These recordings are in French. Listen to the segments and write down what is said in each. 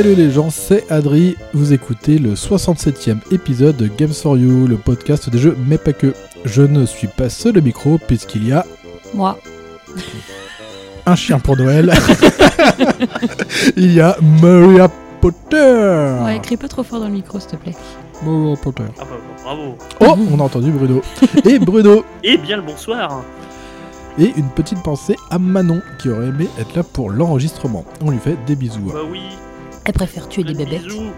Salut les gens, c'est Adri. Vous écoutez le 67e épisode de Games for You, le podcast des jeux, mais pas que. Je ne suis pas seul au micro puisqu'il y a Moi. un chien pour Noël. Il y a Maria Potter. Ouais, crie pas trop fort dans le micro, s'il te plaît. Maria Potter. Ah bah, bravo. Oh, on a entendu Bruno. Et Bruno. Et bien le bonsoir. Et une petite pensée à Manon qui aurait aimé être là pour l'enregistrement. On lui fait des bisous. Bah oui. Elle préfère tuer des bébêtes. bisous.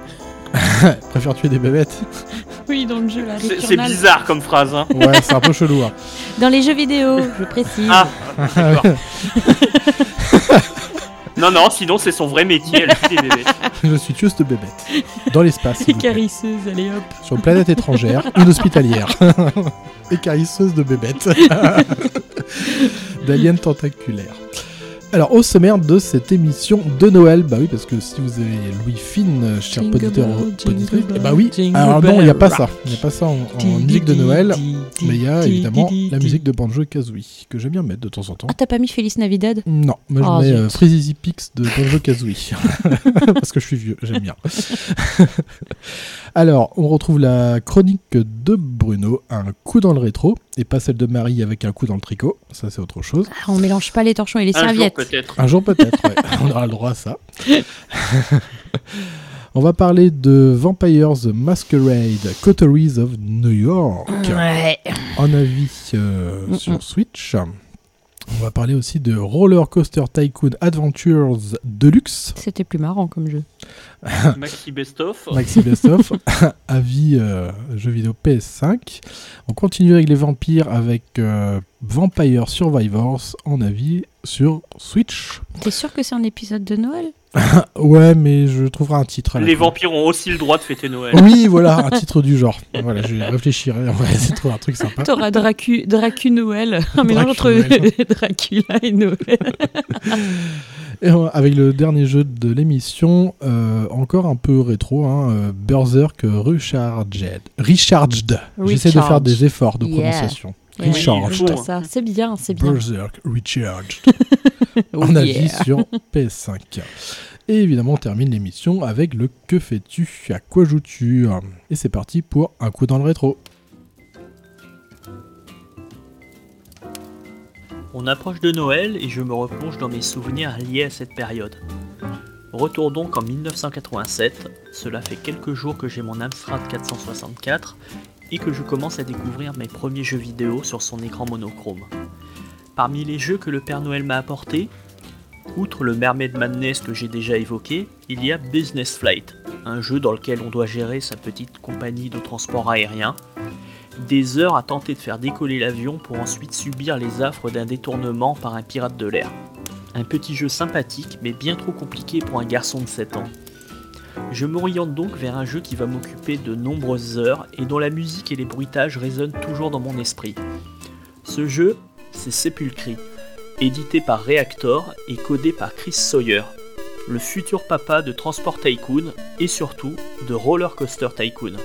Préfère tuer des bébêtes Oui, dans le jeu, là. C'est c'est bizarre comme phrase, hein. Ouais, c'est un peu chelou. hein. Dans les jeux vidéo, je précise. Ah, d'accord. non, non, sinon c'est son vrai métier, elle tue des bébés. Je suis tueuse de bébêtes. Dans l'espace. s'il vous plaît. Carisseuse, allez hop. Sur une planète étrangère, une hospitalière. Écarisseuse de bébêtes. D'aliens tentaculaires. Alors, au sommaire de cette émission de Noël, bah oui, parce que si vous avez Louis Fine, cher Jingle poditeur, poditrice, eh bah oui. Alors non, il n'y a pas ça. Il n'y a pas ça en, en musique de Noël. Mais il y a évidemment la musique de Banjo Kazooie, que j'aime bien mettre de temps en temps. Ah, t'as pas mis Feliz Navidad? Non, moi je Oh, mets zut. euh, Freezy Pix de Banjo Kazooie. Parce que je suis vieux, j'aime bien. Alors, on retrouve la chronique de Bruno, un coup dans le rétro, et pas celle de Marie avec un coup dans le tricot. Ça, c'est autre chose. Ah, On mélange pas les torchons et les Un jour serviettes. peut-être. Un jour peut-être, ouais. on aura le droit à ça. on va parler de Vampires the Masquerade, Coteries of New York. Ouais. En avis euh, Mm, sur mm. Switch. On va parler aussi de Roller Coaster Tycoon Adventures Deluxe, C'était plus marrant comme jeu. Maxi Best-of. Maxi Best of, avis euh, jeu vidéo PS5. On continue avec les vampires avec euh, Vampire Survivors en avis sur Switch. T'es sûr que c'est un épisode de Noël? Ouais, mais je trouverai un titre. Les vampires ont aussi le droit de fêter Noël. Oui, voilà, un titre du genre. Voilà, je réfléchirai, on va essayer de trouver un truc sympa. T'auras Dracu, Dracu Noël, un mélange entre Noël. Dracula et Noël. Et avec le dernier jeu de l'émission, euh, encore un peu rétro, hein, euh, Berserk Recharged. Recharged. J'essaie de faire des efforts de Yeah. Prononciation. Ouais, Recharged. c'est pas ça. C'est bien, c'est bien. Berserk Recharged. Oh en avis yeah. sur PS5. Et évidemment, on termine l'émission avec le Que fais-tu? À quoi joues-tu? Et c'est parti pour un coup dans le rétro. On approche de Noël et je me replonge dans mes souvenirs liés à cette période. Retour donc en 1987, cela fait quelques jours que j'ai mon Amstrad 464 et que je commence à découvrir mes premiers jeux vidéo sur son écran monochrome. Parmi les jeux que le Père Noël m'a apportés, outre le Mermaid Madness que j'ai déjà évoqué, il y a Business Flight, un jeu dans lequel on doit gérer sa petite compagnie de transport aérien, des heures à tenter de faire décoller l'avion pour ensuite subir les affres d'un détournement par un pirate de l'air. Un petit jeu sympathique mais bien trop compliqué pour un garçon de 7 ans. Je m'oriente donc vers un jeu qui va m'occuper de nombreuses heures et dont la musique et les bruitages résonnent toujours dans mon esprit. Ce jeu, c'est Sepulchre, édité par Reactor et codé par Chris Sawyer, le futur papa de Transport Tycoon et surtout de Roller Coaster Tycoon.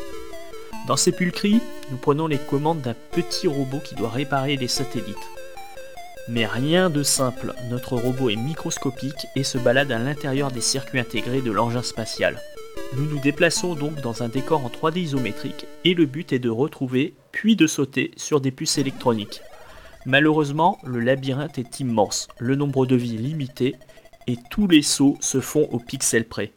Dans Sepulchre, nous prenons les commandes d'un petit robot qui doit réparer les satellites. Mais rien de simple, notre robot est microscopique et se balade à l'intérieur des circuits intégrés de l'engin spatial. Nous nous déplaçons donc dans un décor en 3D isométrique et le but est de retrouver puis de sauter sur des puces électroniques. Malheureusement, le labyrinthe est immense, le nombre de vies limité et tous les sauts se font au pixel près.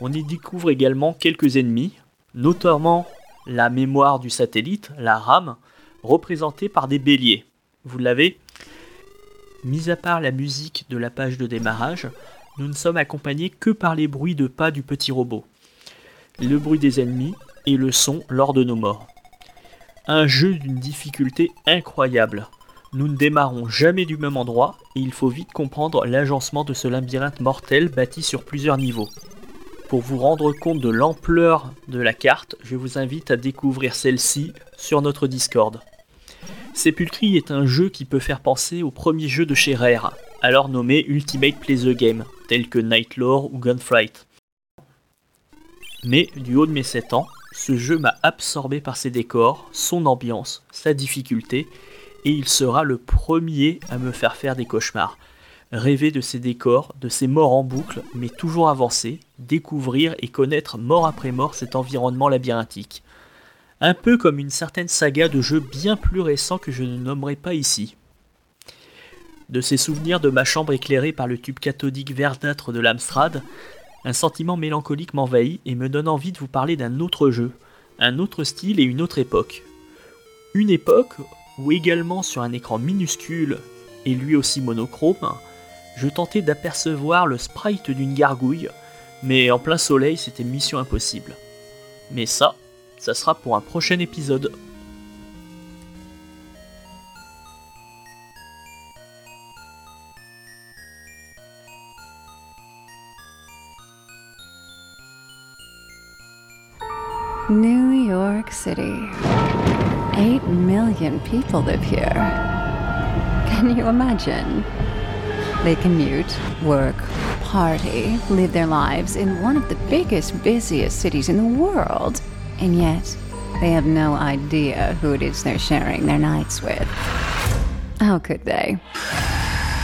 On y découvre également quelques ennemis, notamment la mémoire du satellite, la RAM, représentée par des béliers. Vous l'avez Mis à part la musique de la page de démarrage, nous ne sommes accompagnés que par les bruits de pas du petit robot, le bruit des ennemis et le son lors de nos morts. Un jeu d'une difficulté incroyable. Nous ne démarrons jamais du même endroit et il faut vite comprendre l'agencement de ce labyrinthe mortel bâti sur plusieurs niveaux. Pour vous rendre compte de l'ampleur de la carte, je vous invite à découvrir celle-ci sur notre Discord. Sepulchre est un jeu qui peut faire penser au premier jeu de chez Rare, alors nommé Ultimate Play the Game, tel que Nightlore ou Gunflight. Mais du haut de mes 7 ans, ce jeu m'a absorbé par ses décors, son ambiance, sa difficulté, et il sera le premier à me faire faire des cauchemars. Rêver de ces décors, de ces morts en boucle, mais toujours avancer, découvrir et connaître mort après mort cet environnement labyrinthique. Un peu comme une certaine saga de jeux bien plus récents que je ne nommerai pas ici. De ces souvenirs de ma chambre éclairée par le tube cathodique verdâtre de l'Amstrad, un sentiment mélancolique m'envahit et me donne envie de vous parler d'un autre jeu, un autre style et une autre époque. Une époque où également sur un écran minuscule et lui aussi monochrome, je tentais d'apercevoir le sprite d'une gargouille, mais en plein soleil c'était mission impossible. Mais ça, ça sera pour un prochain épisode. New York City. Eight million people live here. Can you imagine? They commute, work, party, live their lives in one of the biggest, busiest cities in the world. And yet, they have no idea who it is they're sharing their nights with. How could they?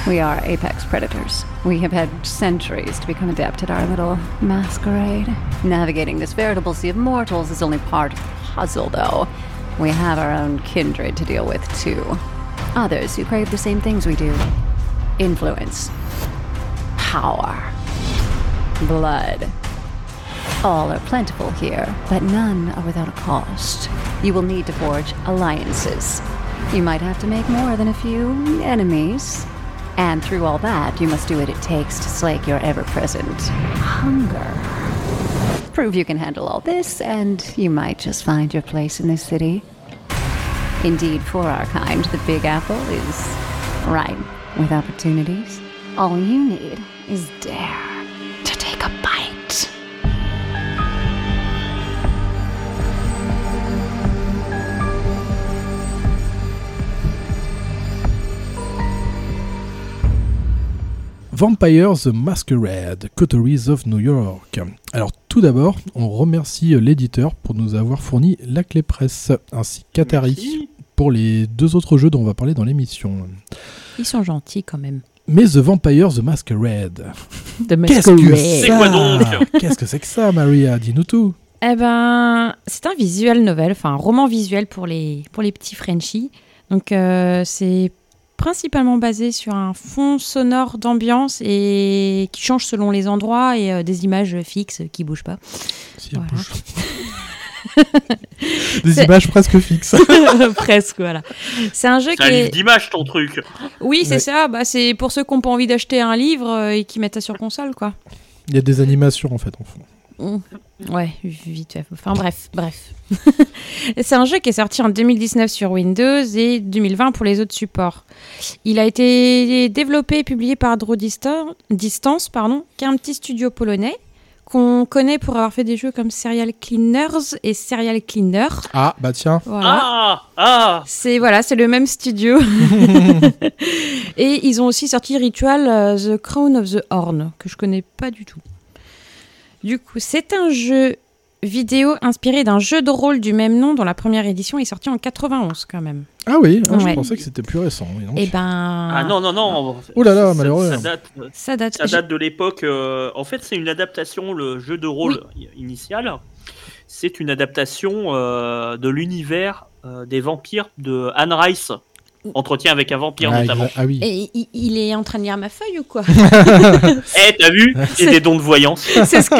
We are apex predators. We have had centuries to become adept at our little masquerade. Navigating this veritable sea of mortals is only part of the puzzle, though. We have our own kindred to deal with, too. Others who crave the same things we do influence, power, blood. All are plentiful here, but none are without a cost. You will need to forge alliances. You might have to make more than a few enemies. And through all that, you must do what it takes to slake your ever present hunger. Prove you can handle all this, and you might just find your place in this city. Indeed, for our kind, the Big Apple is ripe with opportunities. All you need is dare Vampire the Masquerade, Coteries of New York. Alors tout d'abord, on remercie l'éditeur pour nous avoir fourni la clé presse, ainsi qu'Atari pour les deux autres jeux dont on va parler dans l'émission. Ils sont gentils quand même. Mais The Vampire the Masquerade. Que Masquerade. C'est quoi donc Qu'est-ce que c'est que ça, Maria Dis-nous tout. Eh ben, c'est un visual novel, enfin un roman visuel pour les, pour les petits Frenchies. Donc euh, c'est principalement basé sur un fond sonore d'ambiance et qui change selon les endroits et euh, des images fixes qui bougent pas. Si Voilà. bouge. Des images presque fixes. Presque, voilà. C'est un jeu C'est qui un livre est... d'image ton truc. Oui, c'est Ouais. ça. Bah, c'est pour ceux qui n'ont pas envie d'acheter un livre euh, et qui mettent ça sur console, quoi. Il y a des animations en fait en fond. Ouais, vite fait. Enfin bref, bref. c'est un jeu qui est sorti en 2019 sur Windows et 2020 pour les autres supports. Il a été développé et publié par Draw Distan- Distance, pardon, qui est un petit studio polonais qu'on connaît pour avoir fait des jeux comme Serial Cleaners et Serial Cleaner. Ah bah tiens. Voilà. Ah Ah C'est voilà, c'est le même studio. et ils ont aussi sorti Ritual euh, The Crown of the Horn que je connais pas du tout. Du coup, c'est un jeu vidéo inspirée d'un jeu de rôle du même nom dont la première édition est sortie en 91 quand même. Ah oui, ah, je pensais que c'était plus récent. oui, donc. Et ben. Ah non, non, non. Oh là là, ça- malheureux. Ça date, Ça date. ça date de l'époque. euh, en fait, c'est une adaptation, le jeu de rôle i- initial. C'est une adaptation euh, de l'univers euh, des vampires de Anne Rice. Entretien avec un vampire ah, notamment. ah oui. Et il, il est en train de lire ma feuille ou quoi Eh, t'as vu J'ai des dons de voyance. C'est ce que,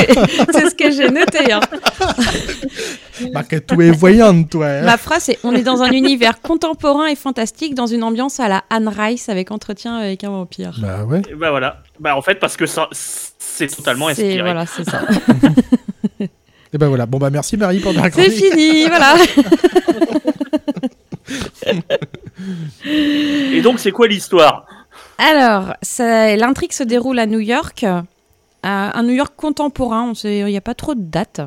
c'est ce que j'ai noté. hein. Bah, que tu es voyante, toi. hein. Ma phrase c'est On est dans un univers contemporain et fantastique, dans une ambiance à la Anne Rice avec entretien avec un vampire. Bah ouais. Et bah voilà. Bah en fait, parce que ça, c'est totalement C'est inspiré. voilà, c'est ça. Et bah voilà. Bon bah merci Marie pour ta C'est chronique. fini, voilà. Et donc, c'est quoi l'histoire? Alors, l'intrigue se déroule à New York, à un New York contemporain. on sait- Il n'y a pas trop de dates.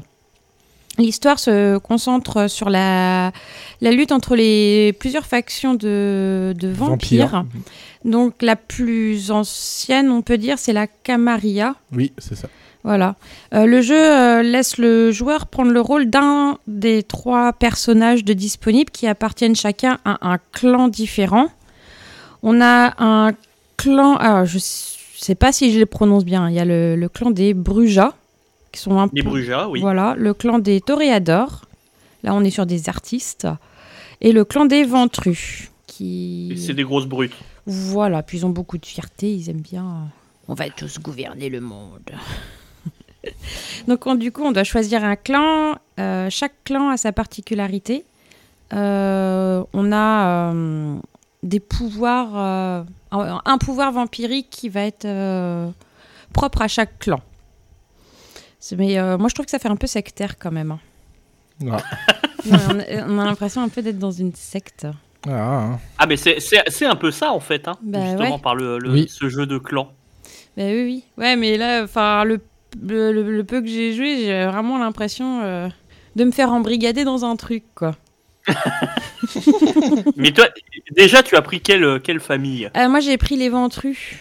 L'histoire se concentre sur la, la lutte entre les plusieurs factions de, de vampires. Vampire. Donc la plus ancienne, on peut dire, c'est la Camarilla. Oui, c'est ça. Voilà. Euh, le jeu euh, laisse le joueur prendre le rôle d'un des trois personnages de disponibles qui appartiennent chacun à un clan différent. On a un clan. Alors, je sais pas si je les prononce bien. Il y a le, le clan des Brujas, qui sont un Les Brujas, oui. Voilà. Le clan des Toréadors. Là, on est sur des artistes. Et le clan des Ventrus. Qui... C'est des grosses brutes. Voilà, puis ils ont beaucoup de fierté, ils aiment bien. euh, On va tous gouverner le monde. Donc on- du coup, on doit choisir un clan. euh, chaque clan a sa particularité. Euh, on a euh, des pouvoirs, euh, un, pouvoir vampirique qui va être euh, propre à chaque clan. Mais euh, moi, je trouve que ça fait un peu sectaire quand même. hein. Ah. Ouais, on a, on a l'impression un peu d'être dans une secte. Ah, hein. Ah, mais c'est- c'est c'est un peu ça en fait, hein, Bah justement ouais. par le, le- Oui. ce jeu de clan. Bah oui, oui. Ouais, mais là, enfin, le, le, le- le peu que j'ai joué, j'ai vraiment l'impression euh, de me faire embrigader dans un truc, quoi. Mais toi, déjà, tu as pris quelle, quelle famille? Euh, moi, j'ai pris les ventrus.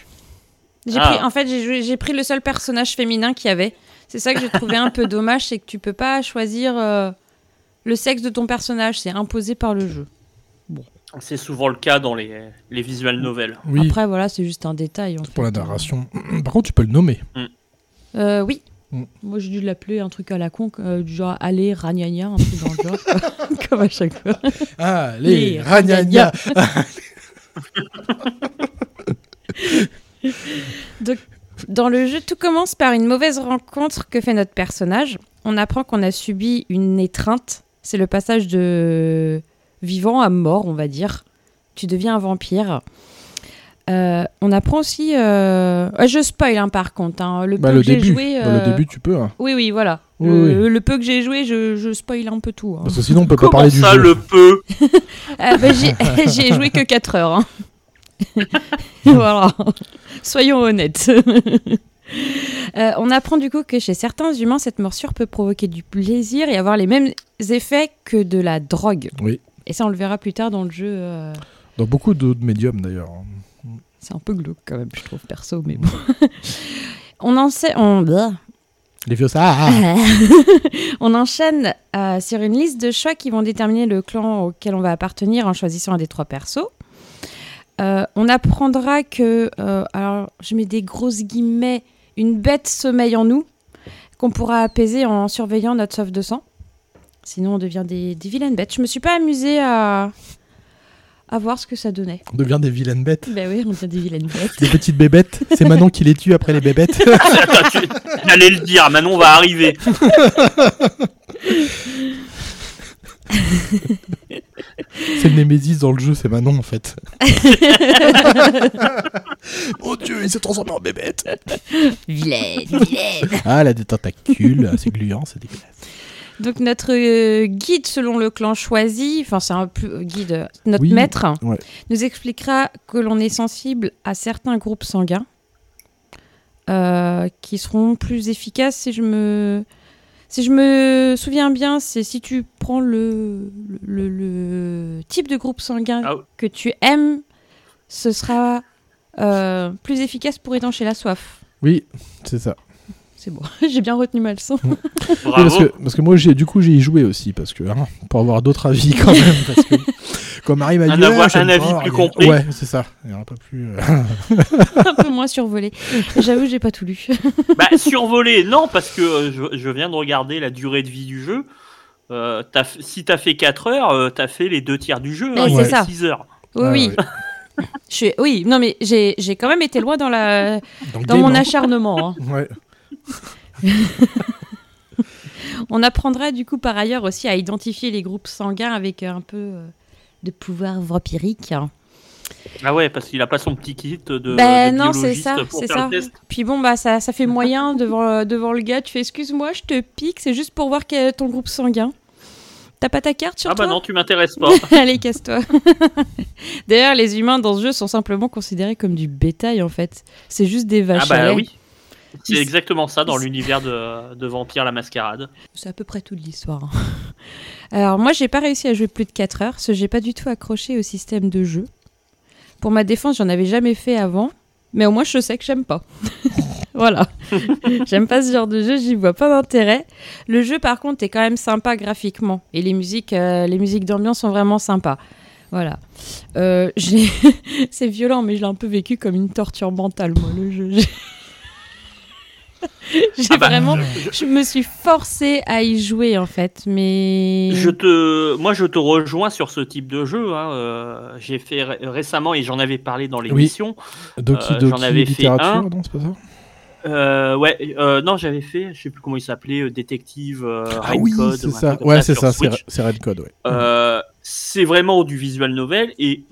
J'ai Ah. pris, en fait, j'ai joué- j'ai pris le seul personnage féminin qu'il y avait. C'est ça que j'ai trouvé un peu dommage, c'est que tu peux pas choisir euh, le sexe de ton personnage, c'est imposé par le jeu. C'est souvent le cas dans les, les visual novels. Oui, Après, voilà, c'est juste un détail. En pour la narration. Par contre, tu peux le nommer. Euh, oui. Mm. Moi, j'ai dû l'appeler un truc à la con, euh, du genre aller ragnagna, un truc dans le genre, comme à chaque fois. Allez, ragnagna Dans le jeu, tout commence par une mauvaise rencontre que fait notre personnage. On apprend qu'on a subi une étreinte. C'est le passage de vivant à mort, on va dire. Tu deviens un vampire. Euh, on apprend aussi. euh, ouais, je spoil hein, par contre. hein. Le Bah, peu le que j'ai début. joué. Bah, euh, le début, tu peux. hein. Oui, oui, voilà. Oui, le, le peu que j'ai joué, je, je spoil un peu tout. hein. Parce que sinon, on peut pas Comment parler du ça, jeu. le peu Ah, bah, j'ai joué que 4 heures. hein. voilà. Soyons honnêtes. Euh, on apprend du coup que chez certains humains, cette morsure peut provoquer du plaisir et avoir les mêmes effets que de la drogue. Oui. Et ça, on le verra plus tard dans le jeu. euh, Dans beaucoup d'autres médiums, d'ailleurs. C'est un peu glauque quand même, je trouve, perso, mais bon. on en sait... On... Les vieux, ça. ah. on enchaîne euh, sur une liste de choix qui vont déterminer le clan auquel on va appartenir en choisissant un des trois persos. Euh, on apprendra que, euh, alors je mets des grosses guillemets, une bête sommeille en nous, qu'on pourra apaiser en surveillant notre soif de sang. Sinon, on devient des, des vilaines bêtes. Je me suis pas amusée à, à voir ce que ça donnait. On devient des vilaines bêtes. Ben oui, on devient des vilaines bêtes. Des petites bébêtes. C'est Manon qui les tue après les bébêtes. Attends, tu- J'allais le dire, Manon va arriver. c'est le Némésis dans le jeu, c'est Manon en fait. Mon dieu, il s'est transformé en bébête. Vilaine, vilaine. Ah, elle a des tentacules, c'est gluant, c'est dégueulasse. Donc notre euh, guide selon le clan choisi, enfin c'est un peu euh, guide, euh, notre Oui, maître, ouais. nous expliquera que l'on est sensible à certains groupes sanguins euh, qui seront plus efficaces si je me si je me souviens bien, c'est si tu prends le, le, le type de groupe sanguin Ah que tu aimes, ce sera euh, plus efficace pour étancher la soif. Oui, c'est ça. C'est bon. J'ai bien retenu ma leçon. Oui, Bravo. parce, que, parce que moi, j'ai, du coup, j'ai y joué aussi, parce que, hein, pour avoir d'autres avis quand même, parce que, comme Marie m'a Un dit, avoir- ouais, j'aime un avis pas, plus et- complet. Ouais, c'est ça. Et un peu plus. euh, un peu moins survolé. J'avoue, j'ai pas tout lu. Bah, survolé, non, parce que euh, je, je viens de regarder la durée de vie du jeu. Euh, si t'as fait 4 heures, euh, t'as fait les deux tiers du jeu. Mais hein, c'est il y a ça. 6 heures. Oui, oui. ouais. Je suis... Oui, non, mais j'ai j'ai quand même été loin dans, la... Dans, mon acharnement. hein. Ouais. On apprendra du coup par ailleurs aussi à identifier les groupes sanguins avec un peu euh, de pouvoir vampirique. Ah ouais, parce qu'il a pas son petit kit de, Ben de non, c'est ça, c'est. Puis bon, bah ça, ça fait moyen devant, euh, devant le gars. Tu fais excuse-moi, je te pique, c'est juste pour voir quel est ton groupe sanguin. T'as pas ta carte sur Ah bah toi non, tu m'intéresses pas. Allez, casse-toi. D'ailleurs, les humains dans ce jeu sont simplement considérés comme du bétail en fait. C'est juste des vaches. ah à bah lait. oui. C'est exactement ça dans l'univers de, de Vampire la Mascarade. C'est à peu près toute l'histoire. hein. Alors moi, j'ai pas réussi à jouer plus de 4 heures, parce que j'ai pas du tout accroché au système de jeu. Pour ma défense, j'en avais jamais fait avant, mais au moins je sais que j'aime pas. voilà. j'aime pas ce genre de jeu, j'y vois pas d'intérêt. Le jeu, par contre, est quand même sympa graphiquement, et les musiques, euh, les musiques d'ambiance sont vraiment sympas. Voilà. Euh, C'est violent, mais je l'ai un peu vécu comme une torture mentale, moi, le jeu. J'ai Ah bah, vraiment je- je me suis forcée à y jouer en fait, mais Je te, moi, je te rejoins sur ce type de jeu. hein, euh, J'ai fait ré- récemment et j'en avais parlé dans l'émission. Doki, Euh, Doki j'en avais fait littérature, un. non, c'est pas ça Euh, ouais, euh, non, j'avais fait, je sais plus comment il s'appelait, euh, détective. euh, Ah Red oui, Code, c'est ça. Ouais, c'est ça, c'est Red Code, ouais. Euh, c'est vraiment du visual novel et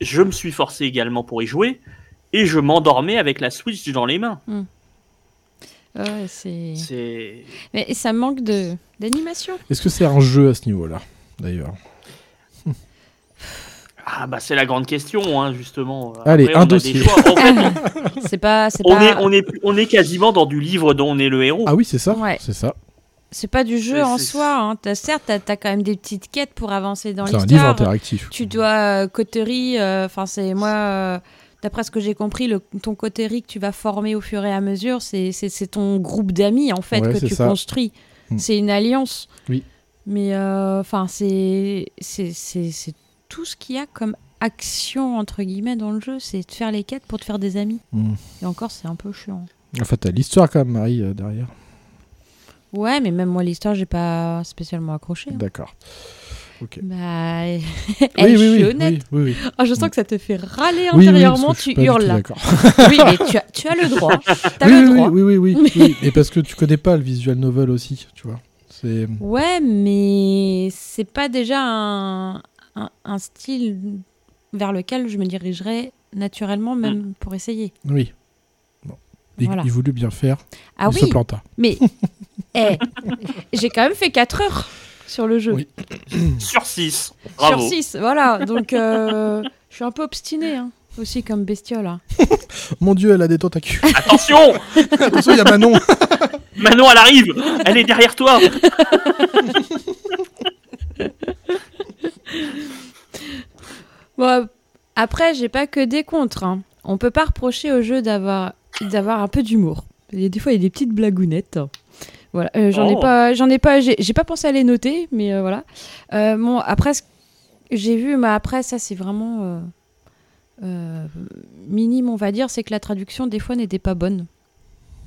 je me suis forcé également pour y jouer et je m'endormais avec la Switch dans les mains. Ouais, c'est C'est mais ça manque de d'animation. Est-ce que c'est un jeu à ce niveau-là, d'ailleurs? Ah bah c'est la grande question hein, justement. Allez, Après, un dossier. choix. En fait, on- C'est pas c'est on pas est on est on est quasiment dans du livre dont on est le héros. Ah oui, c'est ça Ouais. C'est ça. c'est pas du jeu en c'est- soi. Hein. T'as- certes, t'as as quand même des petites quêtes pour avancer dans C'est un livre l'histoire. interactif. Tu dois euh, coterie. euh, Enfin, c'est moi. euh, D'après ce que j'ai compris, le, ton coterie que tu vas former au fur et à mesure, c'est ton groupe d'amis en fait Ouais, que tu ça. construis. Hmm. C'est une alliance. Oui. Mais euh, enfin, c'est tout ce qu'il y a comme action entre guillemets dans le jeu, c'est de faire les quêtes pour te faire des amis. Hmm. Et encore, c'est un peu chiant. En fait, t'as l'histoire quand même, Marie, euh, derrière. Ouais, mais même moi l'histoire, j'ai pas spécialement accroché. hein. D'accord. Bah, Oui, eh, je oui, suis oui, honnête. oui, oui, oui. Oh, je sens que ça te fait râler Oui, oui, intérieurement, tu hurles là. Oui, mais tu as, tu as le droit. Oui, le oui, droit. oui, oui, oui, oui, oui. Et parce que tu connais pas le visual novel aussi, tu vois. Ouais, mais c'est pas déjà un, un, un style vers lequel je me dirigerais naturellement, même pour essayer. oui. Bon. Il, Voilà. il voulut bien faire. Ah il se oui, planta. mais eh, j'ai quand même fait 4 heures sur le jeu. Oui. Sur 6. Sur Bravo. 6, voilà. Donc, euh, je suis un peu obstinée hein, aussi comme bestiole. hein. Mon Dieu, elle a des tentacules. Attention Attention, il y a Manon. Manon, elle arrive Elle est derrière toi Bon, après, j'ai pas que des contres. hein. On peut pas reprocher au jeu d'avoir d'avoir un peu d'humour. Il y a Des fois, il y a des petites blagounettes. Voilà, Euh, j'en ai Oh. pas, j'en ai pas, j'ai j'ai pas pensé à les noter, mais euh, voilà. Euh, bon, après, ce- j'ai vu, mais après, ça, c'est vraiment euh, euh, minime, on va dire, c'est que la traduction des fois n'était pas bonne.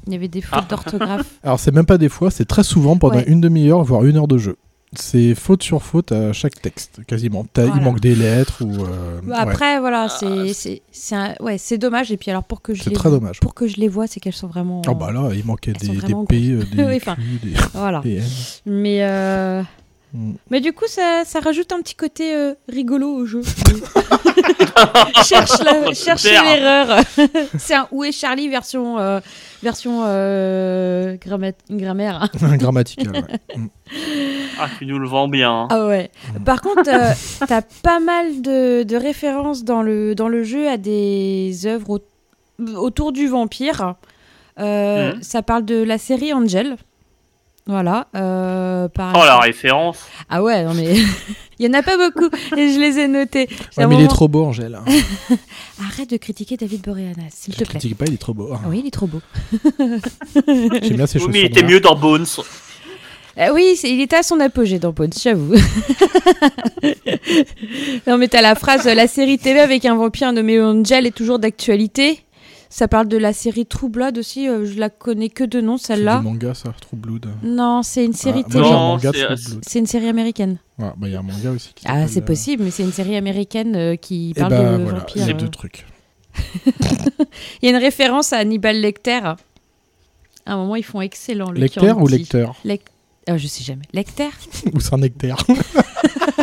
Il y avait des fautes Ah. d'orthographe. Alors, c'est même pas des fois, c'est très souvent pendant Ouais. une demi-heure, voire une heure de jeu. C'est faute sur faute à chaque texte, quasiment. Il manque des lettres ou. euh, Bah, ouais. Après, voilà, Ah, c'est, c'est, c'est un- ouais, c'est dommage. Et puis alors, pour que je les très dommage. pour que je les vois, c'est qu'elles sont vraiment. Ah bah là, il manquait Elles des, des P, euh, des Oui, Q, enfin, des, Voilà. des N. Mais, euh, Mm. mais du coup, ça, ça rajoute un petit côté euh, rigolo au jeu. cherche la, cherche Super. l'erreur. c'est un Où est Charlie version, euh, version euh, gramma- grammaire. Grammatical, ouais. Mm. Ah, tu nous le vends bien. hein. Ah ouais. Par contre, euh, t'as pas mal de, de références dans le, dans le jeu à des œuvres au- autour du vampire. Ça parle de la série Angel. Voilà. euh, par Oh, la référence Ah ouais, non mais il y en a pas beaucoup et je les ai notés. Ouais, mais il est trop beau, Angèle. Arrête de critiquer David Boreanaz, s'il te Je plaît. critique pas, il est trop beau. Ah Oui, il est trop beau. J'aime bien ses Oui, mais il était mieux dans Bones. Ah oui, il était à son apogée dans Bones, j'avoue. non, mais t'as la phrase euh, La série TV avec un vampire nommé Angel est toujours d'actualité. Ça parle de la série True Blood aussi. euh, je la connais que de nom, C'est celle-là. du manga, ça, True Blood. Non, c'est une série Ah, TV. moi, j'ai un Non, manga c'est- c'est-. C'est une série américaine. Ouais, bah, il y a un manga aussi. Qui Ah, c'est euh, possible, mais c'est une série américaine euh, qui Eh parle bah, de voilà, vampires. c'est euh. deux trucs. Il y a une référence à Hannibal Lecter. À un moment, ils font excellent. Le Lecter ou lecteur? Ah, Je sais jamais. Lecter? Ou c'est un nectaire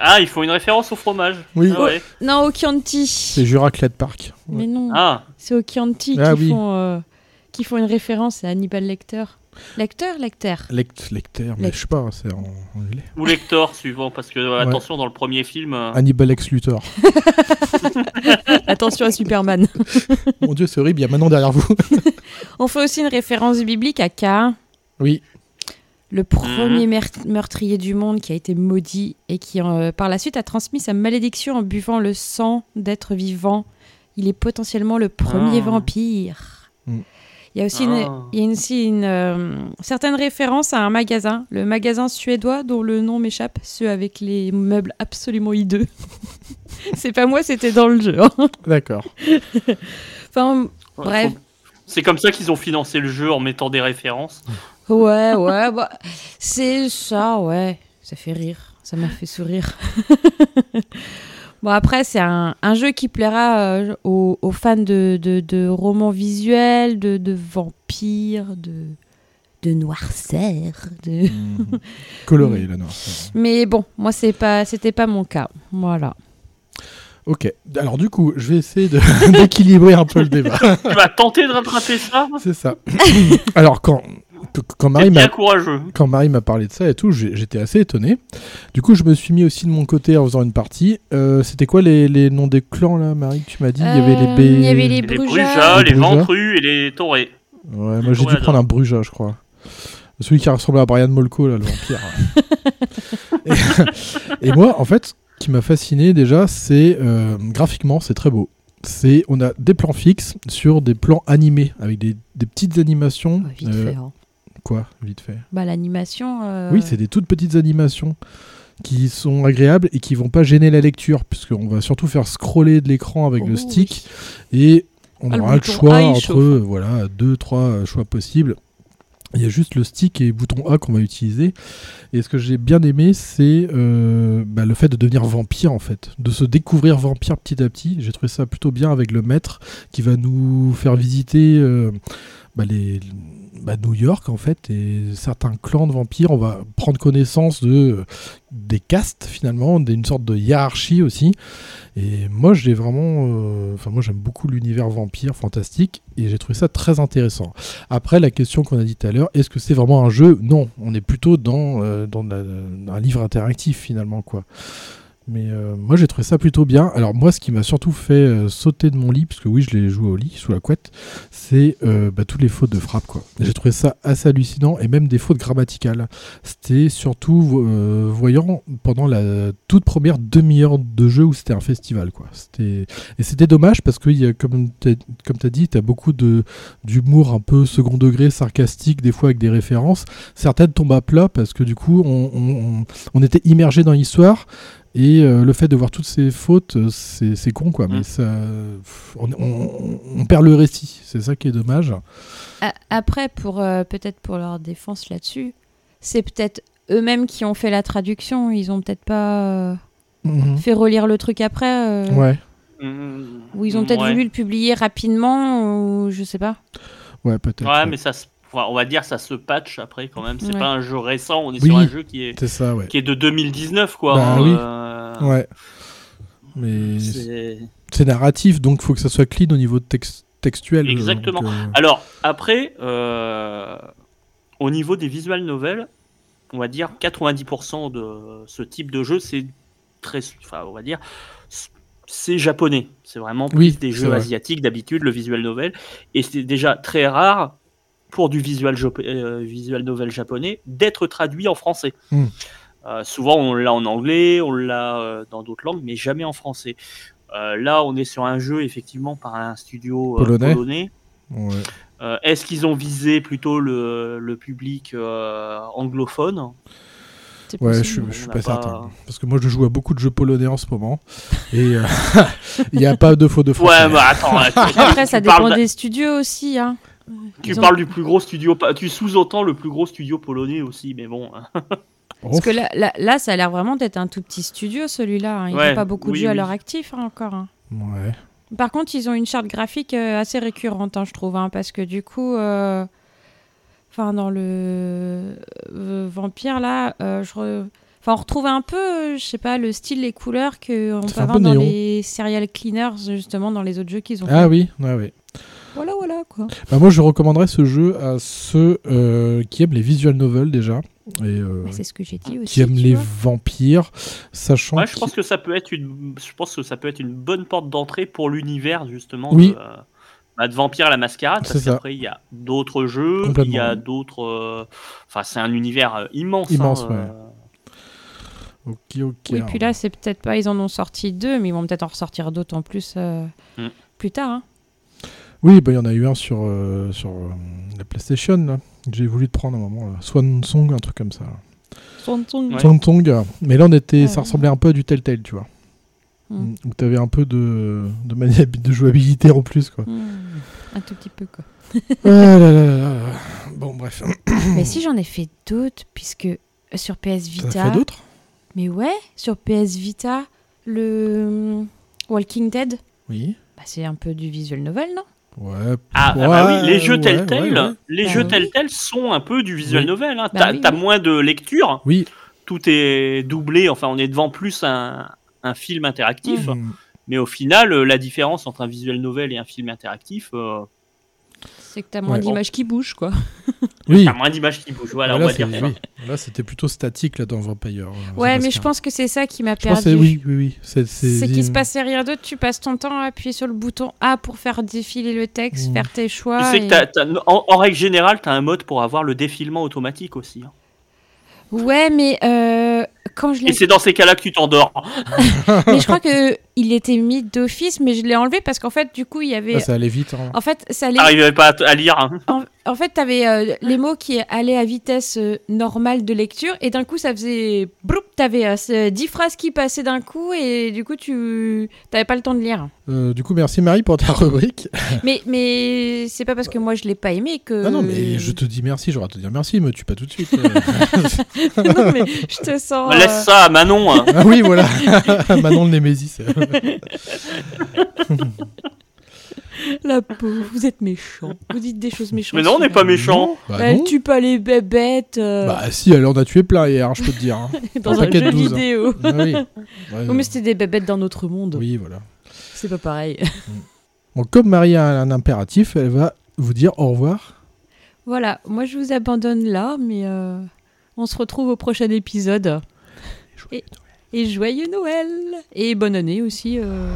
Ah, il faut une référence au fromage. Oui. Ah ouais. Non, au Chianti. C'est Juracled Park. Mais non, Ah, c'est au Chianti Ah qui, oui. font, euh, qui font une référence à Hannibal Lecter. Lecter, Lecter. Lect, lecteur, mais je sais pas, c'est en anglais. ou lecteur suivant, parce que euh, attention, dans le premier film. euh, Hannibal Lex Luthor. Attention à Superman. Mon dieu, c'est horrible, il y a maintenant derrière vous. On fait aussi une référence biblique à Cain, oui, le premier mer- meurtrier du monde qui a été maudit et qui, euh, par la suite, a transmis sa malédiction en buvant le sang d'êtres vivants. Il est potentiellement le premier Ah. vampire. Mm. Il y a aussi Ah. une, il y a une, aussi une, euh, certaine référence à un magasin, le magasin suédois dont le nom m'échappe, ceux avec les meubles absolument hideux. C'est pas moi, c'était dans le jeu. hein. d'accord. Enfin, ouais, Bref. C'est comme ça qu'ils ont financé le jeu en mettant des références. Ouais, ouais, bah, c'est ça, ouais. Ça fait rire. Ça m'a fait sourire. bon, après, c'est un, un jeu qui plaira euh, aux, aux fans de, de, de romans visuels, de, de vampires, de, de noirceur. De... Mhm. Coloré, la noire. Mais bon, moi, c'est pas, c'était pas mon cas. Voilà. Ok, alors du coup, je vais essayer de- d'équilibrer un peu le débat. tu vas tenter de rattraper ça? C'est ça. alors, quand, quand Marie bien m'a courageux. quand Marie m'a parlé de ça et tout, j'étais assez étonné. Du coup, je me suis mis aussi de mon côté en faisant une partie. Euh, C'était quoi les, les noms des clans là, Marie que Tu m'as dit? Il y avait les Euh, B. il y avait les Les Brujas. Les les. Ventrus et les Taurés. Ouais, moi j'ai dû prendre un Bruja, je crois. Celui qui ressemblait à Brian Molko, là, le vampire. et, et moi, en fait, ce qui m'a fasciné déjà, c'est euh, graphiquement, c'est très beau. C'est, on a des plans fixes sur des plans animés avec des, des petites animations. Vite Euh, fait. hein. Quoi, vite fait Bah, l'animation. euh, Oui, c'est des toutes petites animations qui sont agréables et qui vont pas gêner la lecture, puisqu'on va surtout faire scroller de l'écran avec le Oh, stick et on Ah, aura le choix entre chauffe. voilà deux trois choix possibles. Il y a juste le stick et le bouton A qu'on va utiliser. Et ce que j'ai bien aimé, c'est euh, bah, le fait de devenir vampire en fait, de se découvrir vampire petit à petit. J'ai trouvé ça plutôt bien avec le maître qui va nous faire visiter euh, bah, les bah, New York en fait et certains clans de vampires. On va prendre connaissance de euh, des castes finalement, d'une sorte de hiérarchie aussi. Et moi, j'ai vraiment, euh, enfin moi j'aime beaucoup l'univers vampire fantastique et j'ai trouvé ça très intéressant. Après la question qu'on a dit tout à l'heure, est-ce que c'est vraiment un jeu? Non, on est plutôt dans euh, dans un livre interactif finalement quoi. Mais euh, moi j'ai trouvé ça plutôt bien. Alors moi ce qui m'a surtout fait euh, sauter de mon lit, parce que oui je l'ai joué au lit, sous la couette, c'est euh, bah, toutes les fautes de frappe quoi. J'ai trouvé ça assez hallucinant et même des fautes grammaticales. C'était surtout euh, voyant pendant la toute première demi-heure de jeu où c'était un festival quoi. C'était et c'était dommage parce que y a, comme tu as dit, tu as beaucoup d'humour un peu second degré, sarcastique, des fois avec des références. Certaines tombent à plat parce que du coup on- on- on était immergé dans l'histoire. Et euh, le fait de voir toutes ces fautes, euh, c'est c'est con quoi, mais Mm. ça, on, on- on perd le récit, c'est ça qui est dommage. A- Après, pour euh, peut-être pour leur défense là-dessus, c'est peut-être eux-mêmes qui ont fait la traduction. Ils ont peut-être pas euh, Mhm. fait relire le truc après. euh, Ouais, Mmh, Ou ils ont peut-être ouais. voulu le publier rapidement, ou je sais pas. ouais peut-être. Ouais, ouais. mais ça, se- on va dire ça se patch après quand même. C'est Ouais. pas un jeu récent, on est Oui. sur un jeu qui est, ça, ouais. qui est de 2019 quoi. Bah hein, oui. euh, Ouais. Mais c'est- narratif, donc faut que ça soit clean au niveau tex- textuel. Exactement. donc, euh, Alors, après, euh, au niveau des visual novels, on va dire 90% de ce type de jeu, c'est très. Enfin, on va dire. C'est japonais. C'est vraiment plus Oui, des jeux vrai. asiatiques d'habitude, le visual novel. Et c'est déjà très rare pour du visual, euh, visual novel japonais d'être traduit en français. Hmm. Euh, souvent, on l'a en anglais, on l'a euh, dans d'autres langues, mais jamais en français. Euh, là, on est sur un jeu effectivement par un studio euh, Polonais. polonais. Ouais. Euh, Est-ce qu'ils ont visé plutôt le, le public euh, anglophone? C'est Ouais, je possible. je suis pas, pas- certain. Parce que moi, je joue à beaucoup de jeux polonais en ce moment. Et euh, il n'y a pas de faux de français. Ouais, bah attends. Après, ça dépend des studios aussi. Hein. Tu Ils ont- parles du plus gros studio, tu sous-entends le plus gros studio polonais aussi, mais bon. Parce que là, là, là, ça a l'air vraiment d'être un tout petit studio, celui-là. hein. Ils n'ont Ouais, pas beaucoup de oui, jeux à oui. leur actif hein, encore. hein. Ouais. Par contre, ils ont une charte graphique euh, assez récurrente, hein, je trouve, hein, parce que du coup, euh, enfin dans le euh, Vampire là, euh, je re- enfin on retrouve un peu, je sais pas, le style, les couleurs que on C'est peut avoir dans néon. les serial cleaners justement dans les autres jeux qu'ils ont. Ah fait. oui, ouais, ouais. Voilà, voilà quoi. Bah, moi, je recommanderais ce jeu à ceux euh, qui aiment les visual novels déjà. Et euh, Bah, c'est ce que j'ai dit aussi. qui aiment les vampires, sachant Ouais, je pense que ça peut être une, je pense que ça peut être une bonne porte d'entrée pour l'univers justement Oui. de, euh, bah, de Vampire à la Mascarade. Parce qu'après il y a d'autres jeux, il y a d'autres, euh, enfin c'est un univers immense. Immense, hein, ouais. euh, Ok, ok. Oui, puis là, c'est peut-être pas, ils en ont sorti deux, mais ils vont peut-être en ressortir d'autres en plus euh, Mm. plus tard. hein. Oui, bah, il y en a eu un sur, euh, sur euh, la PlayStation. là, que J'ai voulu te prendre un moment. Là. Swan Song, un truc comme ça. Son- son- Ouais. Swan Song. Mais là, on était, ça ouais. ressemblait un peu à du Telltale, tu vois. Mm. Où tu avais un peu de, de, mani- de jouabilité en plus. Quoi. Mm. Un tout petit peu quoi. ah là là là là. Bon, bref. Mais si j'en ai fait d'autres, puisque euh, sur PS T'en as Vita. fait d'autres? Mais ouais, sur PS Vita, le hum, Walking Dead, Oui. bah, c'est un peu du visual novel, non? Ouais. Ah, ah bah oui, les jeux ouais, Telltale, ouais, ouais. les jeux. Telltale sont un peu du visual Oui. novel. Hein. Bah T'as oui, moins de lecture, Oui. tout est doublé. Enfin, on est devant plus un, un film interactif. Mm. Mais au final, euh, la différence entre un visual novel et un film interactif, euh, C'est que t'as moins Ouais. d'images qui bougent, quoi. Oui. t'as moins d'images qui bougent. Voilà, Ah, on là, va dire ça. oui. Là, c'était plutôt statique là dans Vampire. euh, Ouais, mais je pense que c'est ça qui m'a Je pense que perdu. c'est- oui, oui, oui. C'est qu'il se passait rien d'autre, tu passes ton temps à appuyer sur le bouton A pour faire défiler le texte, Mm. faire tes choix. Tu sais que t'as- t'as- en, en règle générale, tu as un mode pour avoir le défilement automatique aussi. hein. Ouais, mais euh, quand je l'ai Et c'est dans ces cas-là que tu t'endors. mais je crois que il était mis d'office, mais je l'ai enlevé parce qu'en fait, du coup, il y avait. Ah, ça allait vite. hein. En fait, ça allait. T'arrivais pas à, t- à lire. hein. En, en fait, tu avais les mots qui allaient à vitesse euh, normale de lecture, et d'un coup, ça faisait. Broup, tu avais 10 phrases qui passaient d'un coup, et du coup, tu n'avais pas le temps de lire. Euh, du coup, merci Marie pour ta rubrique. mais mais c'est pas parce que moi je l'ai pas aimé que. Ah non, mais je te dis merci. J'aurais à te dire merci, me tue pas tout de suite. euh. non, mais je te sens. Laisse euh, ça à Manon. hein. ah oui, voilà. Manon le Némésis. La pauvre, vous êtes méchant. Vous dites des choses méchantes. Mais non, on n'est pas méchant. Bah, Elle non. tue pas les bébêtes euh, Bah si, elle en a tué plein hier, hein, je peux te dire. hein. dans un jeu 12, hein. vidéo. Ah oui. Ouais, Oh, mais c'était des bébêtes d'un autre monde. oui, voilà. C'est pas pareil. Bon, comme Marie a un impératif, elle va vous dire au revoir. Voilà, moi je vous abandonne là, mais euh, on se retrouve au prochain épisode. Et, joyeux Noël Et bonne année aussi. euh.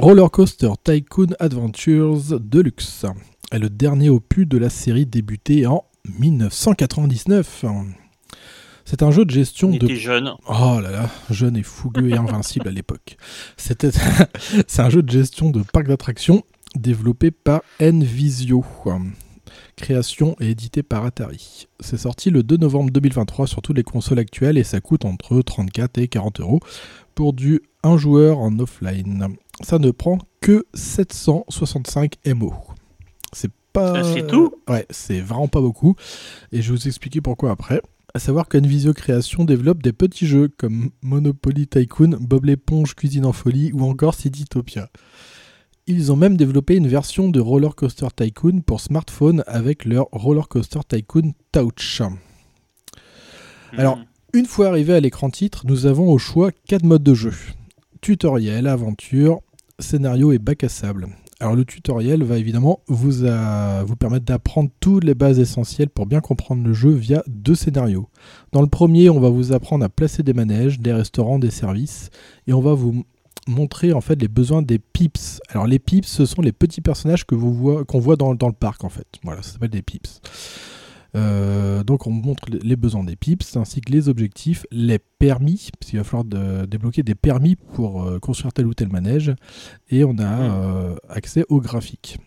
Roller Coaster Tycoon Adventures Deluxe est le dernier opus de la série débutée en 1999. C'est un jeu de gestion On de était jeune. Oh là là, jeune et fougueux et invincible à l'époque. C'était, c'est un jeu de gestion de parc d'attractions développé par Nvisio. Création et édité par Atari. C'est sorti le 2 novembre 2023 sur toutes les consoles actuelles et ça coûte entre 34 et 40 euros pour du 1 joueur en offline. Ça ne prend que 765 MO. C'est pas. C'est tout Ouais, c'est vraiment pas beaucoup. Et je vais vous expliquer pourquoi après. À savoir qu'Envisio Création développe des petits jeux comme Monopoly Tycoon, Bob l'éponge Cuisine en folie ou encore Citytopia. Ils ont même développé une version de Roller Coaster Tycoon pour smartphone avec leur Roller Coaster Tycoon Touch. Alors, Hmm. Une fois arrivé à l'écran titre, nous avons au choix 4 modes de jeu. Tutoriel, aventure, scénario et bac à sable. Alors le tutoriel va évidemment vous, permettre d'apprendre toutes les bases essentielles pour bien comprendre le jeu via deux scénarios. Dans le premier, on va vous apprendre à placer des manèges, des restaurants, des services, et on va vous montrer en fait les besoins des pips. Alors les pips, ce sont les petits personnages que vous qu'on voit dans, dans le parc en fait. Voilà, ça s'appelle des pips. Euh, donc on montre les- besoins des pips ainsi que les objectifs, les permis, parce qu'il va falloir de- débloquer des permis pour euh, construire tel ou tel manège, et on a euh, accès aux graphiques.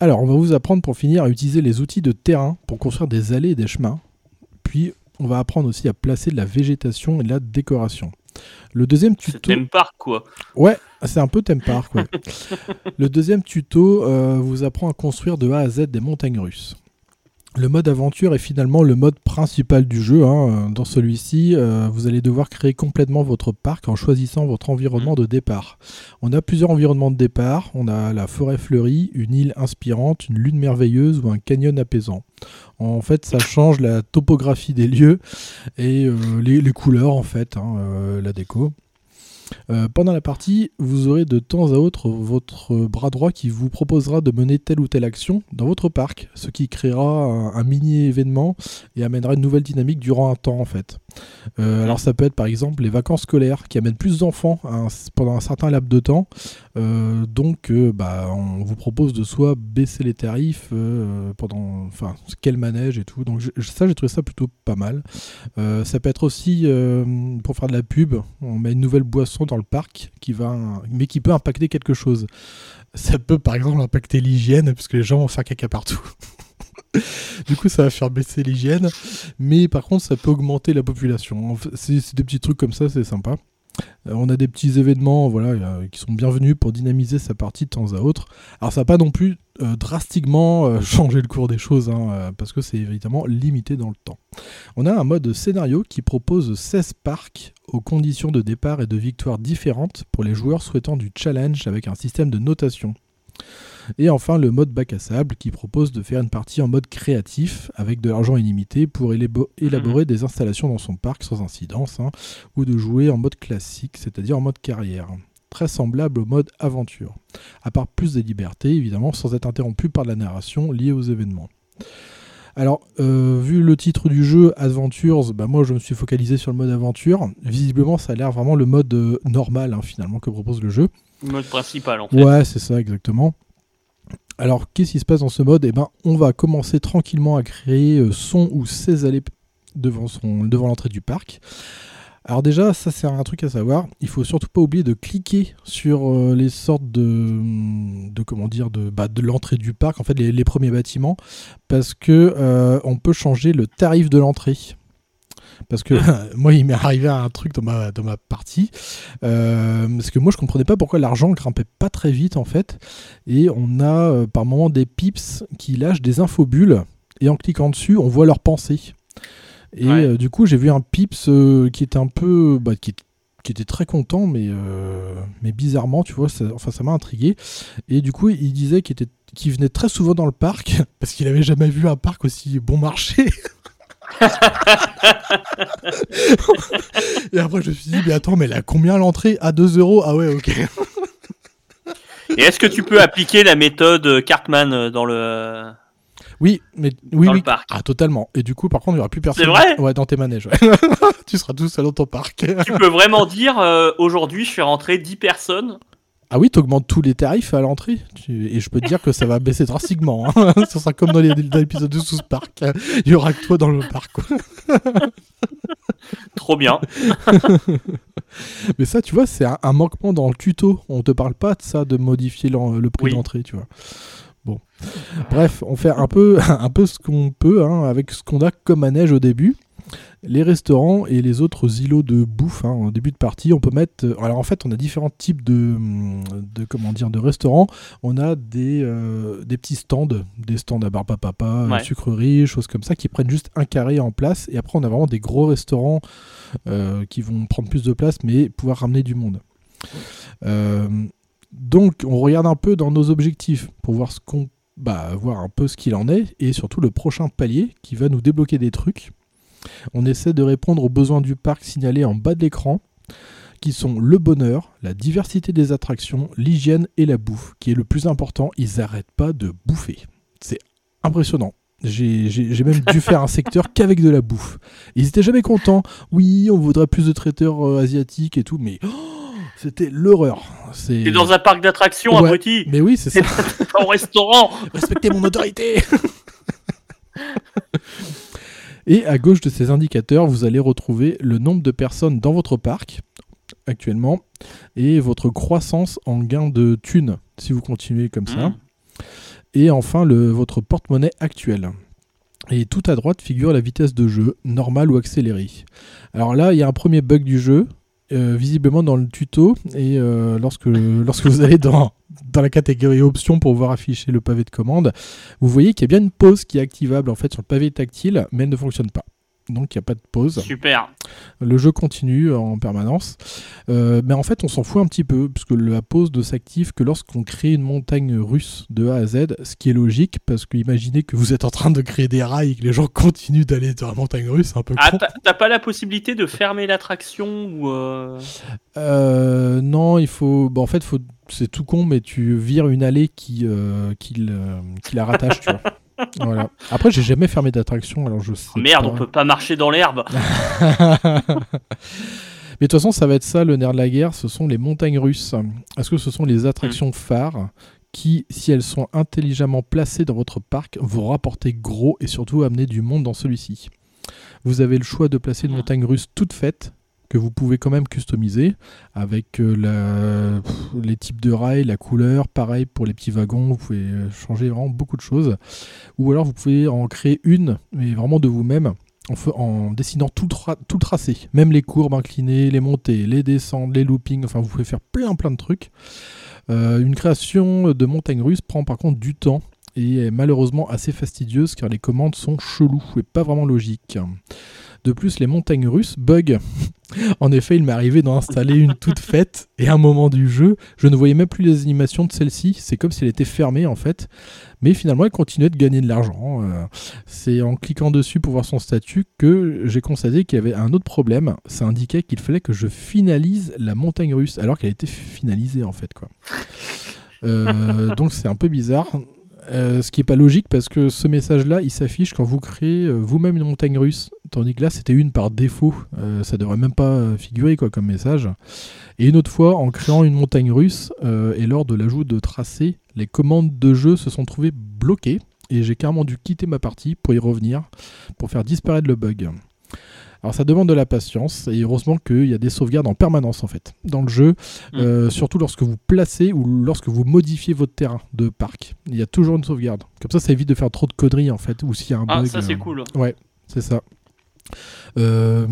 Alors on va vous apprendre pour finir à utiliser les outils de terrain pour construire des allées et des chemins, puis on va apprendre aussi à placer de la végétation et de la décoration. Le deuxième C'est tuto... thème park, quoi. Ouais, c'est un peu theme park. ouais. le deuxième tuto euh, vous apprend à construire de A à Z des montagnes russes. Le mode aventure est finalement le mode principal du jeu. hein. Dans celui-ci, euh, vous allez devoir créer complètement votre parc en choisissant votre environnement de départ. On a plusieurs environnements de départ. On a la forêt fleurie, une île inspirante, une lune merveilleuse ou un canyon apaisant. En fait, ça change la topographie des lieux et euh, les, les couleurs, en fait, hein, euh, la déco. Euh, pendant la partie, vous aurez de temps à autre votre bras droit qui vous proposera de mener telle ou telle action dans votre parc, ce qui créera un, un mini-événement et amènera une nouvelle dynamique durant un temps en fait. Euh, alors ça peut être par exemple les vacances scolaires qui amènent plus d'enfants pendant un certain laps de temps. Euh, donc euh, bah, on vous propose de soit baisser les tarifs pendant enfin quel manège et tout. Donc ça j'ai trouvé ça plutôt pas mal. Ça peut être aussi pour faire de la pub, on met une nouvelle boisson dans le parc qui va, mais qui peut impacter quelque chose. Ça peut par exemple impacter l'hygiène parce que les gens vont faire caca partout. du coup, ça va faire baisser l'hygiène, mais par contre, ça peut augmenter la population. C'est des petits trucs comme ça, c'est sympa. Euh, on a des petits événements voilà, euh, qui sont bienvenus pour dynamiser sa partie de temps à autre. Alors ça n'a pas non plus euh, drastiquement changé le cours des choses, hein, parce que c'est évidemment limité dans le temps. On a un mode scénario qui propose 16 parcs aux conditions de départ et de victoire différentes pour les joueurs souhaitant du challenge avec un système de notation. Et enfin le mode bac à sable qui propose de faire une partie en mode créatif avec de l'argent illimité pour élabo- élaborer des installations dans son parc sans incidence hein, ou de jouer en mode classique, c'est-à-dire en mode carrière. Très semblable au mode aventure. À part plus de liberté évidemment sans être interrompu par la narration liée aux événements. Alors, euh, vu le titre du jeu, Adventures, bah moi je me suis focalisé sur le mode aventure. Visiblement, ça a l'air vraiment le mode euh, normal hein, finalement que propose le jeu. Le mode principal, en fait. Ouais, c'est ça exactement. Alors, qu'est-ce qui se passe dans ce mode? Eh ben, on va commencer tranquillement à créer euh, son ou ses allées devant, l'entrée du parc. Alors déjà, ça c'est un truc à savoir. Il faut surtout pas oublier de cliquer sur euh, les sortes de, de comment dire, de, bah, de l'entrée du parc, en fait les, les premiers bâtiments, parce que euh, on peut changer le tarif de l'entrée. Parce que moi, il m'est arrivé un truc dans ma, dans ma partie. euh, parce que moi, je comprenais pas pourquoi l'argent grimpait pas très vite, en fait. Et on a euh, par moment des pips qui lâchent des infobulles. Et en cliquant dessus, on voit leurs pensées. Et Ouais. euh, du coup, j'ai vu un pips qui était un peu. bah, qui, qui était très content, mais, mais bizarrement, tu vois, ça, enfin, ça m'a intrigué. Et du coup, il disait qu'il était qu'il venait très souvent dans le parc parce qu'il avait jamais vu un parc aussi bon marché. Et après, je me suis dit, mais attends, mais elle a combien l'entrée? À 2 euros? Ah ouais, ok. Et est-ce que tu peux appliquer la méthode Cartman dans le. Oui, mais oui, Dans oui. le parc? Ah, totalement. Et du coup, par contre, il n'y aura plus personne. C'est vrai? Ouais, dans tes manèges. ouais. tu seras tout seul dans ton parc. Tu peux vraiment dire euh, aujourd'hui, je fais rentrer 10 personnes Ah oui, t'augmentes tous les tarifs à l'entrée. Et je peux te dire que ça va baisser drastiquement. hein. Ça sera comme dans les- dans l'épisode de South Park. Il y aura que toi dans le parc. Trop bien. Mais ça, tu vois, c'est un, un manquement dans le tuto. On te parle pas de ça, de modifier le prix Oui. d'entrée, tu vois. Bon. Bref, on fait un peu, un peu ce qu'on peut hein, avec ce qu'on a comme manège au début. Les restaurants et les autres îlots de bouffe hein, en début de partie, on peut mettre. euh, Alors en fait, on a différents types de, hum, de comment dire de restaurants. On a des, euh, des petits stands, des stands à barbe à papa, euh, Ouais. sucreries, choses comme ça, qui prennent juste un carré en place. Et après, on a vraiment des gros restaurants euh, qui vont prendre plus de place, mais pouvoir ramener du monde. Euh, donc, on regarde un peu dans nos objectifs pour voir ce qu'on, bah, voir un peu ce qu'il en est et surtout le prochain palier qui va nous débloquer des trucs. On essaie de répondre aux besoins du parc signalés en bas de l'écran, qui sont le bonheur, la diversité des attractions, l'hygiène et la bouffe, qui est le plus important. Ils n'arrêtent pas de bouffer. C'est impressionnant. J'ai même dû faire un secteur qu'avec de la bouffe. Ils étaient jamais contents. Oui, on voudrait plus de traiteurs euh, asiatiques et tout, mais oh, c'était l'horreur. C'est. T'es dans un parc d'attractions, Ouais. abruti. Mais oui, c'est ça. Au restaurant. Respectez mon autorité Et à gauche de ces indicateurs, vous allez retrouver le nombre de personnes dans votre parc actuellement et votre croissance en gain de thunes si vous continuez comme ça. Mm. Et enfin, le, votre porte-monnaie actuel. Et tout à droite figure la vitesse de jeu, normale ou accélérée. Alors là, il y a un premier bug du jeu, euh, visiblement dans le tuto, et euh, lorsque, lorsque vous allez dans, dans la catégorie options pour voir afficher le pavé de commande, vous voyez qu'il y a bien une pause qui est activable en fait sur le pavé tactile, mais elle ne fonctionne pas. Donc il n'y a pas de pause. Super. Le jeu continue en permanence. Euh, mais en fait, on s'en fout un petit peu, puisque la pause ne s'active que lorsqu'on crée une montagne russe de A à Z, ce qui est logique, parce que imaginez que vous êtes en train de créer des rails et que les gens continuent d'aller dans la montagne russe, c'est un peu Ah, t'as t'as pas la possibilité de fermer l'attraction ou euh, Euh, non, il faut. Bon, en fait, faut... c'est tout con, mais tu vires une allée qui, qui, qui la rattache, tu vois. Voilà. Après, j'ai jamais fermé d'attraction, alors je sais. oh, merde, pas. on peut pas marcher dans l'herbe. Mais de toute façon, ça va être ça le nerf de la guerre, ce sont les montagnes russes. Est-ce que ce sont les attractions phares qui, si elles sont intelligemment placées dans votre parc, vont rapporter gros et surtout amener du monde dans celui-ci? Vous avez le choix de placer une montagne russe toute faite que vous pouvez quand même customiser avec euh, les types de rails, la couleur, pareil pour les petits wagons, vous pouvez euh, changer vraiment beaucoup de choses. Ou alors vous pouvez en créer une, mais vraiment de vous-même, en, dessinant tout, le tra- tout le tracé, même les courbes inclinées, les montées, les descentes, les loopings, enfin vous pouvez faire plein plein de trucs. Euh, une création de montagne russe prend par contre du temps et est malheureusement assez fastidieuse car les commandes sont cheloues et pas vraiment logiques. De plus, les montagnes russes bug. en effet, il m'est arrivé d'en installer une toute faite et à un moment du jeu, je ne voyais même plus les animations de celle-ci. C'est comme si elle était fermée en fait. Mais finalement, elle continuait de gagner de l'argent. Euh, c'est en cliquant dessus pour voir son statut que j'ai constaté qu'il y avait un autre problème. Ça indiquait qu'il fallait que je finalise la montagne russe alors qu'elle était finalisée en fait. Euh, donc c'est un peu bizarre. Euh, ce qui est pas logique parce que ce message-là, il s'affiche quand vous créez euh, vous-même une montagne russe, tandis que là, c'était une par défaut. Euh, ça devrait même pas euh, figurer quoi comme message. Et une autre fois, en créant une montagne russe et lors de l'ajout de tracés, les commandes de jeu se sont trouvées bloquées et j'ai carrément dû quitter ma partie pour y revenir pour faire disparaître le bug. Alors ça demande de la patience et heureusement qu'il y a des sauvegardes en permanence en fait dans le jeu, Mm. euh, surtout lorsque vous placez ou lorsque vous modifiez votre terrain de parc. Il y a toujours une sauvegarde. Comme ça, ça évite de faire trop de conneries en fait ou s'il y a un Ah, bug. ça c'est euh, cool. c'est ça. Euh,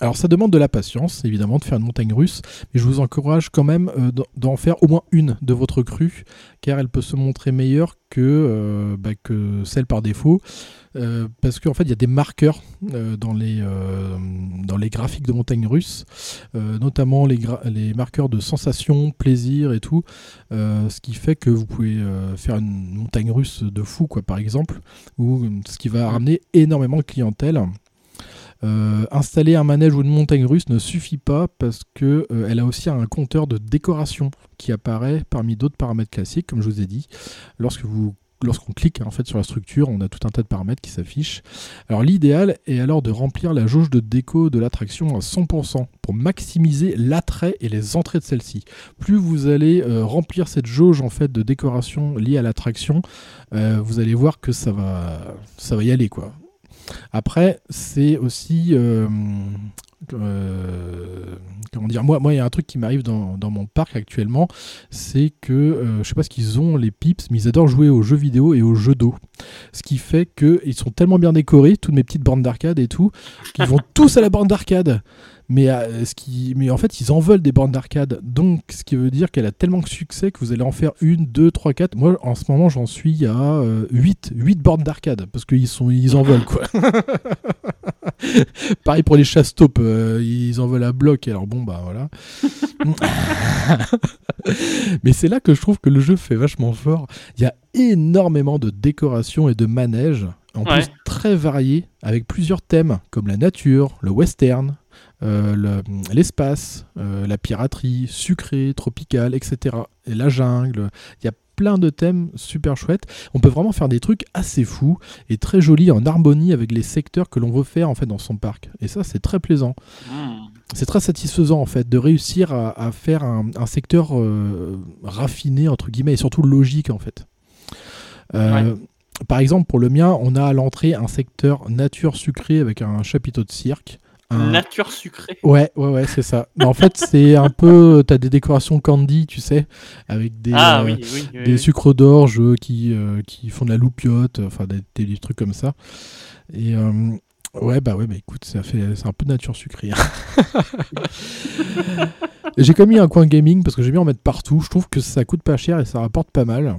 alors ça demande de la patience, évidemment, de faire une montagne russe, mais je vous encourage quand même euh, d'en- faire au moins une de votre crue, car elle peut se montrer meilleure que, euh, bah, celle par défaut, parce qu'en fait il y a des marqueurs dans, les, graphiques de montagne russe, notamment les, marqueurs de sensation, plaisir et tout, ce qui fait que vous pouvez faire une montagne russe de fou, quoi, par exemple, ou ce qui va ramener énormément de clientèle. Euh, installer un manège ou une montagne russe ne suffit pas parce que euh, elle a aussi un compteur de décoration qui apparaît parmi d'autres paramètres classiques, comme je vous ai dit. Lorsque vous lorsqu'on clique en fait sur la structure, on a tout un tas de paramètres qui s'affichent. Alors l'idéal est alors de remplir la jauge de déco de l'attraction à 100% pour maximiser l'attrait et les entrées de celle-ci. Plus vous allez euh, remplir cette jauge en fait de décoration liée à l'attraction, vous allez voir que ça va, ça va y aller quoi. Après, c'est aussi euh, euh, comment dire moi moi il y a un truc qui m'arrive dans, dans mon parc actuellement c'est que euh, je sais pas ce qu'ils ont les pips mais ils adorent jouer aux jeux vidéo et aux jeux d'eau. Ce qui fait que ils sont tellement bien décorés toutes mes petites bornes d'arcade et tout qu'ils vont tous à la borne d'arcade mais, euh, ce qui, mais en fait, ils en veulent des bornes d'arcade. Donc, ce qui veut dire qu'elle a tellement de succès que vous allez en faire une, deux, trois, quatre. Moi, en ce moment, j'en suis à euh, 8, 8 bornes d'arcade. Parce qu'ils sont, ils en veulent, quoi. Pareil pour les chasse taupes euh, ils en veulent à bloc. Alors, bon, bah voilà. mais c'est là que je trouve que le jeu fait vachement fort. Il y a énormément de décorations et de manèges. En Ouais. plus, très variés, avec plusieurs thèmes, comme la nature, le western, euh, le- l'espace, euh, la piraterie, sucré, tropical, etc. Et la jungle. Il y a plein de thèmes super chouettes. On peut vraiment faire des trucs assez fous et très jolis en harmonie avec les secteurs que l'on veut faire en fait dans son parc. Et ça, c'est très plaisant. Hmm. C'est très satisfaisant en fait de réussir à, à faire un, un secteur euh, raffiné entre guillemets et surtout logique en fait. Euh, Par exemple, pour le mien, on a à l'entrée un secteur nature sucrée avec un chapiteau de cirque. Un- Nature sucrée. Ouais, ouais, ouais, c'est ça. Mais en fait, c'est un peu. T'as des décorations candy, tu sais, avec des, Ah euh, oui, oui. oui, des oui. sucres d'orge qui, euh, qui font de la loupiote, enfin des, des- trucs comme ça. Et euh, ouais, bah ouais, bah écoute, ça fait, c'est un peu de nature sucrée. hein. J'ai quand même mis un coin gaming parce que j'ai bien en mettre partout. Je trouve que ça coûte pas cher et ça rapporte pas mal.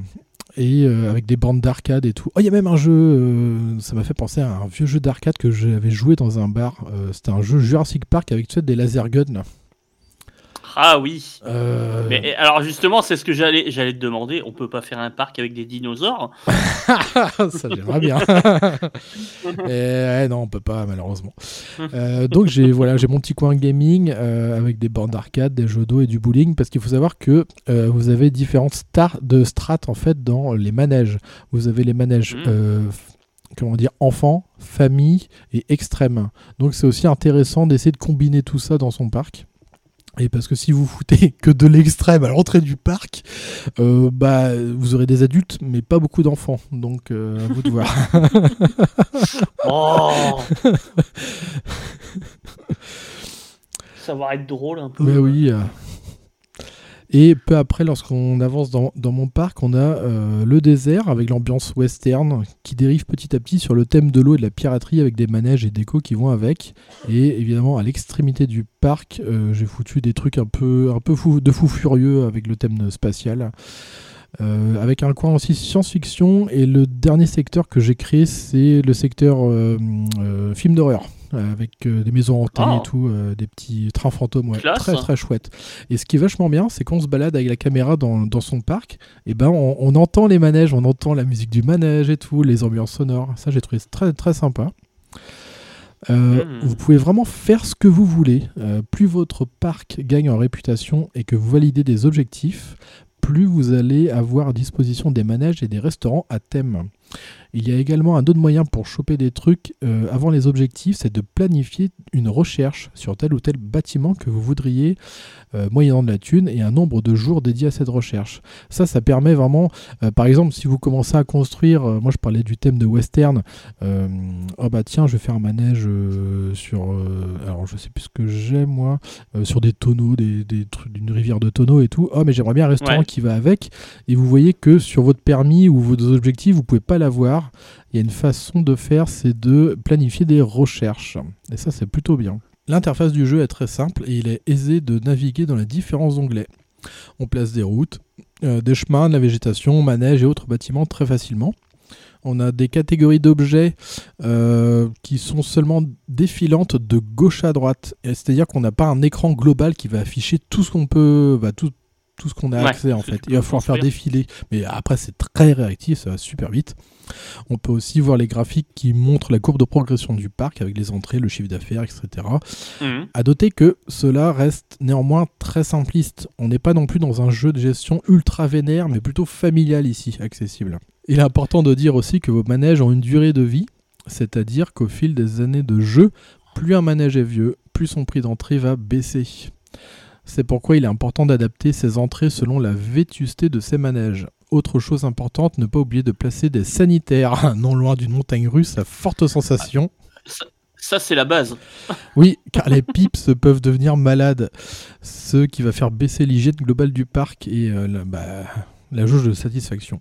Et euh, avec des bandes d'arcade et tout. Oh, il y a même un jeu, euh, ça m'a fait penser à un vieux jeu d'arcade que j'avais joué dans un bar. Euh, C'était un jeu Jurassic Park avec tu des laser guns. Ah oui. Euh, Mais eh, alors justement, c'est ce que j'allais j'allais te demander. On peut pas faire un parc avec des dinosaures? Ça j'aimerais bien. Et, ouais, non, on peut pas malheureusement. Euh, donc j'ai voilà, j'ai mon petit coin gaming euh, avec des bornes d'arcade, des jeux d'eau et du bowling parce qu'il faut savoir que vous avez différentes stars de strates en fait dans les manèges. Vous avez les manèges f- comment dire enfants, famille et extrême. Donc c'est aussi intéressant d'essayer de combiner tout ça dans son parc. Et parce que si vous foutez que de l'extrême à l'entrée du parc, euh, bah vous aurez des adultes mais pas beaucoup d'enfants. Donc euh, à vous de voir. Oh Ça va être drôle un peu. Mais oui. euh. Et peu après, lorsqu'on avance dans, mon parc, on a euh, le désert avec l'ambiance western qui dérive petit à petit sur le thème de l'eau et de la piraterie avec des manèges et décos qui vont avec. Et évidemment, à l'extrémité du parc, euh, j'ai foutu des trucs un peu, un peu fou, de fou furieux avec le thème spatial. Euh, avec un coin aussi science-fiction et le dernier secteur que j'ai créé c'est le secteur film d'horreur avec euh, des maisons hantées Oh. et tout, euh, des petits trains fantômes, ouais. Très très chouette. Et ce qui est vachement bien, c'est qu'on se balade avec la caméra dans, dans son parc, et ben on, on entend les manèges, on entend la musique du manège et tout, les ambiances sonores. Ça j'ai trouvé très très sympa. Euh, Mhm. Vous pouvez vraiment faire ce que vous voulez. Euh, plus votre parc gagne en réputation et que vous validez des objectifs, plus vous allez avoir à disposition des manèges et des restaurants à thème. Il y a également un autre moyen pour choper des trucs euh, avant les objectifs, c'est de planifier une recherche sur tel ou tel bâtiment que vous voudriez, euh, moyennant de la thune, et un nombre de jours dédiés à cette recherche. Ça, ça permet vraiment, euh, par exemple, si vous commencez à construire, moi je parlais du thème de western, oh bah tiens, je vais faire un manège sur, alors je sais plus ce que j'ai moi, sur des tonneaux, des, des trucs d'une rivière de tonneaux et tout. Oh mais j'aimerais bien un restaurant Ouais. qui va avec. Et vous voyez que sur votre permis ou vos objectifs, vous pouvez pas Il y a une façon de faire, c'est de planifier des recherches. Et ça, c'est plutôt bien. L'interface du jeu est très simple et il est aisé de naviguer dans les différents onglets. On place des routes, euh, des chemins, de la végétation, manèges et autres bâtiments très facilement. On a des catégories d'objets euh, qui sont seulement défilantes de gauche à droite. C'est-à-dire qu'on n'a pas un écran global qui va afficher tout ce qu'on peut, bah, tout, tout ce qu'on a Ouais, accès en fait. Il va falloir faire défiler. Mais après, c'est très réactif, ça va super vite. On peut aussi voir les graphiques qui montrent la courbe de progression du parc avec les entrées, le chiffre d'affaires, etc. Mhm. À noter que cela reste néanmoins très simpliste. On n'est pas non plus dans un jeu de gestion ultra vénère, mais plutôt familial ici, accessible. Il est important de dire aussi que vos manèges ont une durée de vie, c'est-à-dire qu'au fil des années de jeu, plus un manège est vieux, plus son prix d'entrée va baisser. C'est pourquoi il est important d'adapter ses entrées selon la vétusté de ses manèges. Autre chose importante, ne pas oublier de placer des sanitaires non loin d'une montagne russe à forte sensation. Ça, ça, c'est la base. Oui, car les pips peuvent devenir malades, ce qui va faire baisser l'hygiène globale du parc et euh, la, bah, la jauge de satisfaction.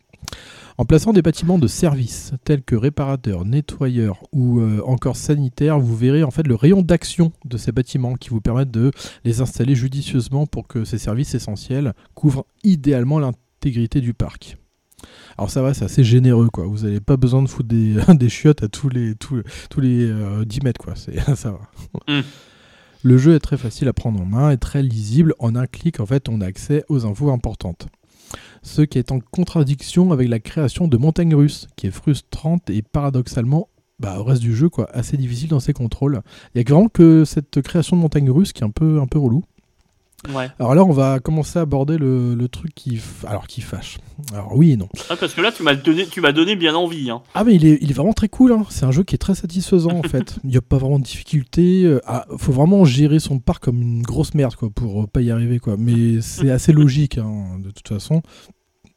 En plaçant des bâtiments de service tels que réparateurs, nettoyeurs ou euh, encore sanitaires, vous verrez en fait le rayon d'action de ces bâtiments qui vous permettent de les installer judicieusement pour que ces services essentiels couvrent idéalement l'intégrité du parc. Alors ça va, c'est assez généreux quoi. Vous n'avez pas besoin de foutre des, des chiottes à tous les, tous, tous les euh, 10 mètres quoi. C'est, ça va. Mm. Le jeu est très facile à prendre en main et très lisible. En un clic, en fait, on a accès aux infos importantes. Ce qui est en contradiction avec la création de montagnes russes, qui est frustrante et paradoxalement, bah, au reste du jeu, quoi, assez difficile dans ses contrôles. Il y a vraiment que cette création de montagnes russes qui est un peu, un peu relou. Ouais. Alors là, on va commencer à aborder le, le truc qui, f- alors, qui fâche. Alors oui et non. Ah, parce que là, tu m'as donné, tu m'as donné bien envie. Hein. Ah mais il est, il est vraiment très cool, hein. c'est un jeu qui est très satisfaisant en fait. Il n'y a pas vraiment de difficulté. euh, ah, faut vraiment gérer son parc comme une grosse merde quoi, pour euh, pas y arriver. quoi. Mais c'est assez logique hein, de toute façon.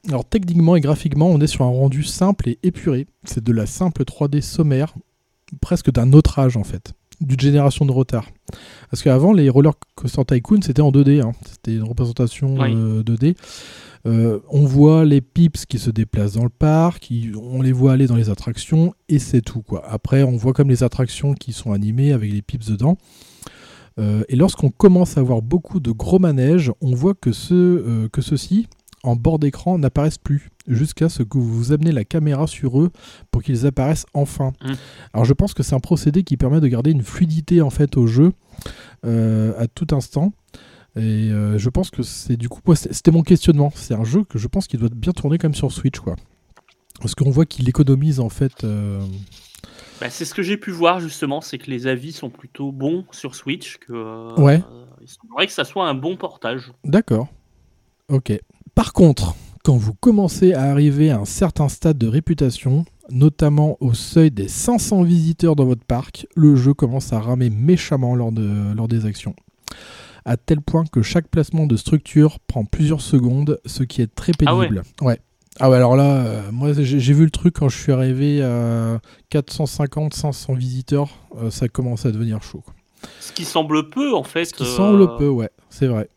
Alors techniquement et graphiquement, on est sur un rendu simple et épuré. C'est de la simple 3D sommaire, presque d'un autre âge en fait, d'une génération de retard. Parce qu'avant, les Roller Coaster Tycoon, c'était en 2D, hein. c'était une représentation Oui. euh, 2D. Euh, on voit les pips qui se déplacent dans le parc, ils- on les voit aller dans les attractions, et c'est tout. quoi. Après, on voit comme les attractions qui sont animées avec les pips dedans. Euh, et lorsqu'on commence à avoir beaucoup de gros manèges, on voit que, euh, que ceux-ci, en bord d'écran, n'apparaissent plus, jusqu'à ce que vous amenez la caméra sur eux pour qu'ils apparaissent enfin. Mm. Alors je pense que c'est un procédé qui permet de garder une fluidité en fait au jeu euh, à tout instant. Et euh, je pense que c'est du coup, c'était mon questionnement. C'est un jeu que je pense qu'il doit bien tourner comme sur Switch, quoi. Parce qu'on voit qu'il économise en fait. euh, Bah, c'est ce que j'ai pu voir justement, c'est que les avis sont plutôt bons sur Switch. Que, Ouais. il semblerait que ça soit un bon portage. D'accord. Ok. Par contre, quand vous commencez à arriver à un certain stade de réputation, notamment au seuil des 500 visiteurs dans votre parc, le jeu commence à ramer méchamment lors, de, lors des actions. À tel point que chaque placement de structure prend plusieurs secondes, ce qui est très Ah ouais. pénible. ouais. Ah ouais, alors là, euh, moi j'ai vu le truc quand je suis arrivé à 450-500 visiteurs, euh, ça commence à devenir chaud. quoi. Ce qui semble peu en fait. Ce qui euh, semble peu, ouais, c'est vrai.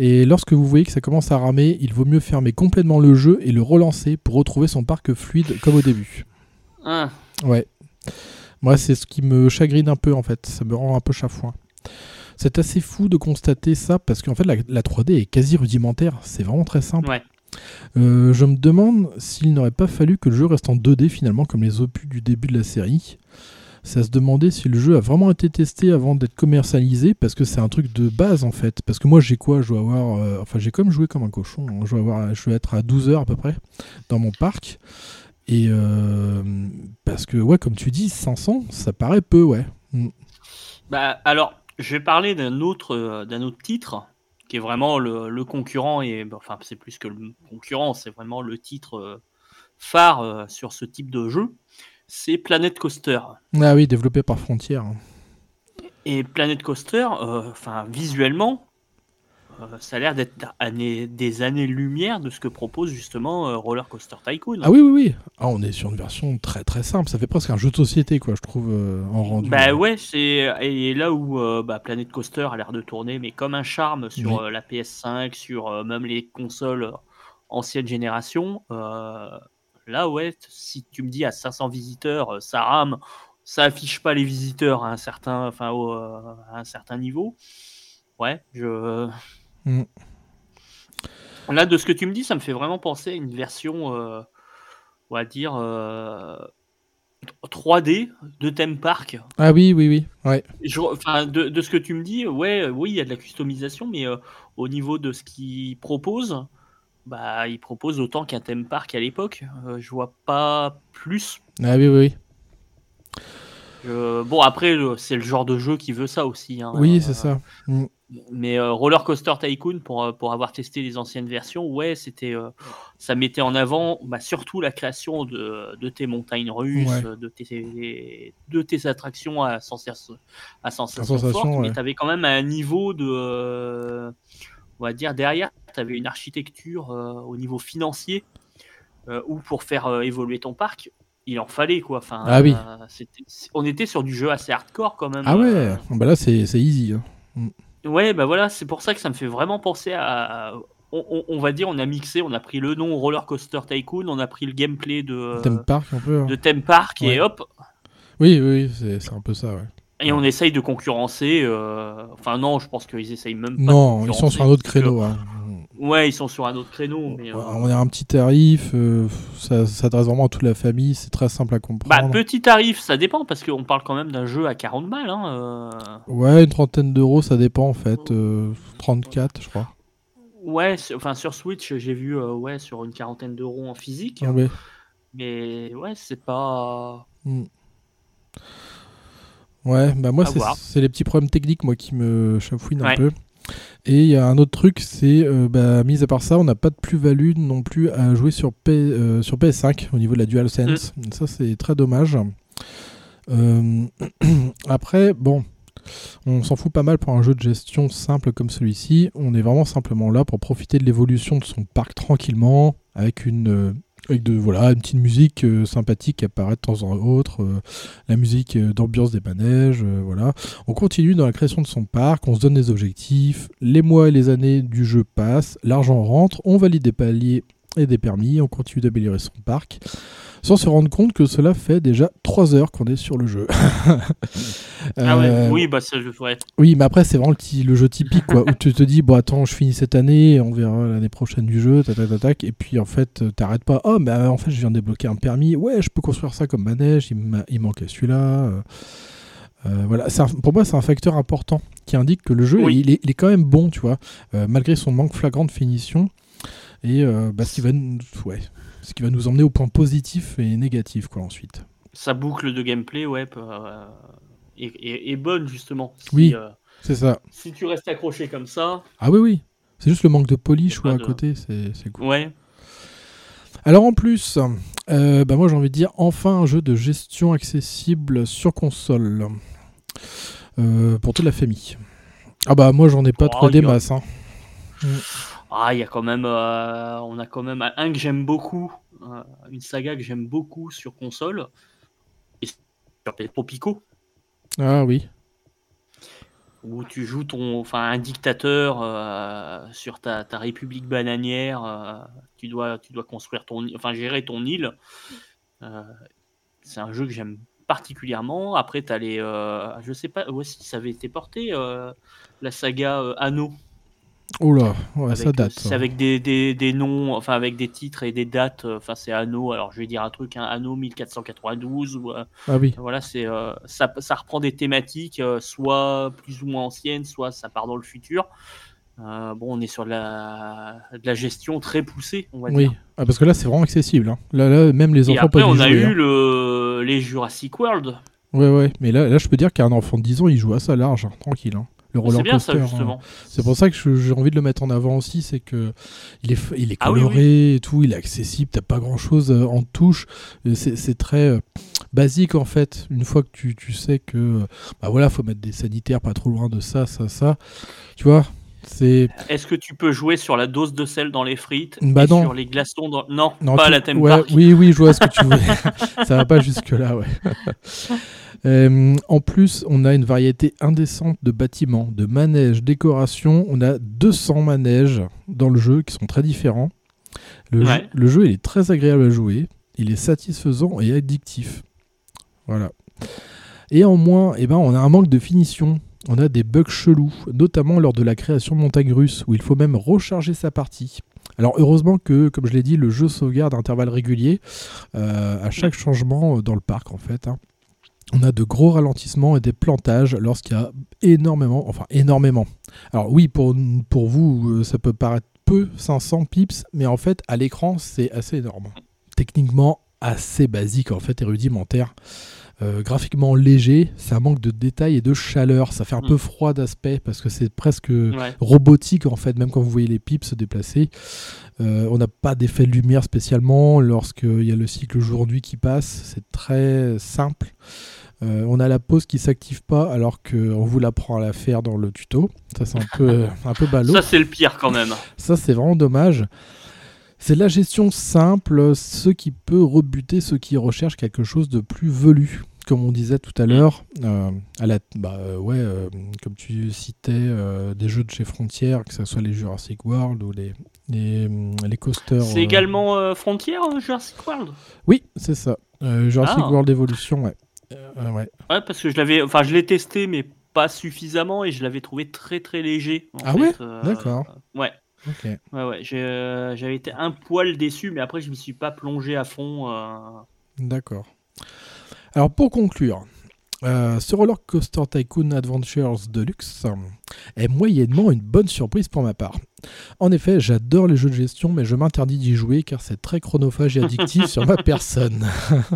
Et lorsque vous voyez que ça commence à ramer, il vaut mieux fermer complètement le jeu et le relancer pour retrouver son parc fluide comme au début. hein. Ouais. Moi, c'est ce qui me chagrine un peu en fait. Ça me rend un peu chafouin. C'est assez fou de constater ça parce qu'en fait, la, la 3D est quasi rudimentaire. C'est vraiment très simple. Ouais. Euh, je me demande s'il n'aurait pas fallu que le jeu reste en 2D finalement, comme les opus du début de la série. C'est à se demander si le jeu a vraiment été testé avant d'être commercialisé, parce que c'est un truc de base en fait. Parce que moi j'ai quoi? Je dois avoir. euh, enfin, j'ai comme joué comme un cochon. hein. Je dois, avoir, je dois être à 12 heures à peu près dans mon parc. Et euh, parce que, ouais, comme tu dis, 500, ça paraît peu, ouais. Mm. Bah, alors, je vais parler d'un autre, euh, d'un autre titre qui est vraiment le, concurrent et bah, enfin c'est plus que le concurrent, c'est vraiment le titre phare sur ce type de jeu. C'est Planet Coaster. Ah oui, développé par Frontier. hein. Et Planet Coaster, euh, enfin visuellement, euh, ça a l'air d'être année- des années-lumière de ce que propose justement euh, Roller Coaster Tycoon. Ah oui, oui, oui. Ah, on est sur une version très très simple. Ça fait presque un jeu de société, quoi, je trouve, en rendu. Bah ouais, c'est et là où bah, Planet Coaster a l'air de tourner, mais comme un charme sur Oui. la PS5, sur même les consoles ancienne génération. Là ouais, si tu me dis à 500 visiteurs, euh, ça rame, ça affiche pas les visiteurs à un certain, enfin au, euh, à un certain niveau. Ouais, je. Mm. Là, de ce que tu me dis, ça me fait vraiment penser à une version, euh, on va dire. euh, 3D de theme park Ah oui, oui, oui. Ouais. je, de, de ce que tu me dis, ouais, oui, il y a de la customisation, mais euh, au niveau de ce qu'il propose, bah, il propose autant qu'un theme park à l'époque. Euh, je vois pas plus. Ah oui, oui, oui. Bon, après, c'est le genre de jeu qui veut ça aussi. hein. Oui, Euh, c'est ça. Mm. Mais euh, Roller Coaster Tycoon, pour, euh, pour avoir testé les anciennes versions, ouais, c'était, ça mettait en avant bah, surtout la création de, de tes montagnes russes, Ouais. de, tes, de tes attractions à sensation, à sensation, sensation, forte, mais ouais. tu avais quand même un niveau de. on va dire derrière, tu avais une architecture euh, au niveau financier euh, où pour faire euh, évoluer ton parc, il en fallait quoi. Enfin, Ah oui. on était sur du jeu assez hardcore quand même. Ah ouais, euh, bah là c'est easy. hein. Ouais, bah voilà, c'est pour ça que ça me fait vraiment penser à. On, on- on va dire, on a mixé, on a pris le nom Roller Coaster Tycoon, on a pris le gameplay de Theme park un peu. hein. de Theme Park Ouais. et hop, Oui, oui, c'est un peu ça, ouais. et on essaye de concurrencer. euh, Enfin non, je pense qu'ils essayent même pas. Non, ils sont sur un autre que- créneau. hein. Ouais, ils sont sur un autre créneau. Mais, euh, On a un petit tarif, euh, ça s'adresse vraiment à toute la famille, c'est très simple à Bah, comprendre. petit tarif, ça dépend parce qu'on parle quand même d'un jeu à 40 balles. Hein, euh. Ouais, une trentaine d'euros, ça dépend en fait. euh, 34, je crois. Ouais, sur- enfin sur Switch, j'ai vu ouais sur une quarantaine d'euros en physique, Ah ouais. mais ouais, c'est pas. Mm. Ouais, bah moi, c'est les petits problèmes techniques, moi, qui me chafouinent un Ouais. peu. Et il y a un autre truc, c'est, euh, bah, mis à part ça, on n'a pas de plus-value non plus à jouer sur, P- euh, sur PS5 au niveau de la DualSense. Mm. Ça, c'est très dommage. Euh, Après, bon, on s'en fout pas mal pour un jeu de gestion simple comme celui-ci. On est vraiment simplement là pour profiter de l'évolution de son parc tranquillement, avec une, avec de voilà une petite musique euh, sympathique qui apparaît de temps en autre, euh, la musique euh, d'ambiance des manèges, voilà. On continue dans la création de son parc, on se donne des objectifs, les mois et les années du jeu passent, l'argent rentre, on valide des paliers et des permis, on continue d'améliorer son parc, sans se rendre compte que cela fait déjà 3 heures qu'on est sur le jeu. Ah ouais, Euh, oui, bah ça je ferais. oui, mais après, c'est vraiment le, jeu typique, quoi, où tu te dis, bon, attends, je finis cette année, on verra l'année prochaine du jeu, tac, tac, tac, tac, et puis en fait, t'arrêtes pas, oh, mais euh, en fait, je viens de débloquer un permis, ouais, je peux construire ça comme manège, il, m'a- il manquait celui-là. euh, voilà, un- pour moi, c'est un facteur important qui indique que le jeu, Oui. il, est, il est quand même bon, tu vois, euh, malgré son manque flagrant de finition, et euh, bah, ce, qui va, nous- ouais, ce qui va nous emmener au point positif et négatif, quoi, ensuite. Sa boucle de gameplay, ouais, euh, est, est- est bonne justement. Si, Oui. euh, C'est ça. si tu restes accroché comme ça, Ah oui, oui. C'est juste le manque de polish, ouais, à de- côté, c'est c'est cool. ouais. Alors en plus, euh, bah moi j'ai envie de dire enfin un jeu de gestion accessible sur console Euh, pour toute la famille. Ah bah moi j'en ai pas Oh, trop des masses. hein. Ah, il y a quand même, euh, on a quand même un que j'aime beaucoup, euh, une saga que j'aime beaucoup sur console, et Pico, Ah oui. où tu joues ton, enfin un dictateur euh, sur ta, ta république bananière, tu dois, tu dois construire ton, enfin gérer ton île. C'est un jeu que j'aime particulièrement. Après, tu as les, je sais pas, que ça avait été porté, la saga Anno. Oh là, ouais, ça date. C'est avec des, des, des noms, enfin avec des titres et des dates. euh, Enfin, c'est Anno. Alors, je vais dire un truc, hein, Anno 1492 ou euh, Ah oui. voilà, c'est euh, ça, ça reprend des thématiques, euh, soit plus ou moins anciennes, soit ça part dans le futur. Euh, bon, on est sur de la, de la gestion très poussée, on va Oui. dire. Ah, parce que là c'est vraiment accessible. hein. Là, là même les Et enfants après, peuvent y on a jouer. eu hein. le, les Jurassic World. Ouais ouais. Mais là, là je peux dire qu'un enfant de 10 ans il joue à ça large, hein, tranquille. hein. Le roller bien coaster, hein. justement. C'est pour ça que j'ai envie de le mettre en avant aussi, c'est que il est, il est Ah oui, coloré et tout, il est accessible, t'as pas grand chose en touche, Et c'est très euh, basique en fait. Une fois que tu, tu sais que euh, bah voilà, faut mettre des sanitaires pas trop loin de ça, ça, ça, tu vois, Est-ce que tu peux jouer sur la dose de sel dans les frites Bah et non. sur les glaçons dans... Non, Non, pas à la thème ouais. Oui, oui, je vois ce que tu veux. ça va pas jusque là, ouais. Euh, en plus, on a une variété indécente de bâtiments, de manèges, décorations. On a 200 manèges dans le jeu qui sont très différents. Le, Ouais. jeu, le jeu, il est très agréable à jouer. Il est satisfaisant et addictif. Voilà. Et en moins, eh ben, on a un manque de finition. On a des bugs chelous, notamment lors de la création de montagnes russes, où il faut même recharger sa partie. Alors heureusement que, comme je l'ai dit, le jeu sauvegarde à intervalles réguliers euh, à chaque changement euh, dans le parc en fait. hein. On a de gros ralentissements et des plantages lorsqu'il y a énormément, enfin énormément. Alors oui, pour, pour vous, euh, ça peut paraître peu, 500 pips, mais en fait à l'écran c'est assez énorme. Techniquement assez basique en fait et rudimentaire. euh, graphiquement léger, ça manque de détails et de chaleur. Ça fait un Mm. peu froid d'aspect parce que c'est presque Ouais. robotique en fait, même quand vous voyez les pipes se déplacer. Euh, on n'a pas d'effet de lumière spécialement lorsqu'il y a le cycle jour-nuit qui passe. C'est très simple. Euh, on a la pause qui s'active pas alors qu'on vous l'apprend à la faire dans le tuto. Ça c'est un peu, un peu ballot. Ça, c'est le pire quand même. Ça, c'est vraiment dommage. C'est de la gestion simple, ce qui peut rebuter ceux qui recherchent quelque chose de plus velu. Comme on disait tout à l'heure, euh, à la, bah, euh, ouais, euh, comme tu citais euh, des jeux de chez Frontier, que ce soit les Jurassic World ou les, les, les coasters. C'est euh, également euh, Frontier, euh, Jurassic World? Oui, c'est ça. Euh, Jurassic Ah. World Evolution, ouais. Euh, ouais. Ouais, parce que je l'avais, enfin, je l'ai testé, mais pas suffisamment, et je l'avais trouvé très très léger. en Ah fait, ouais euh, D'accord. Ouais, Ok. ouais, ouais. euh, J'avais été un poil déçu, mais après, je me suis pas plongé à fond. euh, D'accord. Alors pour conclure, euh, ce Roller Coaster Tycoon Adventures Deluxe est moyennement une bonne surprise pour ma part. En effet, j'adore les jeux de gestion, mais je m'interdis d'y jouer car c'est très chronophage et addictif sur ma personne.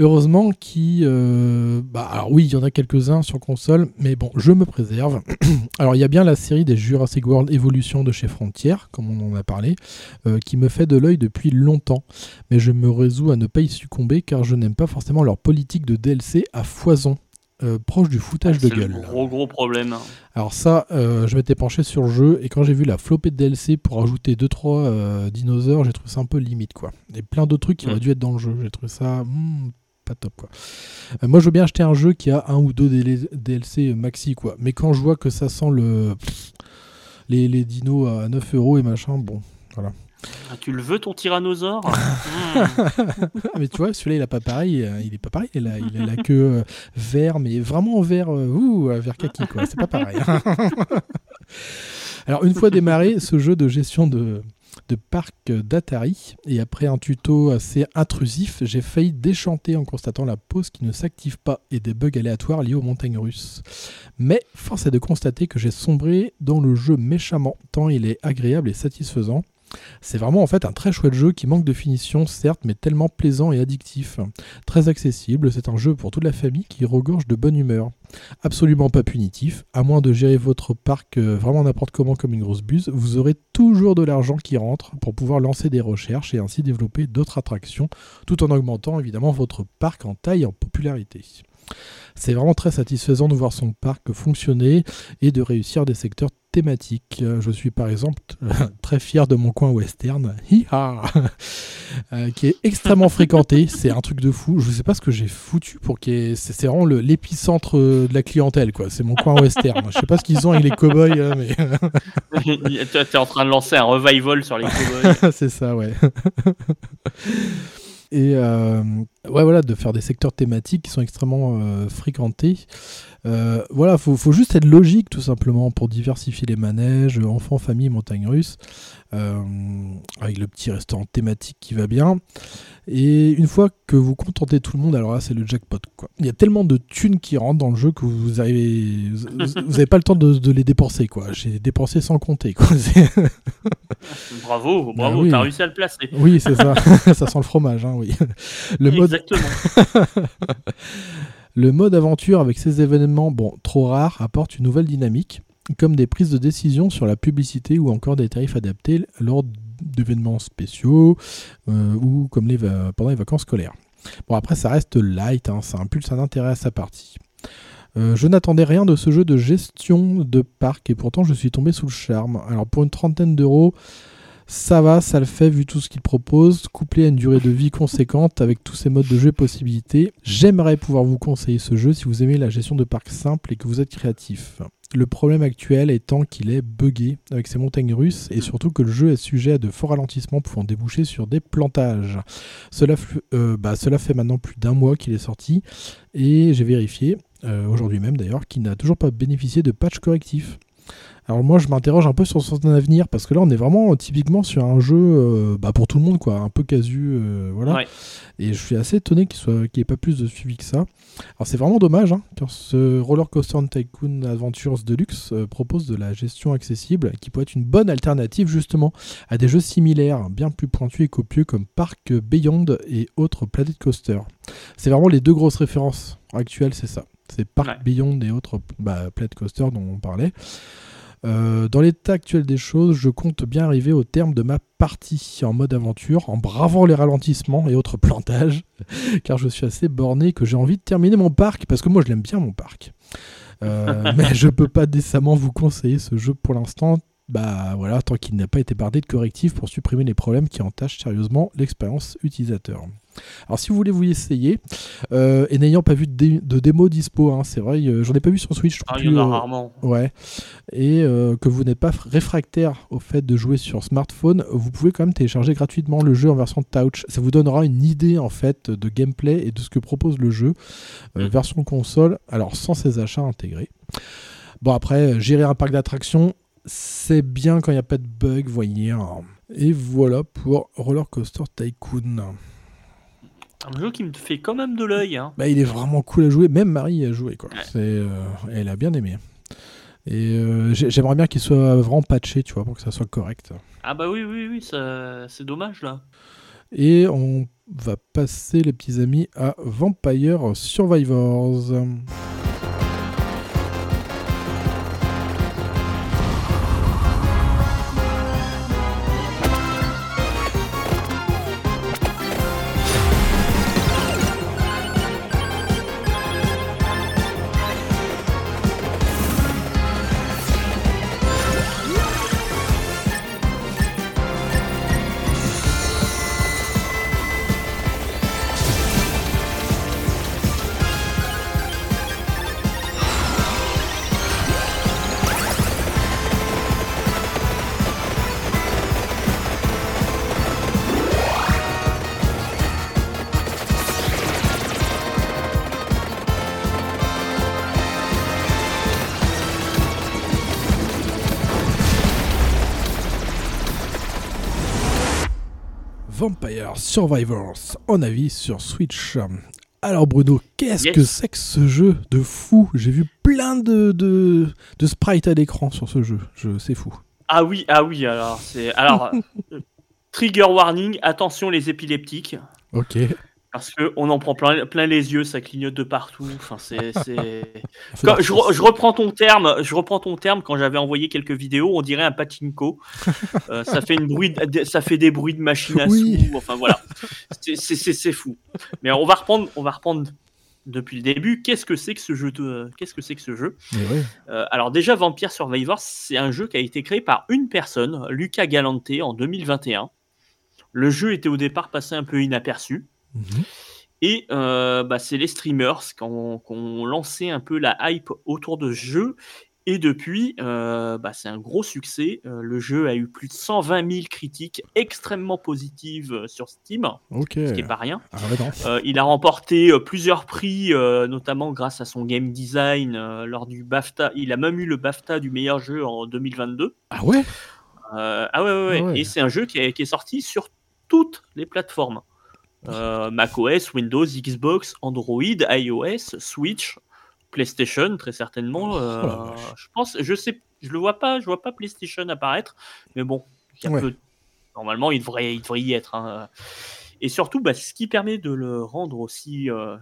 Heureusement qui, bah alors oui, il y en a quelques-uns sur console, mais bon, je me préserve. alors il y a bien la série des Jurassic World Evolution de chez Frontier, comme on en a parlé, euh, qui me fait de l'œil depuis longtemps mais je me résous à ne pas y succomber car je n'aime pas forcément leur politique de DLC à foison, euh, proche du foutage de c'est le gueule. gros gros problème. Alors ça, euh, je m'étais penché sur le jeu et quand j'ai vu la flopée de DLC pour ajouter 2-3 euh, dinosaures, j'ai trouvé ça un peu limite quoi. Et plein d'autres trucs qui Mm. auraient dû être dans le jeu, j'ai trouvé ça hmm, pas top quoi. Euh, moi je veux bien acheter un jeu qui a un ou deux DL- DLC maxi quoi, mais quand je vois que ça sent le... pff, les, les dinos à 9 euros et machin, bon, Ah, tu le veux ton tyrannosaure. Ah, mais tu vois, celui-là, il a pas pareil. euh, Il est pas pareil. Il a, il a la queue euh, vert, mais vraiment vert, euh, ouh, euh, vert kaki, quoi. C'est pas pareil. Alors, une fois démarré, ce jeu de gestion de, de parc d'Atari, et après un tuto assez intrusif, j'ai failli déchanter en constatant la pause qui ne s'active pas et des bugs aléatoires liés aux montagnes russes. Mais force est de constater que j'ai sombré dans le jeu méchamment, tant il est agréable et satisfaisant. C'est vraiment en fait un très chouette jeu qui manque de finition, certes, mais tellement plaisant et addictif. Très accessible, c'est un jeu pour toute la famille qui regorge de bonne humeur. Absolument pas punitif, à moins de gérer votre parc euh, vraiment n'importe comment comme une grosse buse, vous aurez toujours de l'argent qui rentre pour pouvoir lancer des recherches et ainsi développer d'autres attractions, tout en augmentant évidemment votre parc en taille et en popularité. C'est vraiment très satisfaisant de voir son parc fonctionner et de réussir des secteurs thématiques. Euh, Je suis par exemple très fier de mon coin western, Hi-ha euh, qui est extrêmement fréquenté. C'est un truc de fou. Je sais pas ce que j'ai foutu pour qu'il ait- C'est c'est vraiment le- l'épicentre euh, de la clientèle, quoi. C'est mon coin western. Je sais pas ce qu'ils ont avec les cowboys, mais Tu es en train de lancer un revival sur les cowboys. c'est ça, ouais. Et euh, ouais, voilà, de faire des secteurs thématiques qui sont extrêmement euh, fréquentés. Euh, voilà, faut, faut juste être logique tout simplement pour diversifier les manèges, enfants, famille, montagne russe, euh, avec le petit restaurant thématique qui va bien. Et une fois que vous contentez tout le monde, alors là c'est le jackpot. Quoi. Il y a tellement de thunes qui rentrent dans le jeu que vous arrivez, vous vous avez pas le temps de, de les dépenser. quoi. J'ai dépensé sans compter. Quoi. Bravo, bravo, Ah oui. t'as réussi à le placer. Oui, c'est ça. ça sent le fromage, hein, oui. Le mode, Exactement. le mode aventure avec ses événements, bon, trop rares, apporte une nouvelle dynamique, comme des prises de décision sur la publicité ou encore des tarifs adaptés lors d'événements spéciaux euh, ou comme pendant les vacances scolaires. Bon, après, ça reste light, hein, ça impulse un intérêt à sa partie. Euh, je n'attendais rien de ce jeu de gestion de parc et pourtant je suis tombé sous le charme. Alors pour une trentaine d'euros, ça va, ça le fait vu tout ce qu'il propose, couplé à une durée de vie conséquente avec tous ces modes de jeu et possibilités. J'aimerais pouvoir vous conseiller ce jeu si vous aimez la gestion de parc simple et que vous êtes créatif. Le problème actuel étant qu'il est buggé avec ses montagnes russes et surtout que le jeu est sujet à de forts ralentissements pouvant déboucher sur des plantages. Cela, euh, bah, fait maintenant plus d'un mois qu'il est sorti et j'ai vérifié, euh, aujourd'hui même d'ailleurs, qu'il n'a toujours pas bénéficié de patch correctif. Alors moi, je m'interroge un peu sur son avenir parce que là, on est vraiment typiquement sur un jeu euh, bah, pour tout le monde, quoi, un peu casu, euh, voilà. Ouais. Et je suis assez étonné qu'il soit qu'il n'y ait pas plus de suivi que ça. Alors c'est vraiment dommage, hein, car ce Roller Coaster Tycoon Adventures Deluxe euh, propose de la gestion accessible, qui peut être une bonne alternative justement à des jeux similaires, bien plus pointus et copieux comme Park Beyond et autres Planet Coaster. C'est vraiment les deux grosses références actuelles, c'est ça. C'est Park Ouais. Beyond et autres bah, Planet Coaster dont on parlait. Euh, dans l'état actuel des choses, je compte bien arriver au terme de ma partie en mode aventure, en bravant les ralentissements et autres plantages, car je suis assez borné que j'ai envie de terminer mon parc, parce que moi je l'aime bien mon parc. Euh, mais je peux pas décemment vous conseiller ce jeu pour l'instant, bah voilà, tant qu'il n'a pas été bardé de correctifs pour supprimer les problèmes qui entachent sérieusement l'expérience utilisateur. Alors si vous voulez vous y essayer, euh, et n'ayant pas vu de, dé- de démo dispo, hein, c'est vrai, euh, j'en ai pas vu sur Switch. je trouve Ah, il y en a euh, rarement. Ouais. Et que vous n'êtes pas réfractaire au fait de jouer sur smartphone, vous pouvez quand même télécharger gratuitement le jeu en version touch. Ça vous donnera une idée en fait de gameplay et de ce que propose le jeu. Mm. Version console, alors sans ses achats intégrés. Bon après, gérer un parc d'attractions, c'est bien quand il n'y a pas de bug, voyez. hein. Et voilà pour Roller Coaster Tycoon. Un jeu qui me fait quand même de l'œil. Hein. Bah, il est vraiment cool à jouer, même Marie y a joué quoi. Ouais. Euh, elle a bien aimé. Et euh, j'ai- j'aimerais bien qu'il soit vraiment patché, tu vois, pour que ça soit correct. Ah bah oui, oui, oui, c'est dommage là. Et on va passer, les petits amis, à Vampire Survivors. Vampire Survivors, en avis sur Switch. Alors Bruno, qu'est-ce Yes. que c'est que ce jeu de fou? J'ai vu plein de, de, de sprites à l'écran sur ce jeu. Je, c'est fou. Ah oui, ah oui, alors c'est. Alors, euh, trigger warning, attention les épileptiques. Ok. Parce que on en prend plein, plein les yeux, ça clignote de partout. Enfin, c'est, je, re- je reprends ton terme. Je reprends ton terme. Quand j'avais envoyé quelques vidéos, on dirait un pachinko. Euh, ça fait une bruit, de- ça fait des bruits de machine à Oui. sous. Enfin voilà, c'est, fou. Mais on va reprendre, on va reprendre depuis le début. Qu'est-ce que c'est que ce jeu de, Qu'est-ce que c'est que ce jeu? Euh, Alors déjà, Vampire Survivors, c'est un jeu qui a été créé par une personne, Lucas Galante, en 2021. Le jeu était au départ passé un peu inaperçu. Et euh, bah, c'est les streamers qui ont, qui ont lancé un peu la hype autour de ce jeu. Et depuis, euh, bah, c'est un gros succès. Euh, le jeu a eu plus de 120 000 critiques extrêmement positives sur Steam, ce qui n'est pas rien. Ah ouais, il a remporté plusieurs prix, notamment grâce à son game design lors du BAFTA. Il a même eu le BAFTA du meilleur jeu en 2022. Ah ouais? Ah ouais, ouais, ouais. Ah ouais. Et c'est un jeu qui est, qui est sorti sur toutes les plateformes. Euh, macOS, Windows, Xbox, Android, iOS, Switch, PlayStation, très certainement. Euh, Oh vache. je pense, je sais, je le vois pas, je vois pas PlayStation apparaître, mais bon, il y a Ouais. peu- normalement, il devrait, il devrait y être. hein. Et surtout, bah, ce qui permet de le rendre aussi euh,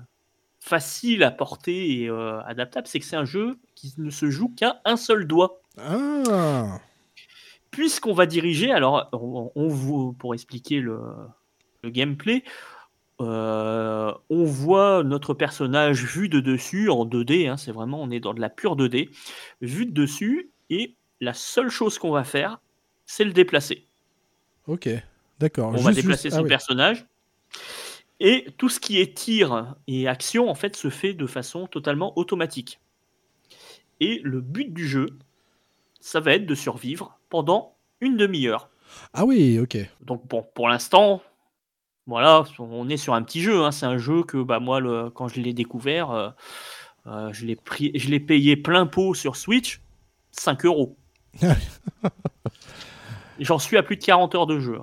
facile à porter et euh, adaptable, c'est que c'est un jeu qui ne se joue qu'à un seul doigt Ah puisqu'on va diriger, alors on, on vous, pour expliquer le, le gameplay, euh, on voit notre personnage vu de dessus en 2D, hein, c'est vraiment, on est dans de la pure 2D, vu de dessus, et la seule chose qu'on va faire, c'est le déplacer. Ok. D'accord. On Juste- va juste- déplacer ah son oui. personnage. Et tout ce qui est tir et action, en fait, se fait de façon totalement automatique. Et le but du jeu, ça va être de survivre pendant une demi-heure. Ah oui, ok. Donc bon, pour l'instant, voilà, on est sur un petit jeu. hein. C'est un jeu que bah, moi, le- quand je l'ai découvert, euh, euh, je l'ai payé plein pot sur Switch, 5 euros. J'en suis à plus de 40 heures de jeu.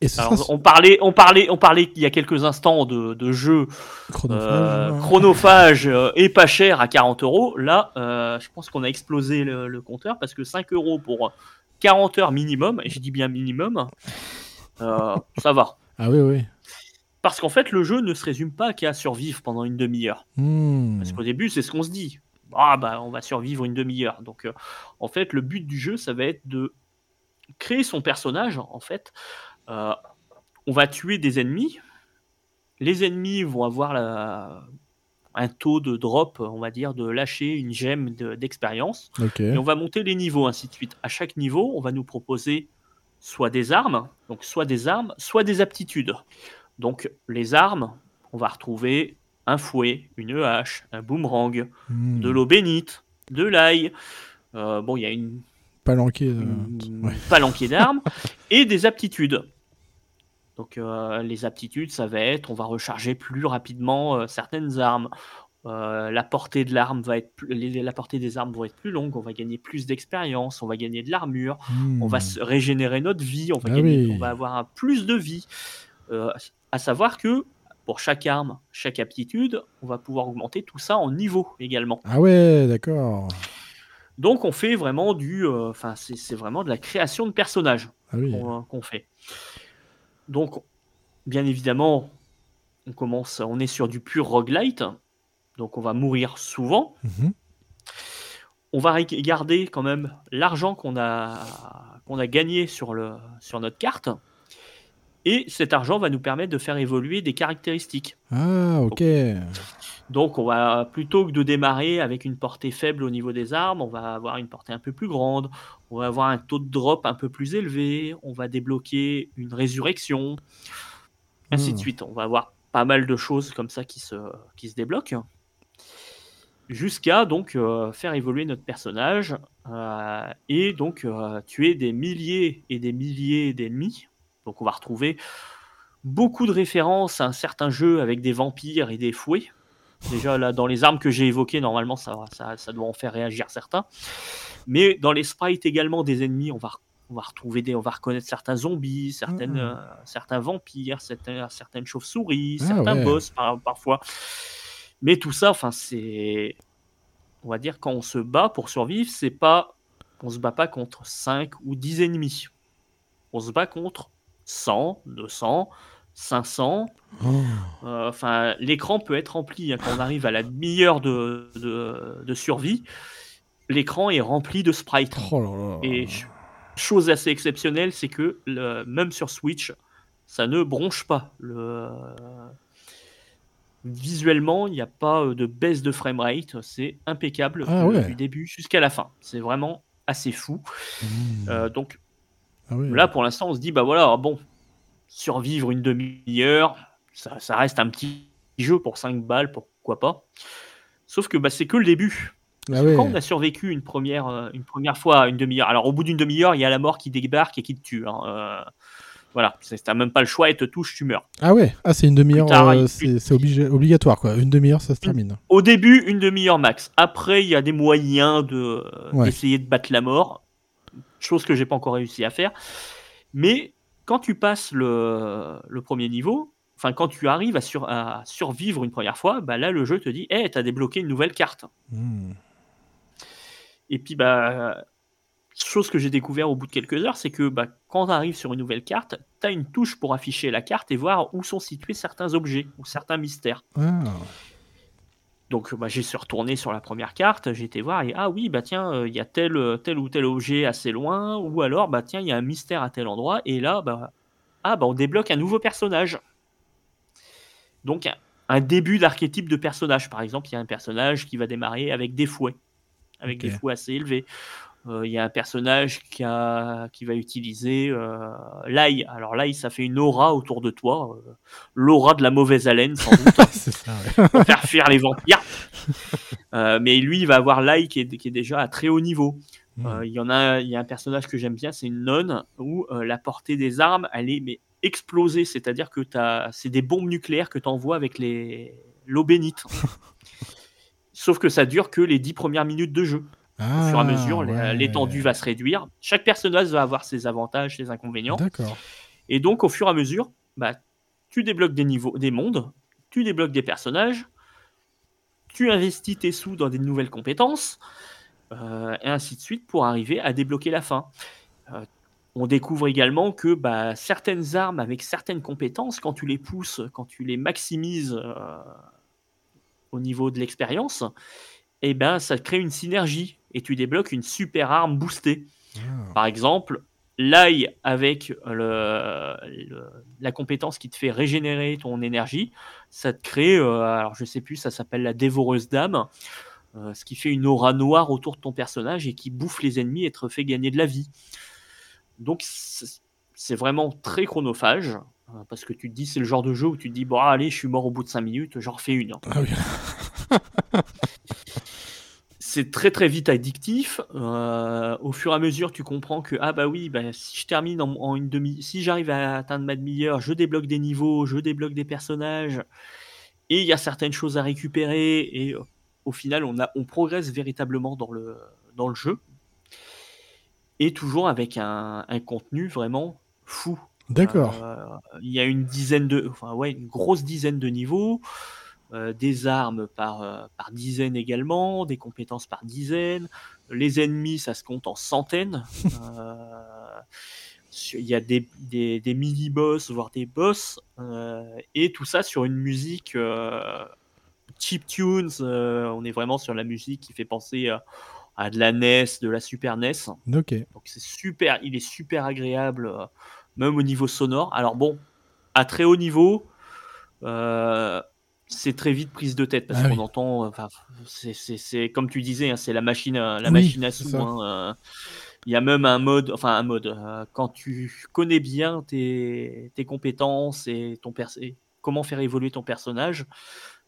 Et ce Alors, sera on parlait, on parlait, on parlait il y a quelques instants de, de jeux chronophage. euh, hein. chronophages et pas cher à 40 euros. Là, je pense qu'on a explosé le, le compteur parce que 5 euros pour 40 heures minimum, et je dis bien minimum, ça va. Ah oui, oui. Parce qu'en fait, le jeu ne se résume pas qu'à survivre pendant une demi-heure. Hmm. Parce qu'au début, c'est ce qu'on se dit. Ah bah, on va survivre une demi-heure. Donc, euh, en fait, le but du jeu, ça va être de créer son personnage. En fait, Euh, on va tuer des ennemis. Les ennemis vont avoir la- un taux de drop, on va dire, de lâcher une gemme de- d'expérience. Et on va monter les niveaux, ainsi de suite. À chaque niveau, on va nous proposer soit des armes, donc soit des armes, soit des aptitudes. Donc les armes, on va retrouver un fouet, une hache, un boomerang, Hmm. de l'eau bénite, de l'ail. Euh, bon, il y a une, euh, ouais. palanquée d'armes et des aptitudes. Donc euh, les aptitudes, ça va être, on va recharger plus rapidement euh, certaines armes. Euh, la portée de l'arme va être, plus- la portée des armes va être plus longue. On va gagner plus d'expérience. On va gagner de l'armure. Hmm. On va se régénérer notre vie. On va, Ah gagner- oui. on va avoir un plus de vie. Euh, à savoir que pour chaque arme, chaque aptitude, on va pouvoir augmenter tout ça en niveau également. Ah ouais, d'accord. Donc on fait vraiment du, euh, enfin c'est c'est vraiment de la création de personnages Ah oui. qu'on qu'on fait. Donc, bien évidemment, on commence, on est sur du pur roguelite, donc on va mourir souvent. Mhm. On va garder quand même l'argent qu'on a, qu'on a gagné sur, le, sur notre carte. Et cet argent va nous permettre de faire évoluer des caractéristiques. Ah, ok. Donc, on va plutôt que de démarrer avec une portée faible au niveau des armes, on va avoir une portée un peu plus grande. On va avoir un taux de drop un peu plus élevé. On va débloquer une résurrection, ainsi de Hmm. suite. On va avoir pas mal de choses comme ça qui se, qui se débloquent. Jusqu'à donc euh, faire évoluer notre personnage euh, et donc euh, tuer des milliers et des milliers d'ennemis. Donc on va retrouver beaucoup de références à un certain jeu avec des vampires et des fouets. Déjà, là, dans les armes que j'ai évoquées, normalement, ça, ça, ça doit en faire réagir certains. Mais dans les sprites également des ennemis, on va, on va retrouver des, on va reconnaître certains zombies, certaines, euh, certains vampires, certains, certaines chauves-souris, Ah certains ouais. boss par- parfois. Mais tout ça, enfin, c'est, on va dire, quand on se bat pour survivre, c'est pas, on se bat pas contre 5 ou 10 ennemis. On se bat contre 100, 200, 500, Oh. euh, Enfin, l'écran peut être rempli hein, quand on arrive à la demi-heure de, de, de survie. L'écran est rempli de sprites. Oh là là. Et ch- chose assez exceptionnelle, c'est que le- même sur Switch, ça ne bronche pas. Le... Visuellement, il n'y a pas euh, de baisse de framerate. C'est impeccable Ah du- ouais. du début jusqu'à la fin. C'est vraiment assez fou. Hmm. Euh, donc Ah. Là, pour l'instant, on se dit, bah voilà, bon, survivre une demi-heure, ça, ça reste un petit jeu pour 5 balles, pourquoi pas. Sauf que bah, c'est que le début. Ah. Quand on a survécu une première, euh, une première fois à une demi-heure, alors au bout d'une demi-heure, il y a la mort qui débarque et qui te tue. hein, euh, voilà, c'est- t'as même pas le choix, elle te touche, tu meurs. Ah ouais, ah, c'est une demi-heure, euh, c'est obligatoire quoi. Une demi-heure, ça se termine. Au début, une demi-heure max. Après, il y a des moyens de Ouais. d'essayer de battre la mort, chose que j'ai pas encore réussi à faire. Mais quand tu passes le, le premier niveau, enfin quand tu arrives à, sur- à survivre une première fois, bah là le jeu te dit, hey, t'as débloqué une nouvelle carte. Hmm. Et puis bah chose que j'ai découvert au bout de quelques heures, c'est que bah, quand tu arrives sur une nouvelle carte, tu as une touche pour afficher la carte et voir où sont situés certains objets ou certains mystères. Ah. Donc bah, j'ai suis retourné sur la première carte, j'ai été voir et ah oui bah tiens euh, il y a tel euh, tel ou tel objet assez loin ou alors bah tiens il y a un mystère à tel endroit et là bah ah bah on débloque un nouveau personnage. Donc un, début d'archétype de personnage par exemple il y a un personnage qui va démarrer avec des fouets avec des fouets assez élevés. Euh, Il y a un personnage qui, a, qui va utiliser euh, l'ail. Alors l'ail, ça fait une aura autour de toi, euh, l'aura de la mauvaise haleine sans doute c'est ça. ouais. pour faire fuir les vampires. Mais lui, il va avoir l'ail qui est, qui est déjà à très haut niveau. Hmm. Euh, Il y en a, il y a un personnage que j'aime bien, c'est une nonne où euh, la portée des armes, elle est mais explosée, c'est-à-dire que t'as- c'est des bombes nucléaires que tu envoies avec les l'eau bénite. Sauf que ça dure que les dix premières minutes de jeu. Ah, Au fur et à mesure, ouais. l'étendue va se réduire. Chaque personnage va avoir ses avantages, ses inconvénients. D'accord. Et donc, au fur et à mesure, bah, tu débloques des niveaux, des mondes, tu débloques des personnages, tu investis tes sous dans des nouvelles compétences, euh, et ainsi de suite pour arriver à débloquer la fin. Euh, on découvre également que bah, certaines armes avec certaines compétences, quand tu les pousses, quand tu les maximises euh, au niveau de l'expérience, eh ben, ça crée une synergie et tu débloques une super arme boostée. Ah. Par exemple, l'ail avec le, le- la compétence qui te fait régénérer ton énergie, ça te crée, euh, alors je sais plus, ça s'appelle la dévoreuse d'âme, euh, ce qui fait une aura noire autour de ton personnage et qui bouffe les ennemis et te fait gagner de la vie. Donc c'est c'est vraiment très chronophage. euh, Parce que tu te dis, c'est le genre de jeu où tu te dis, bon, allez, je suis mort au bout de 5 minutes, j'en refais une. Ah oui. c'est très très vite addictif. Euh, au fur et à mesure, tu comprends que ah bah oui, bah, si je termine en, en une demi, si j'arrive à atteindre ma demi-heure, je débloque des niveaux, je débloque des personnages, et il y a certaines choses à récupérer. Et euh, au final, on a, on progresse véritablement dans le dans le jeu, et toujours avec un, un contenu vraiment fou. D'accord. Euh, Il y a une dizaine de, enfin ouais, une grosse dizaine de niveaux, euh, des armes par, euh, par dizaines également, des compétences par dizaines. Les ennemis, ça se compte en centaines. Euh, Il y a des, des, des mini-boss, voire des boss, et tout ça sur une musique cheap tunes. on est vraiment sur la musique qui fait penser à, de la NES, de la Super NES. Ok. Donc c'est super, il est super agréable, même au niveau sonore. Alors bon, à très haut niveau, euh, c'est très vite prise de tête parce Ah qu'on oui. entend, euh, enfin, c'est- comme tu disais, hein, c'est la machine, à- la Oui, machine à sous. hein, euh, Il y a même un mode, enfin un mode, euh, quand tu connais bien tes, tes compétences et ton et comment faire évoluer ton personnage,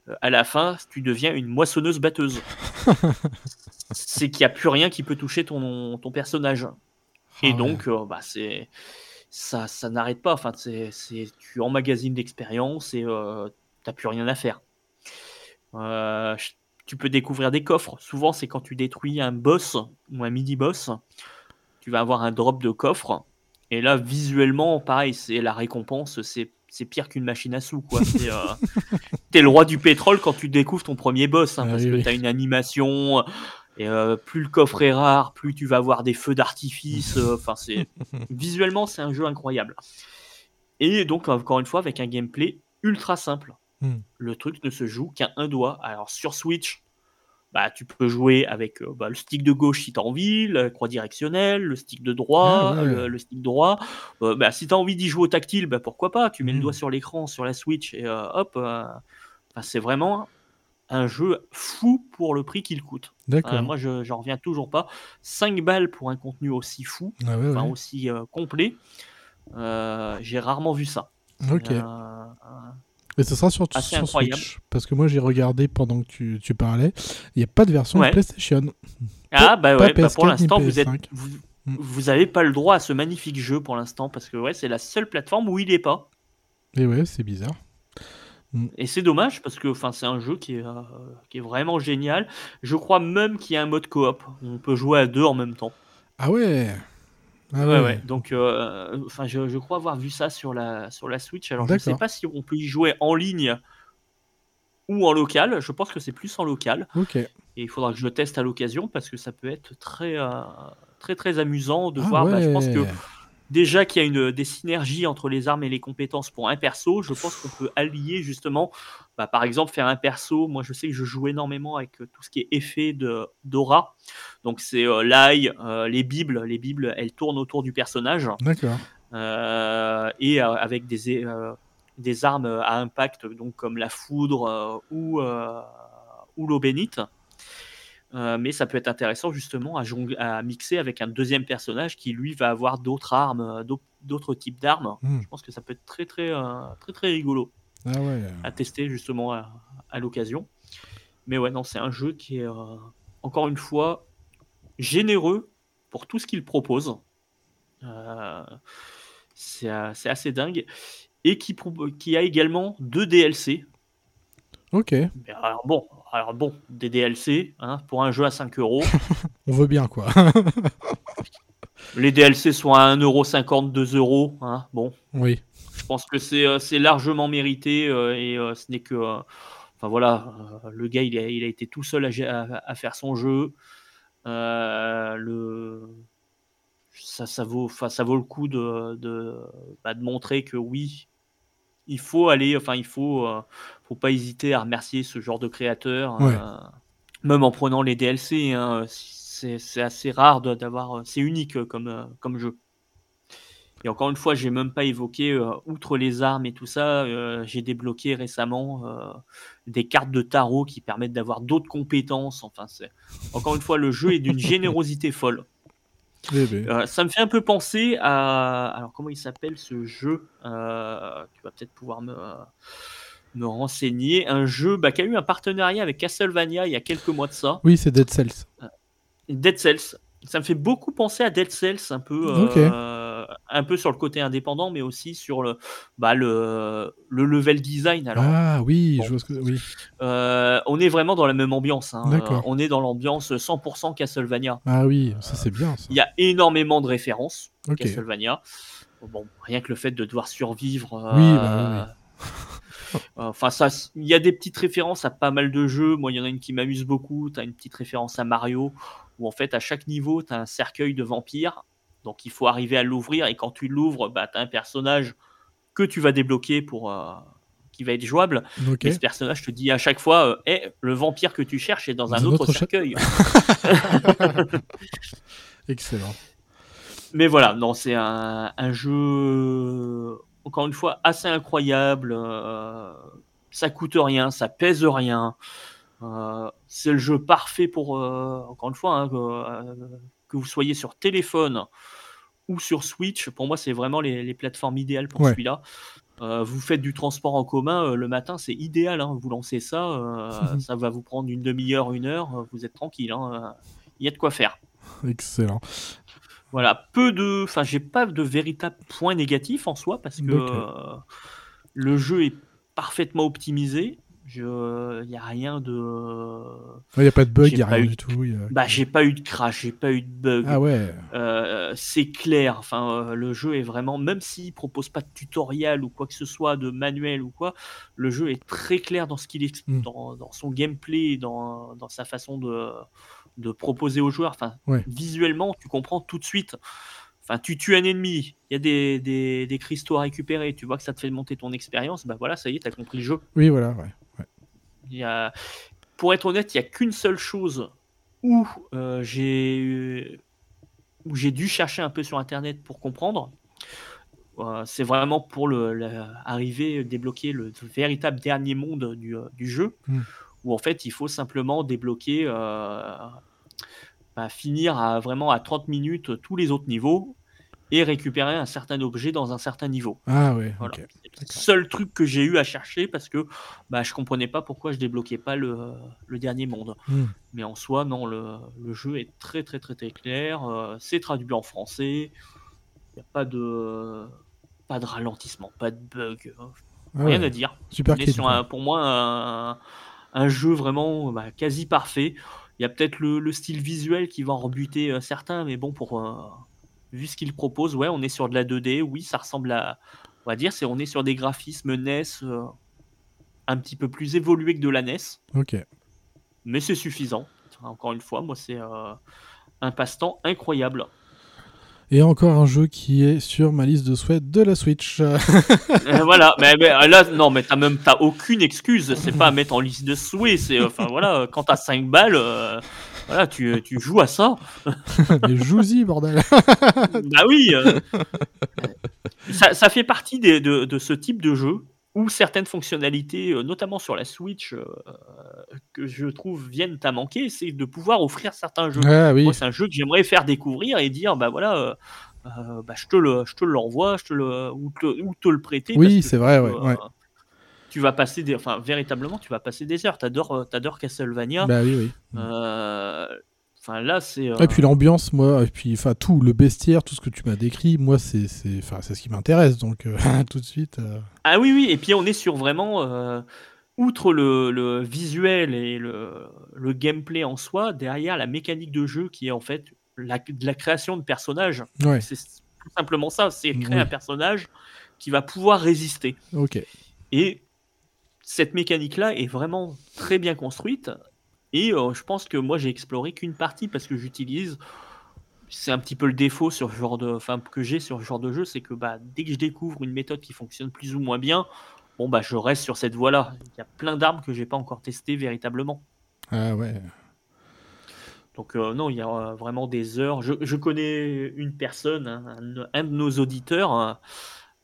euh, à la fin, tu deviens une moissonneuse batteuse. c'est qu'il n'y a plus rien qui peut toucher ton, ton personnage. Et Ah ouais. donc, euh, bah, c'est ça, ça n'arrête pas. Enfin, c'est, c'est, tu emmagasines d'expérience et euh, t'as plus rien à faire. Euh, tu peux découvrir des coffres. Souvent, c'est quand tu détruis un boss ou un mini-boss, tu vas avoir un drop de coffre. Et là, visuellement, pareil, c'est la récompense, c'est, c'est pire qu'une machine à sous. Quoi. C'est, euh, t'es le roi du pétrole quand tu découvres ton premier boss, hein, Ah parce oui, que oui. t'as une animation. Et euh, plus le coffre est rare, plus tu vas avoir des feux d'artifice. euh, Enfin, c'est visuellement, c'est un jeu incroyable. Et donc, encore une fois, avec un gameplay ultra simple. Hmm. Le truc ne se joue qu'à un doigt. Alors, sur Switch, bah, tu peux jouer avec euh, bah, le stick de gauche si tu as envie, la croix directionnelle, le stick de droit, Ah ouais. le, le stick droit. Euh, bah, si tu as envie d'y jouer au tactile, bah, pourquoi pas? Tu mets le Hmm. doigt sur l'écran, sur la Switch, et euh, hop. euh, c'est vraiment un jeu fou pour le prix qu'il coûte. Euh, moi, je j'en reviens toujours pas. 5 balles pour un contenu aussi fou, Ah ouais, enfin ouais. aussi euh, complet. euh, J'ai rarement vu ça. Ok. Et ce sera sur, incroyable. Switch. Parce que moi j'ai regardé pendant que tu, tu parlais. Il n'y a pas de version Ouais. PlayStation. Ah bah ouais, bah pour PS4 l'instant vous êtes PS5. vous, Mm. vous avez pas le droit à ce magnifique jeu pour l'instant parce que ouais c'est la seule plateforme où il est pas Et ouais, c'est bizarre. et c'est dommage parce que enfin c'est un jeu qui est euh, qui est vraiment génial. Je crois même qu'il y a un mode coop on peut jouer à deux en même temps. Ah ouais Ah Ouais ouais. ouais. Donc euh, enfin je, je crois avoir vu ça sur la sur la Switch. Alors je sais D'accord. pas si on peut y jouer en ligne ou en local. Je pense que c'est plus en local. Ok. Et il faudra que je teste à l'occasion parce que ça peut être très, euh, très, très amusant de Ah voir. bah, je pense que déjà qu'il y a une, des synergies entre les armes et les compétences pour un perso, je pense qu'on peut allier justement, bah, par exemple, faire un perso. Moi, je sais que je joue énormément avec euh, tout ce qui est effet de d'aura. Donc, c'est euh, l'ail, euh, les bibles. Les bibles, elles tournent autour du personnage D'accord. euh, et avec des, des armes à impact, donc comme la foudre ou, ou l'eau bénite. Euh, mais ça peut être intéressant justement à, mixer avec un deuxième personnage qui lui va avoir d'autres armes, euh, d'au- d'autres types d'armes. Hmm. Je pense que ça peut être très très euh, très très rigolo Ah ouais. à tester justement à, à l'occasion. Mais ouais, non, c'est un jeu qui est euh, encore une fois généreux pour tout ce qu'il propose. C'est c'est assez dingue. Et qui, qui a également deux DLC. Ok. Mais alors bon, alors bon, des DLC hein, pour un jeu à 5 euros. On veut bien, quoi. Les DLC sont à 1,50€, 2€. Hein, bon. Oui. Je pense que c'est euh, largement mérité euh, et euh, ce n'est que. Enfin voilà, le gars il a, il a été tout seul à, gé- à- à faire son jeu. Euh, le, ça, ça, vaut, ça vaut le coup de, de, bah, de montrer que oui, il faut aller, enfin il faut, euh, faut pas hésiter à remercier ce genre de créateur. Ouais. euh, même en prenant les DLC, hein, c'est assez rare de- d'avoir, c'est unique euh, comme, euh, comme jeu. Et encore une fois, j'ai même pas évoqué, euh, outre les armes et tout ça, euh, j'ai débloqué récemment euh, des cartes de tarot qui permettent d'avoir d'autres compétences. Enfin, c'est encore une fois, le jeu est d'une générosité folle. Euh, ça me fait un peu penser à. Alors, comment il s'appelle ce jeu Euh, Tu vas peut-être pouvoir me, me renseigner. Un jeu bah, qui a eu un partenariat avec Castlevania il y a quelques mois de ça. Oui, c'est Dead Cells. Dead Cells. Ça me fait beaucoup penser à Dead Cells, un peu, Ok. Un peu sur le côté indépendant, mais aussi sur le, bah, le, le level design. Alors, ah oui, bon. je vois ce que. Oui. euh, on est vraiment dans la même ambiance. hein. Euh, on est dans l'ambiance 100% Castlevania. Ah oui, ça c'est bien. Il y a énormément de références. Ok. Castlevania. Bon, rien que le fait de devoir survivre. euh, Oui, bah Enfin, ça, il y a des petites références à pas mal de jeux. Moi, il y en a une qui m'amuse beaucoup. Tu as une petite référence à Mario, où en fait, à chaque niveau, tu as un cercueil de vampires. Donc, il faut arriver à l'ouvrir. Et quand tu l'ouvres, bah, tu as un personnage que tu vas débloquer pour. euh, qui va être jouable. Et ce personnage te dit à chaque fois euh, le vampire que tu cherches est dans un Dans un autre cercueil. Excellent. Mais voilà, non, c'est un, un jeu, encore une fois, assez incroyable. euh, ça coûte rien, ça pèse rien. euh, c'est le jeu parfait pour, encore une fois, hein, que vous soyez sur téléphone ou sur Switch. Pour moi, c'est vraiment les, les plateformes idéales pour Ouais. celui-là. Euh, vous faites du transport en commun euh, le matin, c'est idéal. hein, vous lancez ça, euh, ça va vous prendre une demi-heure, une heure. Vous êtes tranquille. hein, Il y a de quoi faire. Excellent. Voilà, peu de. Enfin, j'ai pas de véritable point négatif en soi parce que le jeu est parfaitement optimisé. Il n'y a rien de. Il n'y a pas de bug, il n'y a rien eu- du tout. y a- Bah, j'ai pas eu de crash, j'ai pas eu de bug. Ah ouais. Euh, c'est clair. Enfin, euh, le jeu est vraiment, même s'il propose pas de tutoriel ou quoi que ce soit, de manuel ou quoi, le jeu est très clair dans ce qu'il est, Mm. dans, dans son gameplay, dans, dans sa façon de, de proposer aux joueurs. Enfin, Ouais. visuellement, tu comprends tout de suite. Enfin, tu tues un ennemi, il y a des, des, des cristaux à récupérer, tu vois que ça te fait monter ton expérience, bah voilà, ça y est, t'as compris le jeu. Oui, voilà. Ouais. Il y a... Pour être honnête, il n'y a qu'une seule chose où euh, j'ai où j'ai dû chercher un peu sur internet pour comprendre. Euh, c'est vraiment pour le, le- arriver débloquer le véritable dernier monde du, euh, du jeu, Mm. où en fait il faut simplement débloquer, euh, bah, finir à vraiment à 30 minutes tous les autres niveaux et récupérer un certain objet dans un certain niveau. Ah ouais. Voilà. C'est le seul truc que j'ai eu à chercher parce que bah, je comprenais pas pourquoi je débloquais pas le, le dernier monde. Hmm. Mais en soi, non, le, le jeu est très très très très clair. euh, c'est traduit en français. Il n'y a pas de, pas de ralentissement, pas de bug. euh, Ah rien ouais. à dire. Super On est sur un, pour moi un, un jeu vraiment bah, quasi parfait. Il y a peut-être le, le style visuel qui va en rebuter euh, certains, mais bon, pour euh, vu ce qu'il propose, ouais, on est sur de la 2D. Oui, ça ressemble à, on va dire, c'est on est sur des graphismes NES euh, un petit peu plus évolués que de la NES, Ok. mais c'est suffisant. Encore une fois, moi, c'est euh, un passe-temps incroyable. Et encore un jeu qui est sur ma liste de souhaits de la Switch. Euh, voilà, mais, mais, là, non, mais t'as même t'as aucune excuse. C'est pas à mettre en liste de souhaits. C'est, enfin voilà, quand t'as 5 balles, euh, voilà, tu, tu joues à ça. Mais joue-y, bordel. bah oui. euh. ça, ça fait partie des- de, de ce type de jeu où certaines fonctionnalités, euh, notamment sur la Switch, euh, que je trouve viennent à manquer, c'est de pouvoir offrir certains jeux. Ah oui. Moi, c'est un jeu que j'aimerais faire découvrir et dire, bah voilà, euh, bah, je te le, je te l'envoie, je te le, ou te, ou te le prêter. Oui, c'est vrai, ouais. Tu vas passer des, enfin, véritablement, tu vas passer des heures. T'adores, euh, t'adores Castlevania. Bah oui, oui. Euh, Enfin, là, c'est. euh, Et puis l'ambiance, moi, et puis enfin tout, le bestiaire, tout ce que tu m'as décrit, moi c'est c'est enfin c'est ce qui m'intéresse donc tout de suite. Ah oui, oui, et puis on est sur vraiment. outre le, le visuel et le, le gameplay en soi, derrière la mécanique de jeu qui est en fait la, de la création de personnages. Ouais. C'est tout simplement ça, c'est créer un personnage qui va pouvoir résister. Ok. Et cette mécanique-là est vraiment très bien construite. Et euh, je pense que moi, j'ai exploré qu'une partie parce que j'utilise. C'est un petit peu le défaut sur ce genre de, enfin que j'ai sur ce genre de jeu, c'est que bah, dès que je découvre une méthode qui fonctionne plus ou moins bien, bon bah je reste sur cette voie-là. Il y a plein d'armes que j'ai pas encore testées véritablement. Ah ouais. Donc euh, non, il y a euh, vraiment des heures. Je, je connais une personne, hein, un, un de nos auditeurs, hein,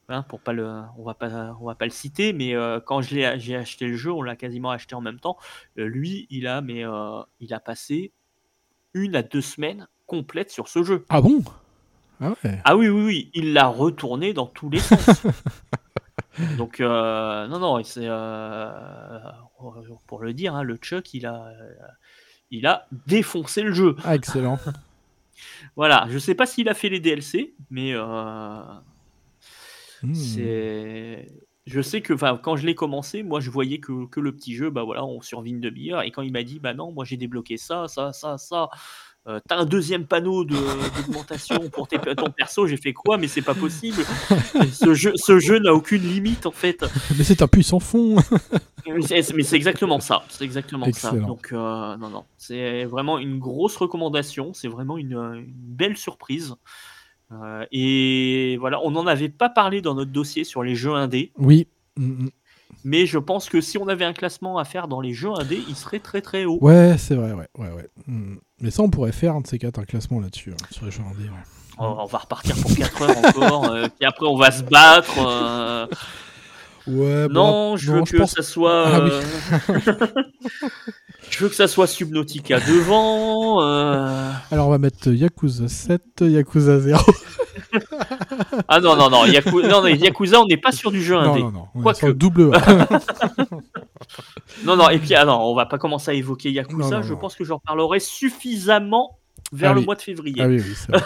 hein, pour pas le, on va pas, on va pas le citer, mais euh, quand je l'ai, j'ai acheté le jeu, on l'a quasiment acheté en même temps. euh, lui, il a, mais euh, il a passé une à deux semaines complètes sur ce jeu. Ah bon? Ah ouais. Ah oui, oui, oui, il l'a retourné dans tous les sens. Donc non, non, c'est pour le dire, hein, le Chuck, il a, il a défoncé le jeu. Ah excellent. Voilà, je sais pas s'il a fait les DLC, mais Hmm. c'est. Je sais que quand je l'ai commencé, moi je voyais que, que le petit jeu, bah voilà, on survit une demi-heure. Et quand il m'a dit, bah non, moi j'ai débloqué ça, ça, ça, ça. euh, T'as un deuxième panneau de- d'augmentation pour tes- ton perso, j'ai fait quoi? Mais c'est pas possible. ce jeu, ce jeu n'a aucune limite en fait. Mais c'est un puissant fond. Mais c'est exactement ça. C'est exactement ça. Donc, euh, non, non. C'est vraiment une grosse recommandation. C'est vraiment une, une belle surprise. Euh, et voilà, on n'en avait pas parlé dans notre dossier sur les jeux indés. oui. Mais je pense que si on avait un classement à faire dans les jeux indés, il serait très très haut. Ouais, c'est vrai, ouais, ouais, ouais. Mm. Mais ça, on pourrait faire un de ces quatre, un classement là-dessus, hein, sur les jeux indés, ouais. On va repartir pour 4 heures encore. euh, puis après, on va se battre. euh. Ouais, non, je veux non, que pense- ça soit. Ah oui. je veux que ça soit Subnautica devant. euh. Alors, on va mettre Yakuza 7, Yakuza 0. Ah non, non, non, Yaku- non, non, Yakuza, on n'est pas sur du jeu non, indé. non, non. On est Quoique. sur le double. Non, non, et puis, ah non, on va pas commencer à évoquer Yakuza. Non, non, je non. pense que j'en parlerai suffisamment vers Ah le oui. mois de février. ah oui, oui, c'est vrai.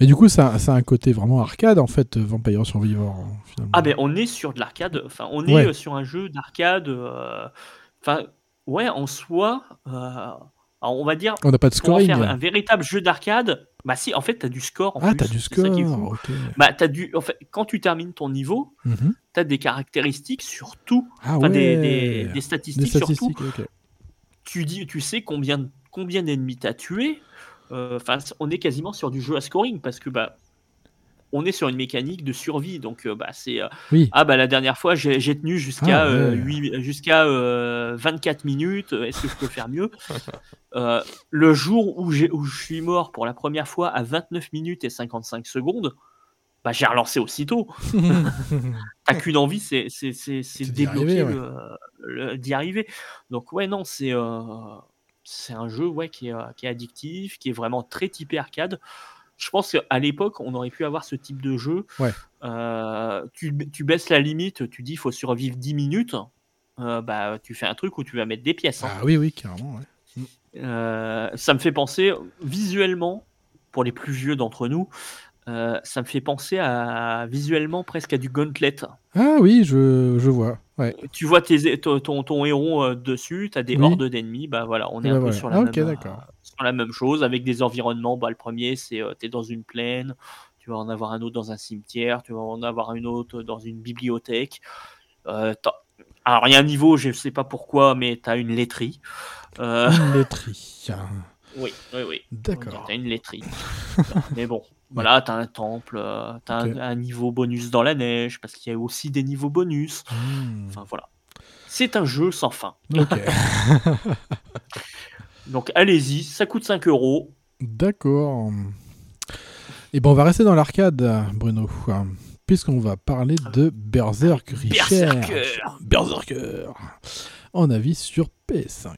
Mais du coup, ça, ça a un côté vraiment arcade, en fait, Vampire Survivor, finalement. Ah ben, on est sur de l'arcade. Enfin, on est Ouais. euh, sur un jeu d'arcade. euh, Enfin, ouais, en soi, euh, alors, on va dire. On n'a pas de scoring. faire un véritable jeu d'arcade, bah si, en fait, t'as du score. En Ah, plus, t'as du score. Bah, t'as du, en fait, quand tu termines ton niveau, Mhm. t'as des caractéristiques sur tout, Ah ouais. des, des- des Des statistiques, sur tout. statistiques. Tu dis, tu sais combien, combien d'ennemis t'as tué. Euh, Enfin, on est quasiment sur du jeu à scoring parce que bah, on est sur une mécanique de survie. Donc, euh, bah, c'est euh, Oui. ah bah la dernière fois j'ai j'ai tenu jusqu'à Ah, ouais. euh, jusqu'à 24 minutes. Est-ce que je peux faire mieux? Le jour où, j'ai- où je suis mort pour la première fois à 29 minutes et 55 secondes, bah, j'ai relancé aussitôt. T'as qu'une envie, c'est c'est- c'est- c'est d'y débloquer arriver, le- le- d'y arriver. Donc ouais non c'est euh, c'est un jeu ouais qui est, qui est addictif, qui est vraiment très typé arcade. Je pense qu'à l'époque, on aurait pu avoir ce type de jeu. Ouais. Euh, tu, tu baisses la limite, tu dis il faut survivre 10 minutes. Euh, bah, tu fais un truc où tu vas mettre des pièces. hein. Ah oui, oui, carrément. ouais. Euh, ça me fait penser visuellement, pour les plus vieux d'entre nous, ça me fait penser à visuellement presque à du Gauntlet. Ah oui, je, je vois. Ouais. Tu vois tes, ton, ton, ton héros dessus, tu as des Oui. hordes d'ennemis, bah voilà, on est Ouais, un peu voilà. sur la, Ah, même, ok, euh, d'accord. Sur la même chose avec des environnements. Bah, le premier, c'est tu es dans une plaine, tu vas en avoir un autre dans un cimetière, tu vas en avoir une autre dans une bibliothèque. Euh, alors, il y a un niveau, je sais pas pourquoi, mais tu as une laiterie. Euh, Une laiterie. oui, oui, oui. D'accord. T'as une laiterie. Mais bon, voilà, t'as un temple, euh, t'as Ok. un, un niveau bonus dans la neige, parce qu'il y a aussi des niveaux bonus. Hmm. Enfin voilà. C'est un jeu sans fin. Ok. Donc allez-y, ça coûte 5 euros. D'accord. Et ben on va rester dans l'arcade, Bruno, puisqu'on va parler de Berserk Richer. Berserker Berserker. En avis sur PS5.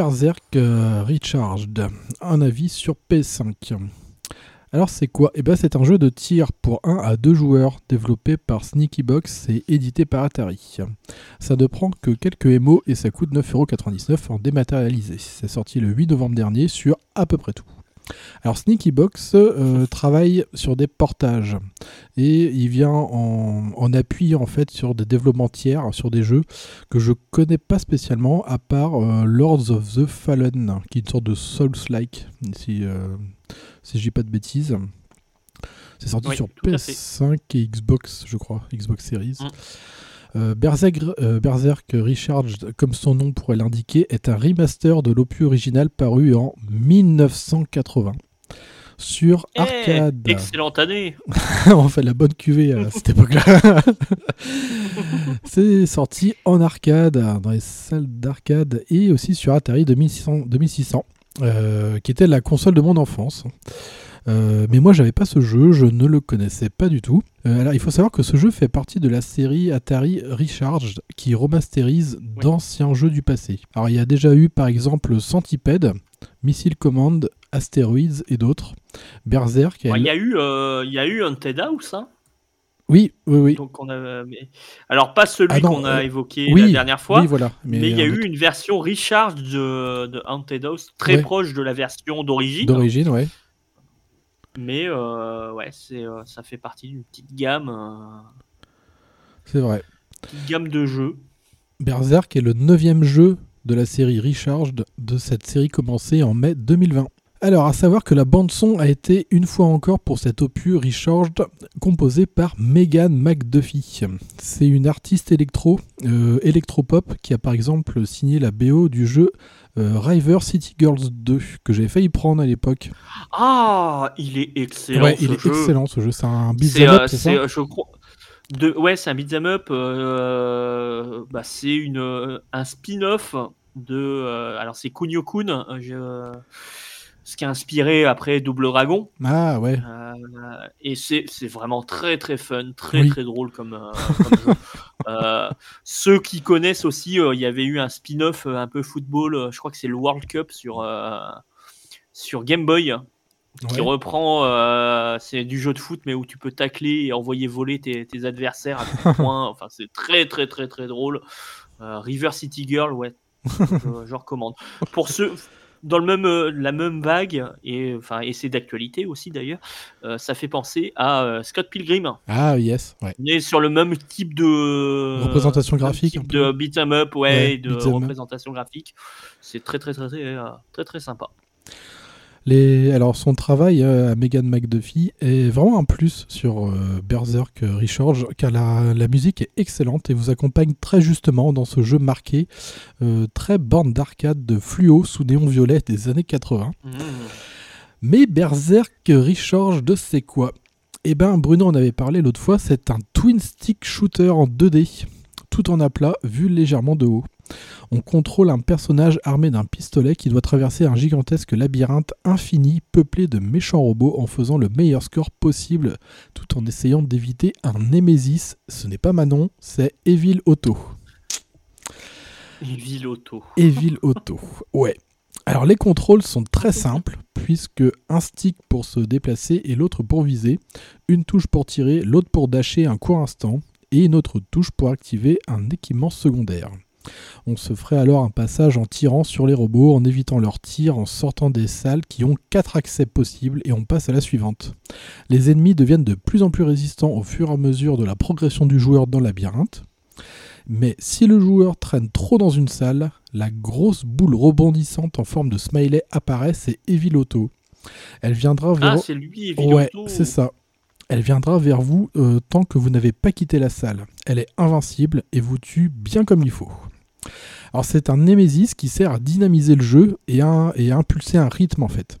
Berserk euh, Recharged. Un avis sur PS5. Alors c'est quoi? Eh ben c'est un jeu de tir pour 1 à 2 joueurs développé par Sneaky Box et édité par Atari. Ça ne prend que quelques MO et ça coûte 9,99€ en dématérialisé. C'est sorti le 8 novembre dernier sur à peu près tout. Alors Sneaky Box euh, travaille sur des portages et il vient en, appui en fait sur des développements tiers, sur des jeux que je connais pas spécialement à part euh, Lords of the Fallen, qui est une sorte de Souls-like, si, euh, si je dis pas de bêtises. C'est sorti sur PS5 et Xbox, je crois, Xbox Series. Mm. Euh, Berserk, Recharged, comme son nom pourrait l'indiquer, est un remaster de l'opus original paru en 1980 sur eh, arcade. excellente année On fait la bonne cuvée à cette époque-là. C'est sorti en arcade, dans les salles d'arcade et aussi sur Atari 2600, 2600 euh, qui était la console de mon enfance. Euh, mais moi, j'avais pas ce jeu, je ne le connaissais pas du tout. Euh, alors, il faut savoir que ce jeu fait partie de la série Atari Recharged, qui remasterise d'anciens jeux du passé. Alors, il y a déjà eu, par exemple, Centipede, Missile Command, Asteroids et d'autres. Berserk. Il y a eu, euh, il y a eu un TED House, hein oui, oui, oui. Donc on a... Alors, pas celui ah qu'on a évoqué la dernière fois, oui, voilà. mais, il y a eu une version Recharged de, de Haunted House très proche de la version d'origine. D'origine, ouais. Mais euh, ouais, c'est, euh, ça fait partie d'une petite gamme. Euh, c'est vrai. Petite gamme de jeux. Berserk est le neuvième jeu de la série Recharged de cette série commencée en mai 2020. Alors, à savoir que la bande-son a été une fois encore pour cet opus Recharged composé par Megan McDuffie. C'est une artiste électro, euh, électropop qui a par exemple signé la BO du jeu euh, River City Girls 2 que j'avais failli prendre à l'époque. Ah, il est excellent. Ouais, il est excellent ce jeu. C'est un beat'em up, c'est euh, je crois. De, ouais, c'est un beat'em up. bah, c'est une un spin-off de. alors c'est Kunio Kun. Je ce qui a inspiré après Double Dragon. Ah ouais. Euh, et c'est vraiment très très fun, très très drôle comme, euh, jeu. Euh, ceux qui connaissent aussi, il y avait eu un spin-off un peu football, je crois que c'est le World Cup sur, sur Game Boy. Qui reprend, c'est du jeu de foot, mais où tu peux tacler et envoyer voler tes, tes adversaires à points. Enfin, c'est très, très, très, très drôle. River City Girl, ouais, je, je recommande. Pour ceux, dans le même, euh, la même vague, et, enfin, et c'est d'actualité aussi d'ailleurs, euh, ça fait penser à euh, Scott Pilgrim. Ah, yes. Ouais. On est sur le même type de. Représentation graphique. Type de beat'em up, ouais, de représentation graphique. C'est très, très, très, très, très, très sympa. Alors son travail euh, à Megan McDuffie est vraiment un plus sur euh, Berserk euh, Recharge car la, musique est excellente et vous accompagne très justement dans ce jeu marqué très bande d'arcade de fluo sous néon violet des années 80. Mmh. Mais Berserk Recharge de c'est quoi? Eh ben Bruno en avait parlé l'autre fois, c'est un twin stick shooter en 2D tout en aplat vu légèrement de haut. On contrôle un personnage armé d'un pistolet qui doit traverser un gigantesque labyrinthe infini peuplé de méchants robots en faisant le meilleur score possible tout en essayant d'éviter un Nemesis. Ce n'est pas Manon, c'est Evil Auto. Evil Auto. Evil Auto, ouais. Alors les contrôles sont très simples puisque un stick pour se déplacer et l'autre pour viser, une touche pour tirer, l'autre pour dasher un court instant et une autre touche pour activer un équipement secondaire. On se ferait alors un passage en tirant sur les robots, en évitant leurs tirs, en sortant des salles qui ont 4 accès possibles et on passe à la suivante. Les ennemis deviennent de plus en plus résistants au fur et à mesure de la progression du joueur dans le labyrinthe. Mais si le joueur traîne trop dans une salle, la grosse boule rebondissante en forme de smiley apparaît, c'est Evil Auto. Elle viendra vers... Ah, c'est lui, Evil Ouais, c'est ça. Elle viendra vers vous euh, tant que vous n'avez pas quitté la salle. Elle est invincible et vous tue bien comme il faut. Alors c'est un Nemesis qui sert à dynamiser le jeu et à, impulser un rythme en fait.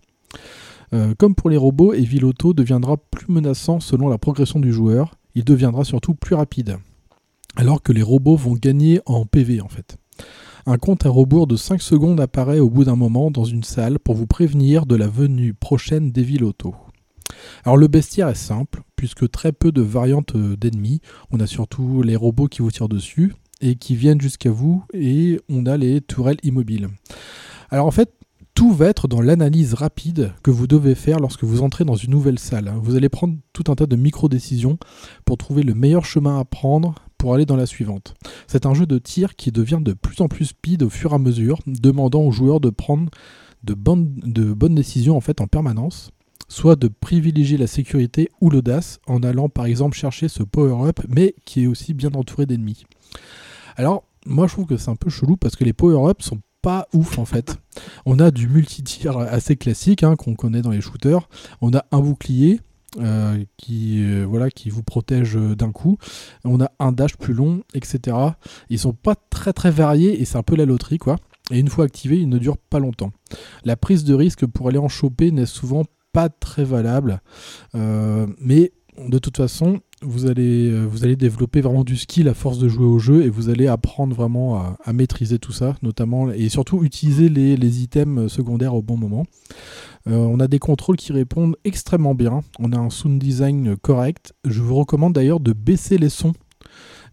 Euh, comme pour les robots, Evil Auto deviendra plus menaçant selon la progression du joueur. Il deviendra surtout plus rapide. alors que les robots vont gagner en PV en fait. Un compte à rebours de 5 secondes apparaît au bout d'un moment dans une salle pour vous prévenir de la venue prochaine auto. Alors le bestiaire est simple, puisque très peu de variantes euh, d'ennemis. On a surtout les robots qui vous tirent dessus et qui viennent jusqu'à vous, et on a les tourelles immobiles. Alors en fait, tout va être dans l'analyse rapide que vous devez faire lorsque vous entrez dans une nouvelle salle. Vous allez prendre tout un tas de micro-décisions pour trouver le meilleur chemin à prendre pour aller dans la suivante. C'est un jeu de tir qui devient de plus en plus speed au fur et à mesure, demandant aux joueurs de prendre de bonnes, de bonnes décisions en fait en permanence soit de privilégier la sécurité ou l'audace en allant par exemple chercher ce power-up, mais qui est aussi bien entouré d'ennemis. Alors, moi je trouve que c'est un peu chelou parce que les power-ups sont pas ouf en fait. On a du multi-tir assez classique hein, qu'on connaît dans les shooters. On a un bouclier euh, qui, euh, voilà, qui vous protège d'un coup. On a un dash plus long, etc. Ils sont pas très très variés et c'est un peu la loterie quoi. Et une fois activés, ils ne durent pas longtemps. La prise de risque pour aller en choper n'est souvent pas très valable. Euh, mais de toute façon, vous allez, euh, vous allez développer vraiment du skill à force de jouer au jeu et vous allez apprendre vraiment à, maîtriser tout ça, notamment et surtout utiliser les, items secondaires au bon moment. Euh, on a des contrôles qui répondent extrêmement bien. On a un sound design correct. Je vous recommande d'ailleurs de baisser les sons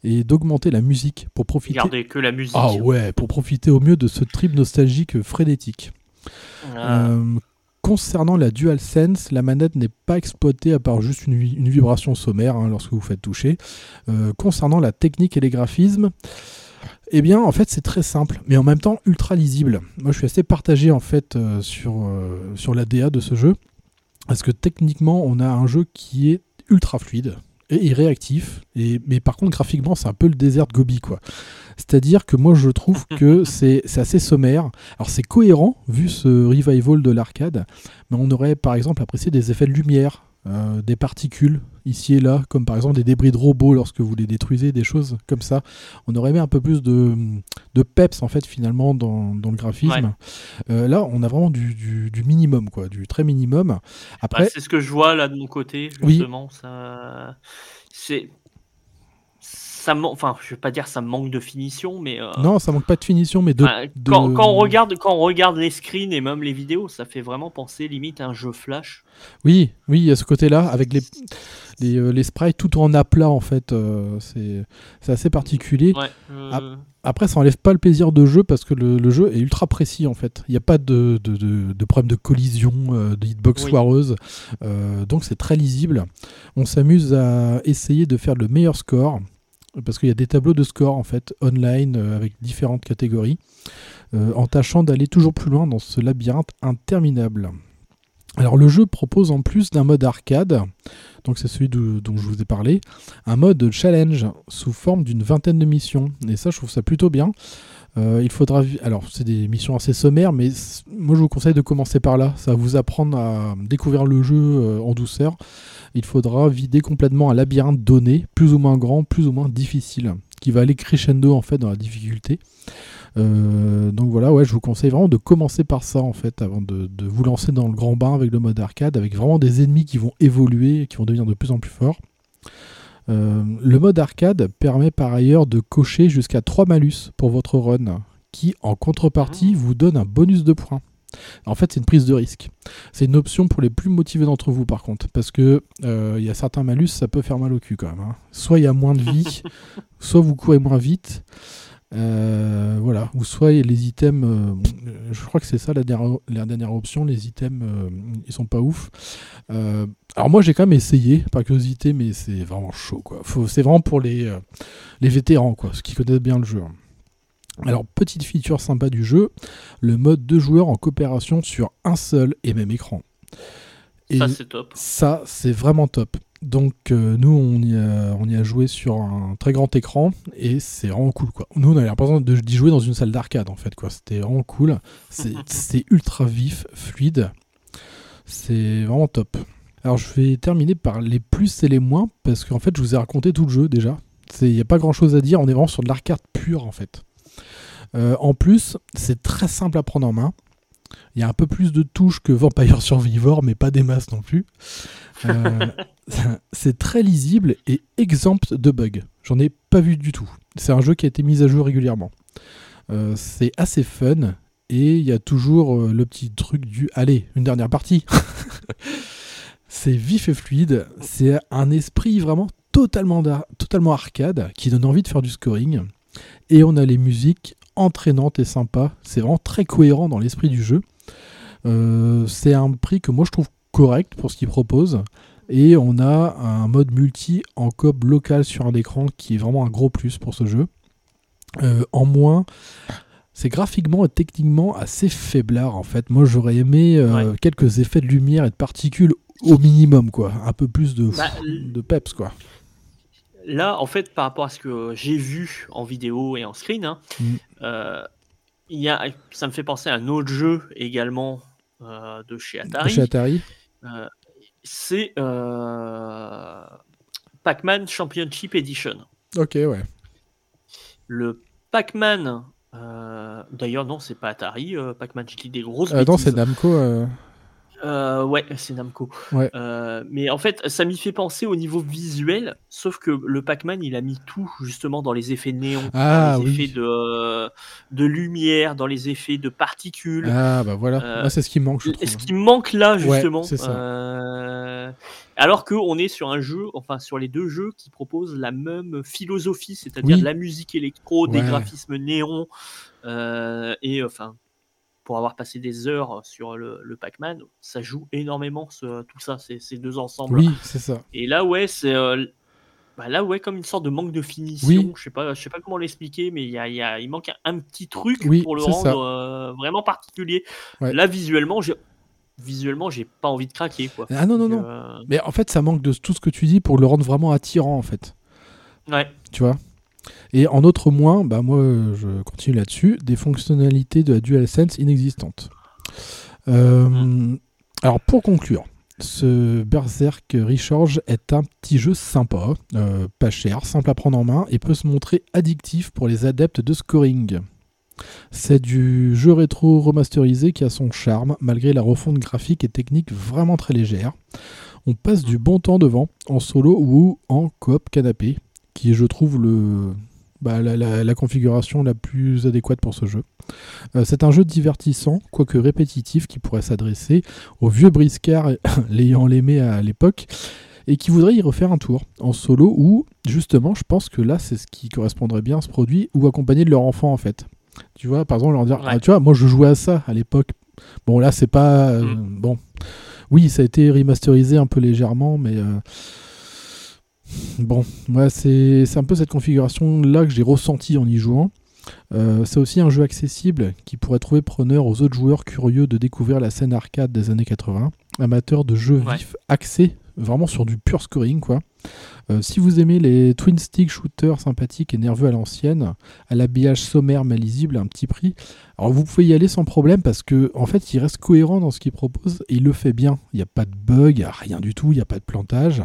et d'augmenter la musique pour profiter. Regardez que la musique. Ah ouais, pour profiter au mieux de ce trip nostalgique frénétique. Ah. Concernant la DualSense, la manette n'est pas exploitée à part juste une, vibration sommaire hein, lorsque vous faites toucher. Euh, concernant la technique et les graphismes, eh bien, en fait, c'est très simple, mais en même temps ultra lisible. Moi, je suis assez partagé en fait euh, sur, euh, sur la DA de ce jeu, parce que techniquement, on a un jeu qui est ultra fluide et réactif. Et, mais par contre, graphiquement, c'est un peu le désert de Gobi, quoi. C'est-à-dire que moi, je trouve que c'est assez sommaire. Alors, c'est cohérent, vu ce revival de l'arcade, mais on aurait, par exemple, apprécié des effets de lumière, euh, des particules ici et là, comme par exemple des débris de robots lorsque vous les détruisez, des choses comme ça. On aurait aimé un peu plus de, de peps en fait finalement dans, dans le graphisme. Euh, là, on a vraiment du, du, minimum, quoi, du très minimum. Après, bah, c'est ce que je vois là de mon côté justement. Ça, c'est ça enfin, je vais pas dire ça manque de finition, mais euh, non, ça manque pas de finition, mais de, Quand, on regarde, quand on regarde les screens et même les vidéos, ça fait vraiment penser limite à un jeu flash. Oui, oui, il y a ce côté-là avec les les, euh, les, sprites tout en aplat en fait, euh, c'est assez particulier. Après, ça enlève pas le plaisir de jeu parce que le, jeu est ultra précis en fait. Il n'y a pas de, de, de, problème de collision, de hitbox foireuse, donc c'est très lisible. On s'amuse à essayer de faire le meilleur score parce qu'il y a des tableaux de score en fait online euh, avec différentes catégories, euh, en tâchant d'aller toujours plus loin dans ce labyrinthe interminable. Alors le jeu propose en plus d'un mode arcade, donc c'est celui dont je vous ai parlé, un mode challenge sous forme d'une vingtaine de missions. Et ça je trouve ça plutôt bien. Euh, il faudra. Alors, c'est des missions assez sommaires, mais moi je vous conseille de commencer par là. Ça va vous apprendre à découvrir le jeu en douceur il faudra vider complètement un labyrinthe donné, plus ou moins grand, plus ou moins difficile, qui va aller crescendo en fait dans la difficulté. Euh, donc voilà, ouais, je vous conseille vraiment de commencer par ça en fait, avant de, vous lancer dans le grand bain avec le mode arcade, avec vraiment des ennemis qui vont évoluer, qui vont devenir de plus en plus forts. Euh, le mode arcade permet par ailleurs de cocher jusqu'à 3 malus pour votre run, qui en contrepartie ah. vous donne un bonus de points. En fait, c'est une prise de risque. C'est une option pour les plus motivés d'entre vous, par contre, parce que euh, il y a certains malus, ça peut faire mal au cul quand même. Hein. Soit il y a moins de vie, soit vous courez moins vite. Euh, voilà, ou soit les items, euh, je crois que c'est ça la dernière, la dernière, option, les items ils sont pas ouf. alors moi j'ai quand même essayé par curiosité, mais c'est vraiment chaud quoi. C'est vraiment pour les, les vétérans quoi, ceux qui connaissent bien le jeu. Hein. Alors, petite feature sympa du jeu, le mode de joueurs en coopération sur un seul et même écran. Et ça, c'est top. Ça, c'est vraiment top. Donc, euh, nous, on y, a, on y, a, joué sur un très grand écran et c'est vraiment cool. Quoi. Nous, on a l'impression d'y jouer dans une salle d'arcade en fait. Quoi. C'était vraiment cool. C'est ultra vif, fluide. C'est vraiment top. Alors, je vais terminer par les plus et les moins parce qu'en fait, je vous ai raconté tout le jeu déjà. Il n'y a pas grand chose à dire. On est vraiment sur de l'arcade pure en fait. Euh, en plus, c'est très simple à prendre en main. Il y a un peu plus de touches que Vampire Survivor, mais pas des masses non plus. Euh, c'est très lisible et exempt de bugs. J'en ai pas vu du tout. C'est un jeu qui a été mis à jour régulièrement. Euh, c'est assez fun et il y a toujours euh, le petit truc du allez, une dernière partie. c'est vif et fluide. C'est un esprit vraiment totalement, totalement arcade qui donne envie de faire du scoring. Et on a les musiques entraînantes et sympas. C'est vraiment très cohérent dans l'esprit du jeu. C'est un prix que moi je trouve correct pour ce qu'il propose. Et on a un mode multi en coop local sur un écran qui est vraiment un gros plus pour ce jeu. Euh, en moins, c'est graphiquement et techniquement assez faiblard en fait. Moi j'aurais aimé euh, quelques effets de lumière et de particules au minimum quoi. Un peu plus de, bah, de peps quoi. Là en fait par rapport à ce que j'ai vu en vidéo et en screen, hein, mm. euh, y a, ça me fait penser à un autre jeu également de chez Atari. De chez Atari c'est Pac-Man Championship Edition. Ok ouais. Le Pac-Man. Euh, d'ailleurs, non, c'est pas Atari. Euh, Pac-Man, je dis des grosses. Euh, non, c'est Namco. Ouais, c'est Namco. mais en fait, ça m'y fait penser au niveau visuel, sauf que le Pac-Man, il a mis tout justement dans les effets néons, ah, dans les effets de, de lumière, dans les effets de particules. Ah bah voilà, ah, c'est ce qui manque. Je ce qui manque là justement. c'est ça. Alors qu'on est sur un jeu, enfin sur les deux jeux qui proposent la même philosophie, c'est-à-dire de la musique électro, des graphismes néons, euh, et enfin pour avoir passé des heures sur le, Pac-Man, ça joue énormément tout ça, ces, deux ensembles. Oui, c'est ça. Et là, ouais, c'est euh, bah là, ouais, comme une sorte de manque de finition. Je sais pas, je sais pas comment l'expliquer, mais il y a, il manque un, petit truc pour le rendre euh, vraiment particulier. Là, visuellement, j'ai visuellement, j'ai pas envie de craquer. Quoi. Ah non, non, non. Euh, Mais en fait, ça manque de tout ce que tu dis pour le rendre vraiment attirant, en fait. Ouais. Tu vois? Et en autre moins, bah moi, je continue là-dessus, des fonctionnalités de la DualSense inexistantes. Euh, mm. Alors, pour conclure, ce Berserk Recharge est un petit jeu sympa, euh, pas cher, simple à prendre en main et peut se montrer addictif pour les adeptes de scoring. C'est du jeu rétro remasterisé qui a son charme, malgré la refonte graphique et technique vraiment très légère. On passe du bon temps devant, en solo ou en coop canapé, qui est, je trouve, le, bah, la, configuration la plus adéquate pour ce jeu. Euh, c'est un jeu divertissant, quoique répétitif, qui pourrait s'adresser aux vieux briscards l'ayant l'aimé à l'époque, et qui voudraient y refaire un tour en solo, ou justement, je pense que là, c'est ce qui correspondrait bien à ce produit, ou accompagné de leur enfant en fait. Tu vois, par exemple, leur dire, ah, tu vois, moi je jouais à ça à l'époque. Bon, là, c'est pas. Euh, mm. Bon. Oui, ça a été remasterisé un peu légèrement, mais. Euh, bon, ouais, c'est un peu cette configuration-là que j'ai ressenti en y jouant. Euh, c'est aussi un jeu accessible qui pourrait trouver preneur aux autres joueurs curieux de découvrir la scène arcade des années 80, amateurs de jeux vifs axés vraiment sur du pur scoring quoi. Euh, si vous aimez les twin stick shooters sympathiques et nerveux à l'ancienne, à l'habillage sommaire mais lisible à un petit prix, alors vous pouvez y aller sans problème parce que en fait il reste cohérent dans ce qu'il propose et il le fait bien. Il n'y a pas de bug, il n'y a rien du tout, il n'y a pas de plantage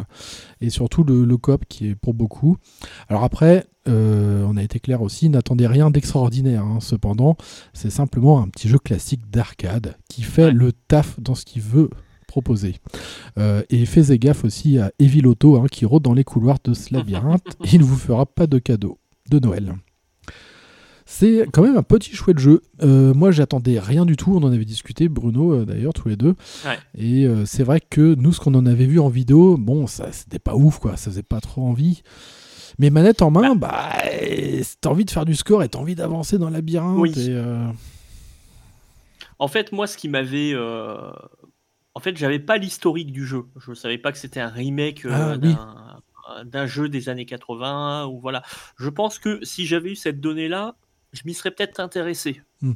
et surtout le, le coop qui est pour beaucoup. Alors après, euh, on a été clair aussi, n'attendez rien d'extraordinaire. Hein. Cependant, c'est simplement un petit jeu classique d'arcade qui fait le taf dans ce qu'il veut proposé. Euh, et faites gaffe aussi à Eviloto hein, qui rôde dans les couloirs de ce labyrinthe. Il ne vous fera pas de cadeau de Noël. C'est quand même un petit chouette jeu. Euh, moi, j'attendais rien du tout. On en avait discuté, Bruno, euh, d'ailleurs, tous les deux. Et c'est vrai que nous, ce qu'on en avait vu en vidéo, bon, ça, c'était pas ouf, quoi. Ça faisait pas trop envie. Mais manette en main, bah, t'as envie de faire du score et t'as envie d'avancer dans le labyrinthe. En fait, moi, ce qui m'avait en fait, j'avais pas l'historique du jeu. Je savais pas que c'était un remake euh, ah, d'un jeu des années 80 ou voilà. Je pense que si j'avais eu cette donnée-là, je m'y serais peut-être intéressé. Hmm.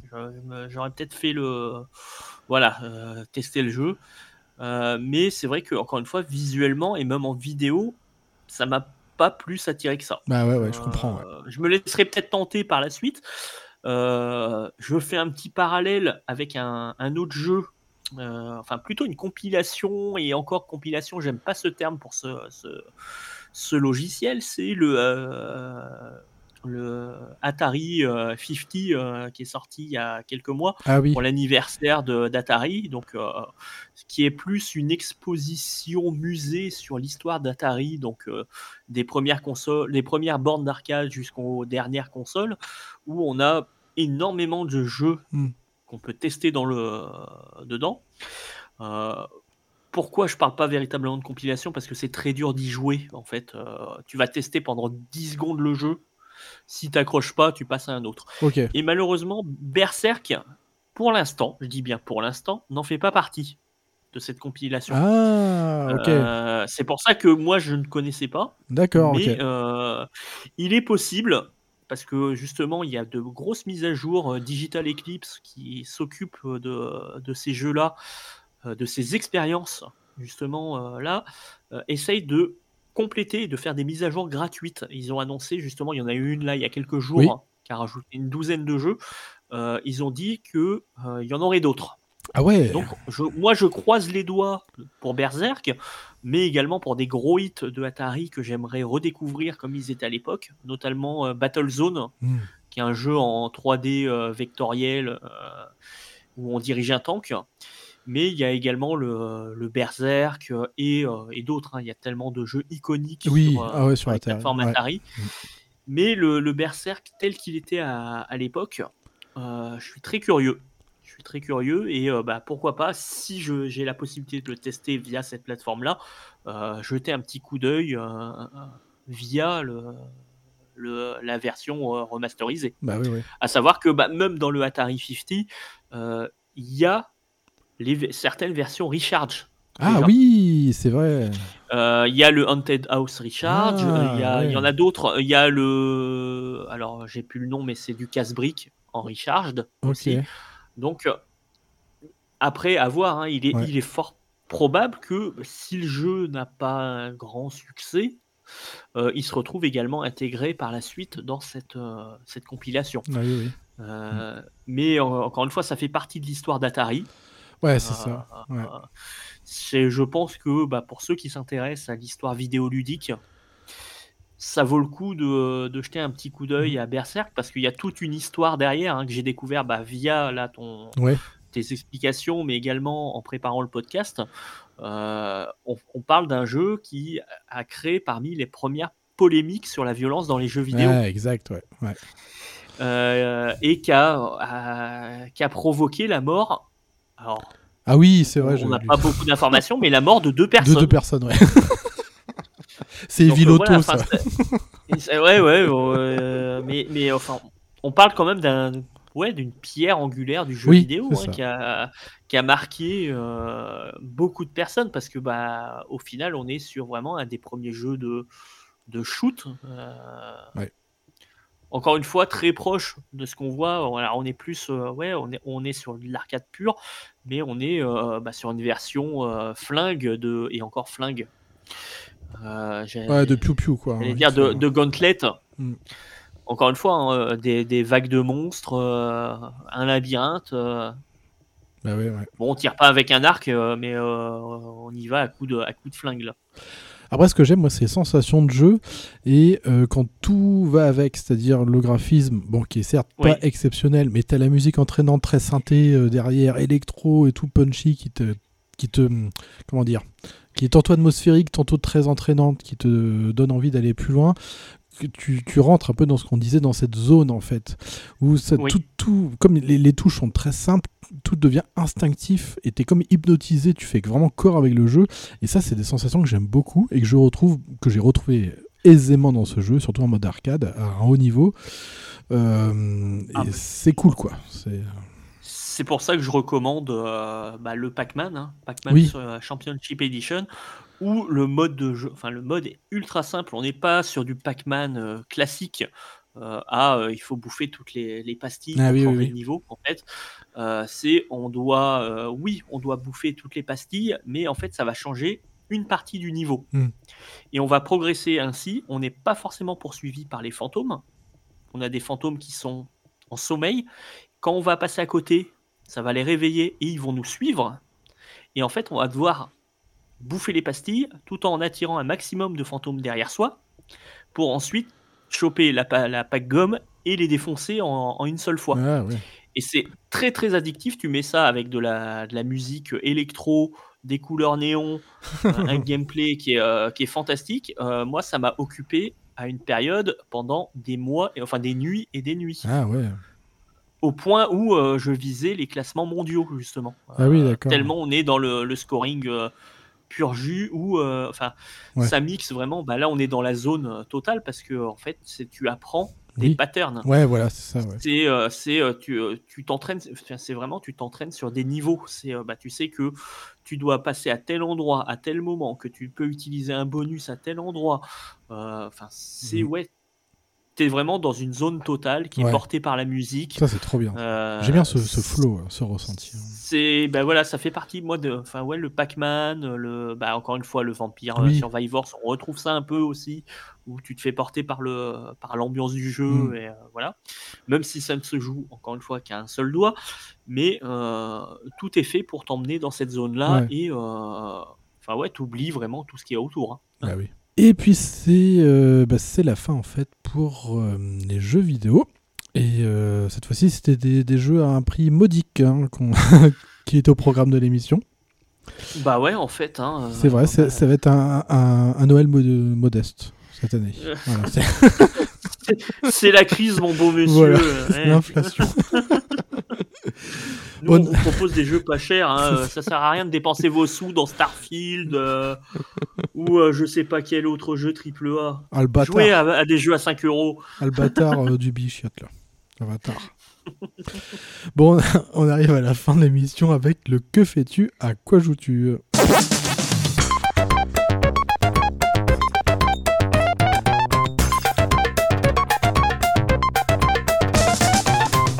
J'aurais peut-être fait le voilà, euh, tester le jeu. Euh, mais c'est vrai que encore une fois, visuellement et même en vidéo, ça m'a pas plus attiré que ça. Bah ouais, ouais, je comprends. Je me laisserais peut-être tenter par la suite. je fais un petit parallèle avec un autre jeu euh, enfin plutôt une compilation et encore compilation, j'aime pas ce terme pour ce, ce, logiciel, c'est le, euh, le Atari 50 qui est sorti il y a quelques mois Ah oui. pour l'anniversaire d'Atari, donc euh, ce qui est plus une exposition musée sur l'histoire d'Atari, donc euh, des premières consoles, des premières bornes d'arcade jusqu'aux dernières consoles, où on a énormément de jeux Hmm. qu'on peut tester dans le dedans. Euh, pourquoi je parle pas véritablement de compilation? Parce que c'est très dur d'y jouer en fait. Euh, tu vas tester pendant 10 secondes le jeu. Si t'accroches pas, tu passes à un autre. Ok. Et malheureusement, Berserk, pour l'instant, je dis bien pour l'instant, n'en fait pas partie de cette compilation. Ah. Euh, c'est pour ça que moi je ne connaissais pas. D'accord, mais ok. euh, il est possible, parce que justement il y a de grosses mises à jour. euh, Digital Eclipse qui s'occupe de, de ces jeux-là, de ces expériences, justement là, essaye de compléter et de faire des mises à jour gratuites. Ils ont annoncé justement, il y en a eu une là il y a quelques jours, Oui. qui a rajouté une douzaine de jeux. Euh, ils ont dit que euh, il y en aurait d'autres. Ah ouais. Donc, je, moi, je croise les doigts pour Berserk, mais également pour des gros hits de Atari que j'aimerais redécouvrir comme ils étaient à l'époque, notamment euh, Battlezone, Hmm. qui est un jeu en 3D euh, vectoriel où on dirige un tank. Mais il y a également le, le Berserk euh, et, euh, et d'autres. hein. Il y a tellement de jeux iconiques Oui, sur, euh, ah ouais, sur les Atari, ouais. Mm. Mais le, le Berserk tel qu'il était à, à l'époque, euh, je suis très curieux. Je suis très curieux et euh, bah, pourquoi pas, si j'ai la possibilité de le tester via cette plateforme-là, euh, jeter un petit coup d'œil euh, euh, via le, le- la version euh, remasterisée. Bah oui, oui. À savoir que bah, même dans le Atari 50, euh, il y a les, certaines versions Recharge. Ah Déjà. oui, c'est vrai. Euh, Il y a le Haunted House Recharge, Ah, euh, il y, a- il y en a d'autres. Il y a le. Alors, j'ai plus le nom, mais c'est du casse-brique en Recharged Ok. aussi. Donc, euh, après, à voir, hein, il, est, Ouais. il est fort probable que si le jeu n'a pas un grand succès, euh, il se retrouve également intégré par la suite dans cette, euh, cette compilation. Ah oui, oui. Euh, Mais euh, encore une fois, ça fait partie de l'histoire d'Atari. Ouais, c'est Euh, ça. Ouais. euh, c'est, je pense que bah, pour ceux qui s'intéressent à l'histoire vidéoludique, ça vaut le coup de, de jeter un petit coup d'œil Mhm. à Berserk parce qu'il y a toute une histoire derrière hein, que j'ai découvert bah, via là, ton, Ouais. tes explications, mais également en préparant le podcast. Euh, on, on parle d'un jeu qui a créé parmi les premières polémiques sur la violence dans les jeux vidéo Ouais, exact, ouais. ouais. euh, et qui a, a- qui a provoqué la mort. Alors, Ah oui, c'est vrai. on n'a pas beaucoup d'informations, mais la mort de deux De personnes. deux personnes, ouais. c'est euh, voilà, ça. ouais, ouais, euh, mais, mais enfin, on parle quand même d'un, ouais, d'une pierre angulaire du jeu Oui, vidéo hein, qui, a, qui a marqué euh, beaucoup de personnes parce que, bah, au final, on est sur vraiment un des premiers jeux de, de shoot. euh, Ouais. Encore une fois, très proche de ce qu'on voit. On est plus, euh, ouais, on est, on est sur de l'arcade pure, mais on est euh, bah, sur une version euh, flingue de, et encore flingue. Ouais, de Piu Piu, quoi. J'allais hein, dire de, de Gauntlet. Mm. Encore une fois, hein, des, des vagues de monstres, un labyrinthe. Bah ouais, ouais. Bon, on tire pas avec un arc, mais on y va à coup de, à coup de flingue là. Après, ce que j'aime, moi, c'est les sensations de jeu et euh, quand tout va avec, c'est-à-dire le graphisme, bon, qui est certes Oui. pas exceptionnel, mais t'as la musique entraînante très synthé euh, derrière, électro et tout punchy qui te, qui te, comment dire, qui est tantôt atmosphérique, tantôt très entraînante, qui te donne envie d'aller plus loin. Tu, tu rentres un peu dans ce qu'on disait dans cette zone en fait où ça, Oui. tout, tout comme les, les touches sont très simples tout devient instinctif et t'es comme hypnotisé tu fais vraiment corps avec le jeu et ça, c'est des sensations que j'aime beaucoup et que je retrouve, que j'ai retrouvé aisément dans ce jeu, surtout en mode arcade, à un haut niveau. Euh, Ah, et mais- c'est cool, quoi. C'est C'est pour ça que je recommande euh, bah, le Pac-Man, hein, Pac-Man Oui. euh, Championship Edition, où le mode de jeu, enfin le mode est ultra simple. On n'est pas sur du Pac-Man euh, classique. euh, à euh, il faut bouffer toutes les, les pastilles Ah pour oui, changer oui. de niveau. En fait, c'est on doit, oui, on doit bouffer toutes les pastilles, mais en fait, ça va changer une partie du niveau. Hmm. Et on va progresser ainsi. On n'est pas forcément poursuivi par les fantômes. On a des fantômes qui sont en sommeil. Quand on va passer à côté, ça va les réveiller et ils vont nous suivre. Et en fait, on va devoir bouffer les pastilles tout en attirant un maximum de fantômes derrière soi pour ensuite choper la, la pack gomme et les défoncer en, en une seule fois. Ah, ouais. Et c'est très très addictif. Tu mets ça avec de la, de la musique électro, des couleurs néon, un gameplay qui est, euh, qui est fantastique. Euh, moi, ça m'a occupé à une période pendant des mois, et- enfin des nuits et des nuits. Ah ouais. Au point où euh, je visais les classements mondiaux, justement. Ah oui, d'accord. Tellement on est dans le, le scoring pur jus où euh, enfin Ouais. ça mixe vraiment. Bah là, on est dans la zone euh, totale parce que en fait, c'est tu apprends des Oui. patterns. Ouais, voilà, c'est ça, ouais. C'est, euh, c'est, euh, tu, euh, tu t'entraînes, c'est vraiment, tu t'entraînes sur des niveaux. C'est, bah, tu sais que tu dois passer à tel endroit, à tel moment, que tu peux utiliser un bonus à tel endroit. Enfin, c'est, Mhm. ouais, t'es vraiment dans une zone totale qui Ouais. est portée par la musique. Ça, c'est trop bien. Euh, J'aime bien ce, ce flow, ce ressenti. hein. C'est, bah voilà, ça fait partie, moi, de, enfin, ouais, le Pac-Man, le, bah, encore une fois, le Vampire euh, Oui. Survivors, on retrouve ça un peu aussi, où tu te fais porter par le, par l'ambiance du jeu, Mm. et euh, voilà. Même si ça ne se joue, encore une fois, qu'à un seul doigt, mais euh, tout est fait pour t'emmener dans cette zone-là, Ouais. et, euh, enfin, ouais, t'oublies vraiment tout ce qu'il y a autour. hein. Ah oui. Et puis c'est euh, bah, la fin en fait pour euh, les jeux vidéo. Et euh, cette fois-ci, c'était des, des jeux à un prix modique hein, qui est au programme de l'émission. Bah ouais, en fait. hein, euh, C'est vrai, ça va être un, un- un Noël mo- modeste cette année. Voilà, c'est la crise, mon beau monsieur. Voilà, ouais. l'inflation. Nous, on vous propose des jeux pas chers. hein, Ça sert à rien de dépenser vos sous dans Starfield euh, ou euh, je sais pas quel autre jeu triple A. Ah, à, à des jeux à 5 euros. ah, le bâtard euh, du bichiote là. Bâtard. Bon, on arrive à la fin de l'émission avec le que fais-tu, à quoi joues-tu?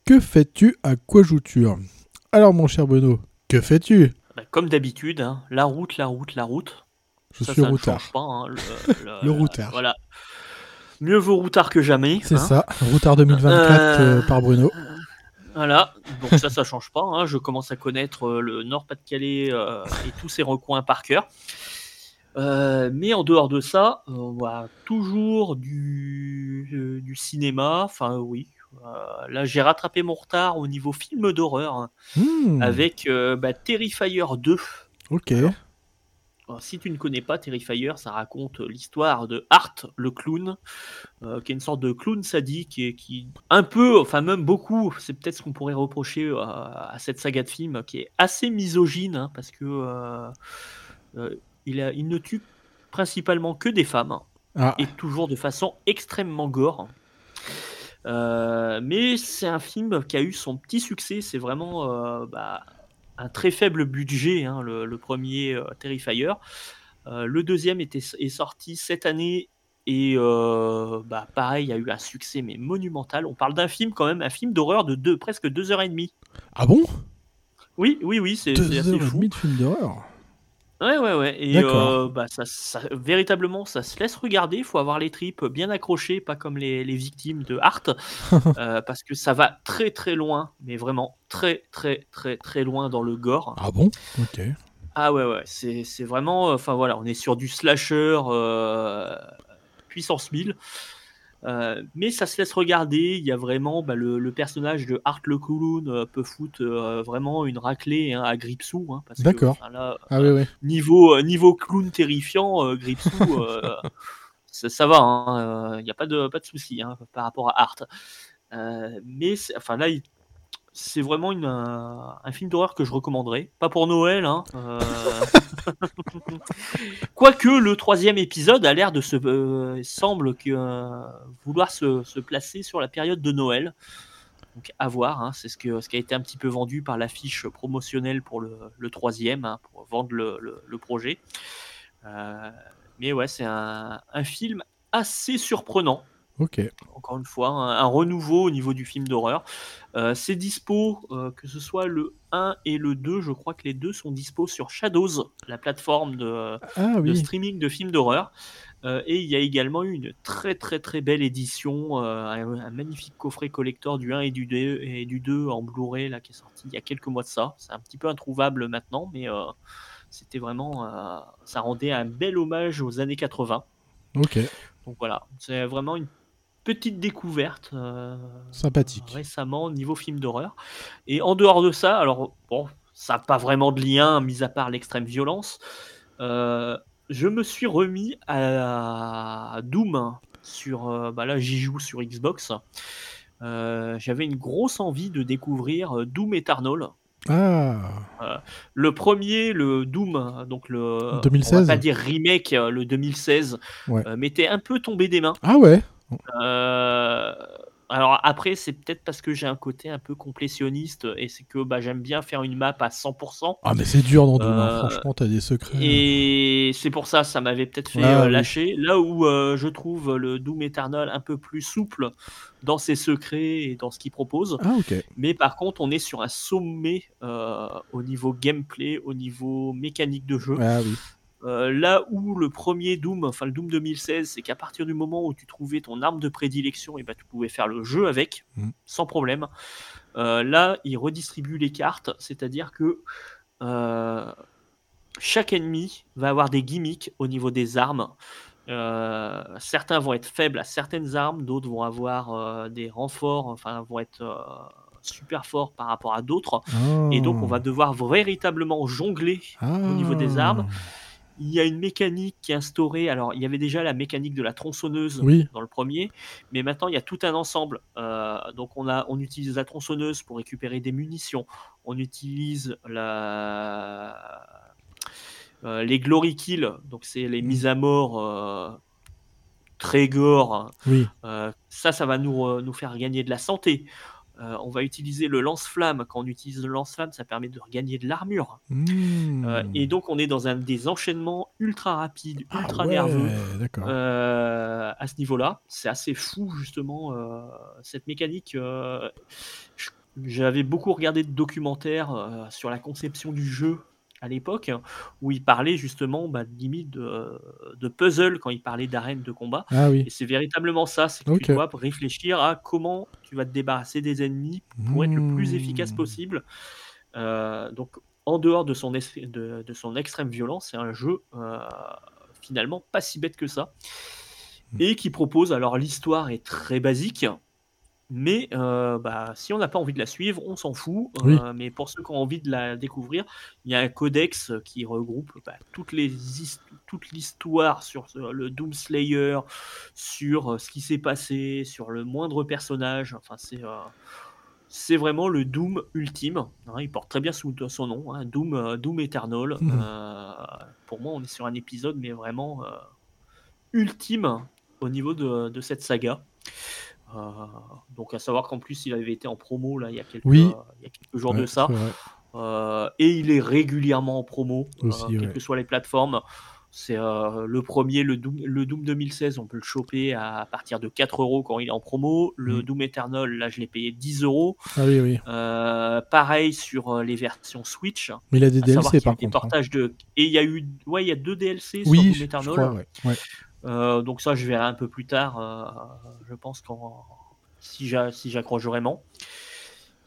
Que fais-tu, à quoi joues-tu Alors mon cher Benoît, que fais-tu? Bah, comme d'habitude, hein, la route, la route, la route. Je ça, suis ça routard. pas. hein, le, le- Le routard. Voilà. Mieux vaut routard que jamais. C'est hein. ça, routard 2024 Euh, euh, par Bruno. Voilà, donc ça, ça change pas. hein. Je commence à connaître euh, le Nord-Pas-de-Calais euh, et tous ses recoins par cœur. Euh, mais en dehors de ça, on voit toujours du, du cinéma. Enfin, oui. Euh, là, j'ai rattrapé mon retard au niveau film d'horreur hein, Hmm, avec euh, bah, Terrifier 2. Ok. Alors, si tu ne connais pas Terrifier, ça raconte l'histoire de Art le clown, euh, qui est une sorte de clown sadique et qui, un peu, enfin même beaucoup, c'est peut-être ce qu'on pourrait reprocher euh, à cette saga de films, qui est assez misogyne, hein, parce que euh, euh, il, a, il ne tue principalement que des femmes, hein, Ah, et toujours de façon extrêmement gore. Euh, mais c'est un film qui a eu son petit succès. C'est vraiment euh, bah, un très faible budget, hein, le, le premier euh, Terrifier. Le deuxième était, est sorti cette année et euh, bah, pareil, il y a eu un succès mais monumental. On parle d'un film quand même, un film d'horreur de deux, presque deux heures et demie. ah bon? Oui, oui, oui, c'est Deux c'est heures assez et fou. demie de film d'horreur? Ouais, ouais, ouais. Et euh, bah, ça, ça- véritablement, ça se laisse regarder. Il faut avoir les tripes bien accrochées, pas comme les, les victimes de Art, euh, parce que ça va très très loin, mais vraiment très très très très loin dans le gore. Ah bon? Ok. Ah ouais, ouais, c'est c'est vraiment. Enfin voilà, on est sur du slasher euh, puissance 1000. Euh, mais ça se laisse regarder. Il y a vraiment bah, le, le personnage de Art le Clown euh, peut foutre euh, vraiment une raclée hein, à Gripsou. Hein, D'accord. enfin, Ah oui, oui. niveau, niveau clown terrifiant, Gripsou, ça, ça va, il n'y a pas de, pas de souci hein, par rapport à Art. Mais enfin là, il- c'est vraiment une, un, un film d'horreur que je recommanderais. Pas pour Noël, hein. euh. Quoique le troisième épisode a l'air de se. euh, semble que, euh, vouloir se, se placer sur la période de Noël. Donc à voir, hein, c'est ce, que, ce qui a été un petit peu vendu par l'affiche promotionnelle pour le, le troisième, hein, pour vendre le, le- le projet. Euh, mais ouais, c'est un, un film assez surprenant Ok. encore une fois, un, un renouveau au niveau du film d'horreur. Euh, c'est dispo, euh, que ce soit le 1 et le 2, je crois que les deux sont dispo sur Shadows, la plateforme de, Ah de oui. streaming de films d'horreur. Euh, et il y a également eu une très très très belle édition, un, un magnifique coffret collector du 1 et du 2, et du 2 en Blu-ray là, qui est sorti il y a quelques mois de ça. C'est un petit peu introuvable maintenant, mais c'était vraiment. ça rendait un bel hommage aux années 80. Ok. Donc voilà, c'est vraiment une petite découverte euh, Sympathique. récemment niveau film d'horreur. Et en dehors de ça, alors bon, ça n'a pas vraiment de lien, mis à part l'extrême violence. euh, je me suis remis à Doom sur, euh, bah là j'y joue sur Xbox. Euh, J'avais une grosse envie de découvrir Doom Eternal. Ah, Le premier, le Doom, donc le 2016. on va pas dire remake, le 2016, Ouais. euh, m'était un peu tombé des mains. ah ouais. Euh, alors après, c'est peut-être parce que j'ai un côté un peu complétionniste et c'est que bah, j'aime bien faire une map à 100%. Ah mais c'est dur dans Doom, hein. Euh, franchement, t'as des secrets. Et c'est pour ça, ça m'avait peut-être fait Ah, euh, oui. lâcher. Là où euh, je trouve le Doom Eternal un peu plus souple dans ses secrets et dans ce qu'il propose. Ah. Mais par contre, on est sur un sommet au niveau gameplay, au niveau mécanique de jeu. Ah oui. Euh, là où le premier Doom, enfin le Doom 2016, c'est qu'à partir du moment où tu trouvais ton arme de prédilection, et ben tu pouvais faire le jeu avec, Mhm. sans problème. Euh, là, il redistribue les cartes, c'est-à-dire que euh, chaque ennemi va avoir des gimmicks au niveau des armes. Certains vont être faibles à certaines armes, d'autres vont avoir des renforts, enfin vont être super forts par rapport à d'autres. Et donc on va devoir véritablement jongler au niveau des Ah. armes. Il y a une mécanique qui est instaurée. Alors, il y avait déjà la mécanique de la tronçonneuse Oui. dans le premier, mais maintenant il y a tout un ensemble. Euh, donc, on, a, on utilise la tronçonneuse pour récupérer des munitions. On utilise la, euh, les glory kills, donc c'est les mises à mort euh, très gore. Oui. Ça, ça va nous, nous faire gagner de la santé. Euh, on va utiliser le lance-flamme. Quand on utilise le lance-flamme, ça permet de regagner de l'armure. Mmh. Euh, et donc, on est dans un des enchaînements ultra rapides, Ah ultra ouais, nerveux euh, à ce niveau-là. C'est assez fou, justement, cette mécanique. J'avais beaucoup regardé de documentaires sur la conception du jeu à l'époque, où il parlait justement bah, limite de, de puzzle quand il parlait d'arène de combat. Ah oui. Et c'est véritablement ça, c'est que tu dois réfléchir à comment tu vas te débarrasser des ennemis pour être le plus efficace Mmh. possible. Euh, donc, en dehors de son, de, de son extrême violence, c'est un jeu euh, finalement pas si bête que ça. Mmh. Et qui propose, alors l'histoire est très basique, mais euh, bah, si on n'a pas envie de la suivre, on s'en fout. Oui. Euh, mais pour ceux qui ont envie de la découvrir, il y a un codex qui regroupe bah, toutes les toute l'histoire sur ce- le Doom Slayer, sur euh, ce qui s'est passé, sur le moindre personnage. Enfin, c'est euh, c'est vraiment le Doom ultime. hein, il porte très bien sous son nom, hein, Doom, euh, Doom Eternal. Euh, pour moi, on est sur un épisode, mais vraiment euh, ultime au niveau de, de cette saga. Euh, donc à savoir qu'en plus il avait été en promo là il y a quelques, Oui. il y a quelques jours Ouais, de ça. Euh, et il est régulièrement en promo Aussi, euh, ouais. quelles que soient les plateformes c'est euh, le premier le Doom, le Doom 2016 on peut le choper à partir de 4 euros quand il est en promo le Mm. Doom Eternal là je l'ai payé 10 euros Ah oui, oui. Euh, pareil sur les versions Switch Mais il a des DLC qu'il y a par des contre. hein. portages de et il y a eu ouais il y a deux DLC sur Doom Eternal crois, ouais. Ouais. Euh, donc ça, je verrai un peu plus tard. euh, je pense quand si j'a- si j'accroche vraiment.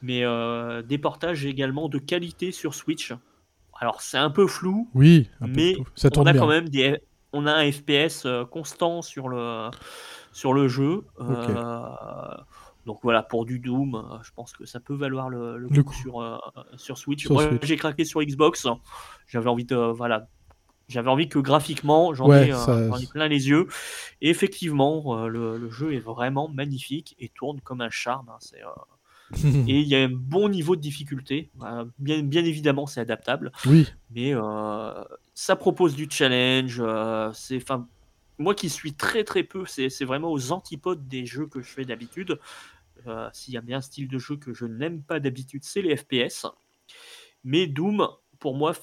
Mais euh, des portages également de qualité sur Switch. Alors c'est un peu flou, Oui, un peu mais flou. ça on a bien. quand même des, on a un FPS constant sur le sur le jeu. Donc voilà, pour du Doom, je pense que ça peut valoir le, le Le coup, coup. sur, euh, sur Switch. Sur Moi, j'ai craqué sur Xbox. J'avais envie de voilà, j'avais envie que graphiquement, j'en Ouais, ai, euh, ça- j'en ai plein les yeux. Et effectivement, euh, le, le jeu est vraiment magnifique et tourne comme un charme. hein, c'est, euh, Et il y a un bon niveau de difficulté. Bien, bien évidemment, c'est adaptable Oui, mais euh, ça propose du challenge. euh, c'est, enfin, moi qui suis très très peu, c'est, vraiment aux antipodes des jeux que je fais d'habitude. Euh, s'il y a bien un style de jeu que je n'aime pas d'habitude, c'est les FPS. Mais Doom, pour moi,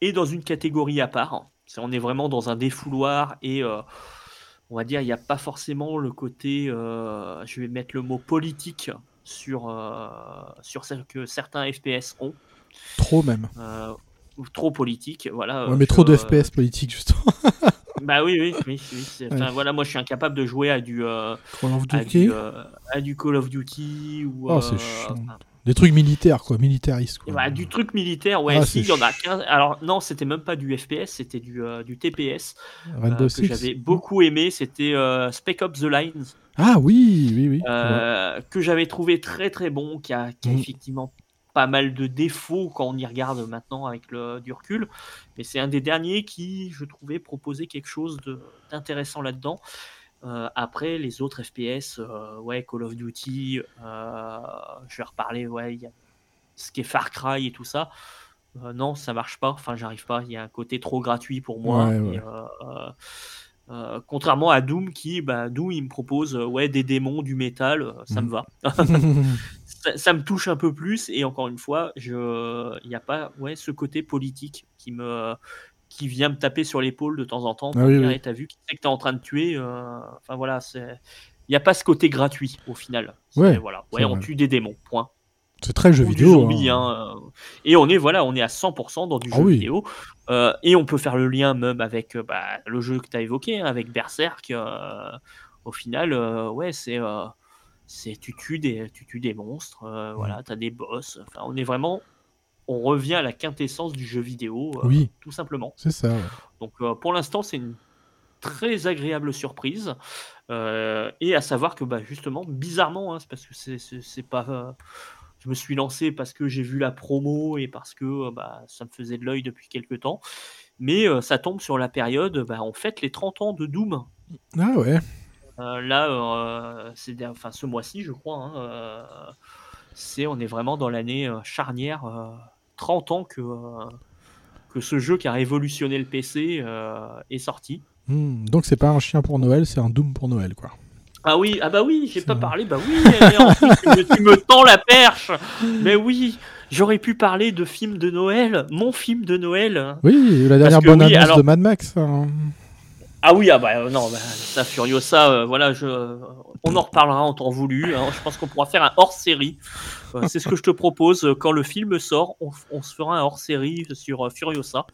est dans une catégorie à part. On est vraiment dans un défouloir et euh, on va dire, il n'y a pas forcément le côté, euh, je vais mettre le mot politique sur, euh, sur ce que certains FPS ont. trop même. Ou trop politique, voilà. Ouais, mais je- trop de FPS politique, justement. Bah oui, oui, oui. Ouais. voilà, moi je suis incapable de jouer à du, Call of à Duty. du, à du Call of Duty ou. Oh, c'est chiant. enfin, Des trucs militaires, quoi, militaristes. Quoi. Bah, du truc militaire, ouais, Ah, si, il y en a 15. Alors, non, c'était même pas du FPS, c'était du, euh, du TPS Rainbow euh, que Six. j'avais beaucoup aimé. C'était euh, Spec Ops The Lines, Ah oui, oui, oui. que j'avais trouvé très très bon, qui a, qui a Mm. effectivement pas mal de défauts quand on y regarde maintenant avec le, du recul. Mais c'est un des derniers qui, je trouvais, proposait quelque chose d'intéressant là-dedans. Euh, après, les autres FPS, euh, ouais, Call of Duty, euh, je vais reparler, ouais, il y a ce qui est Far Cry et tout ça. Non, ça marche pas. Enfin, j'arrive pas. Il y a un côté trop gratuit pour moi. Ouais, Et, ouais. contrairement à Doom, qui, bah, Doom, il me propose ouais, des démons, du métal, ça me va. ça, ça me touche un peu plus. Et encore une fois, il n'y a pas ouais, ce côté politique qui me, qui vient me taper sur l'épaule de temps en temps. Pour Ah oui, oui. Eh, t'as vu qui c'est que t'es en train de tuer. euh, Enfin voilà, c'est, il n'y a pas ce côté gratuit au final. Ouais, voilà, ouais, on vrai. tue des démons. Point c'est très jeu vidéo. zombie, hein. hein, euh, Et on est voilà, on est à 100% dans du Ah jeu oui. vidéo. Euh, et on peut faire le lien même avec bah, le jeu que tu as évoqué, hein, avec Berserk. euh, au final, euh, ouais, c'est c'est tu tues des tu tues des monstres. Voilà, t'as des boss. Enfin, on est vraiment, on revient à la quintessence du jeu vidéo, euh, Oui. tout simplement. C'est ça. ouais. Donc euh, pour l'instant, c'est une très agréable surprise. Euh, et à savoir que bah, justement, bizarrement, hein, c'est parce que c'est- pas. euh, je me suis lancé parce que j'ai vu la promo et parce que euh, bah, ça me faisait de l'œil depuis quelques temps. Mais ça tombe sur la période, bah, on fête les 30 ans de Doom. Ah ouais. Là, c'est enfin ce mois-ci, je crois. hein, c'est on est vraiment dans l'année charnière, 30 ans que euh, que ce jeu qui a révolutionné le PC euh, est sorti. Hmm, Donc c'est pas un chien pour Noël, c'est un Doom pour Noël, quoi. Ah oui, ah bah oui, j'ai pas vrai. parlé, bah oui, tu, me, tu me tends la perche. Mais oui, j'aurais pu parler de film de Noël, mon film de Noël. Oui, la dernière bonne oui, annonce alors- de Mad Max. hein. Ah oui, ah bah euh, non, bah, ça Furiosa, euh, voilà, je, on en reparlera en temps voulu. hein. je pense qu'on pourra faire un hors-série. Euh, c'est ce que je te propose. euh, Quand le film sort, on, on se fera un hors-série sur euh, Furiosa.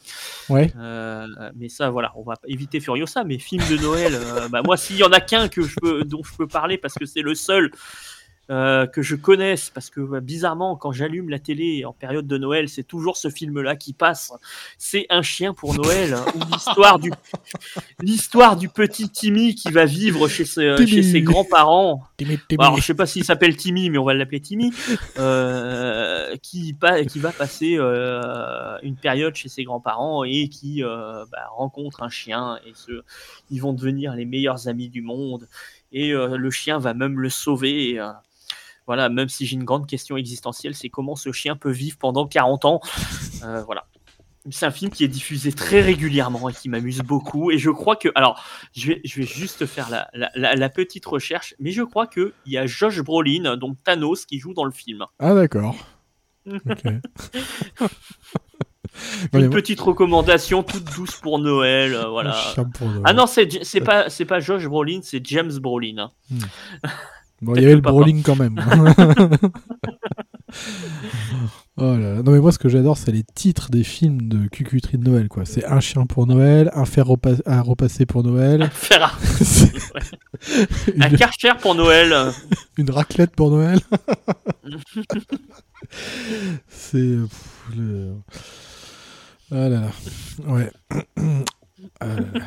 Ouais. Euh, mais ça, voilà, on va éviter Furiosa, mais film de Noël, euh, bah, moi, s'il y en a qu'un que je peux, dont je peux parler parce que c'est le seul euh, que je connaisse, parce que bah, bizarrement, quand j'allume la télé en période de Noël, c'est toujours ce film-là qui passe. C'est un chien pour Noël, hein, ou l'histoire du, l'histoire du petit Timmy qui va vivre chez ses, Timmy. chez ses grands-parents. Timmy, Timmy. Alors, je sais pas s'il s'appelle Timmy, mais on va l'appeler Timmy, euh, qui, pa- qui va passer euh, une période chez ses grands-parents et qui bah, rencontre un chien et ils vont devenir les meilleurs amis du monde. Et le chien va même le sauver. et, euh, voilà, même si j'ai une grande question existentielle, c'est comment ce chien peut vivre pendant 40 ans. Euh, voilà. C'est un film qui est diffusé très régulièrement et qui m'amuse beaucoup. Et je crois que, alors, je vais, je vais juste faire la, la- la- la petite recherche, mais je crois qu'il y a Josh Brolin, donc Thanos, qui joue dans le film. Ah d'accord. Ok. Bon, Une petite recommandation toute douce pour Noël, euh, voilà. pour Noël. Ah non, c'est pas c'est pas Josh Brolin, c'est James Brolin. hein. Bon, il y avait le brawling quand même. oh là là. Non mais moi ce que j'adore c'est les titres des films de cucuterie de Noël quoi. C'est un chien pour Noël, un fer repas- à repasser pour Noël, un, c'est un une, Karcher pour Noël. une raclette pour Noël. c'est le... Ah là là. Ouais. Ah là là.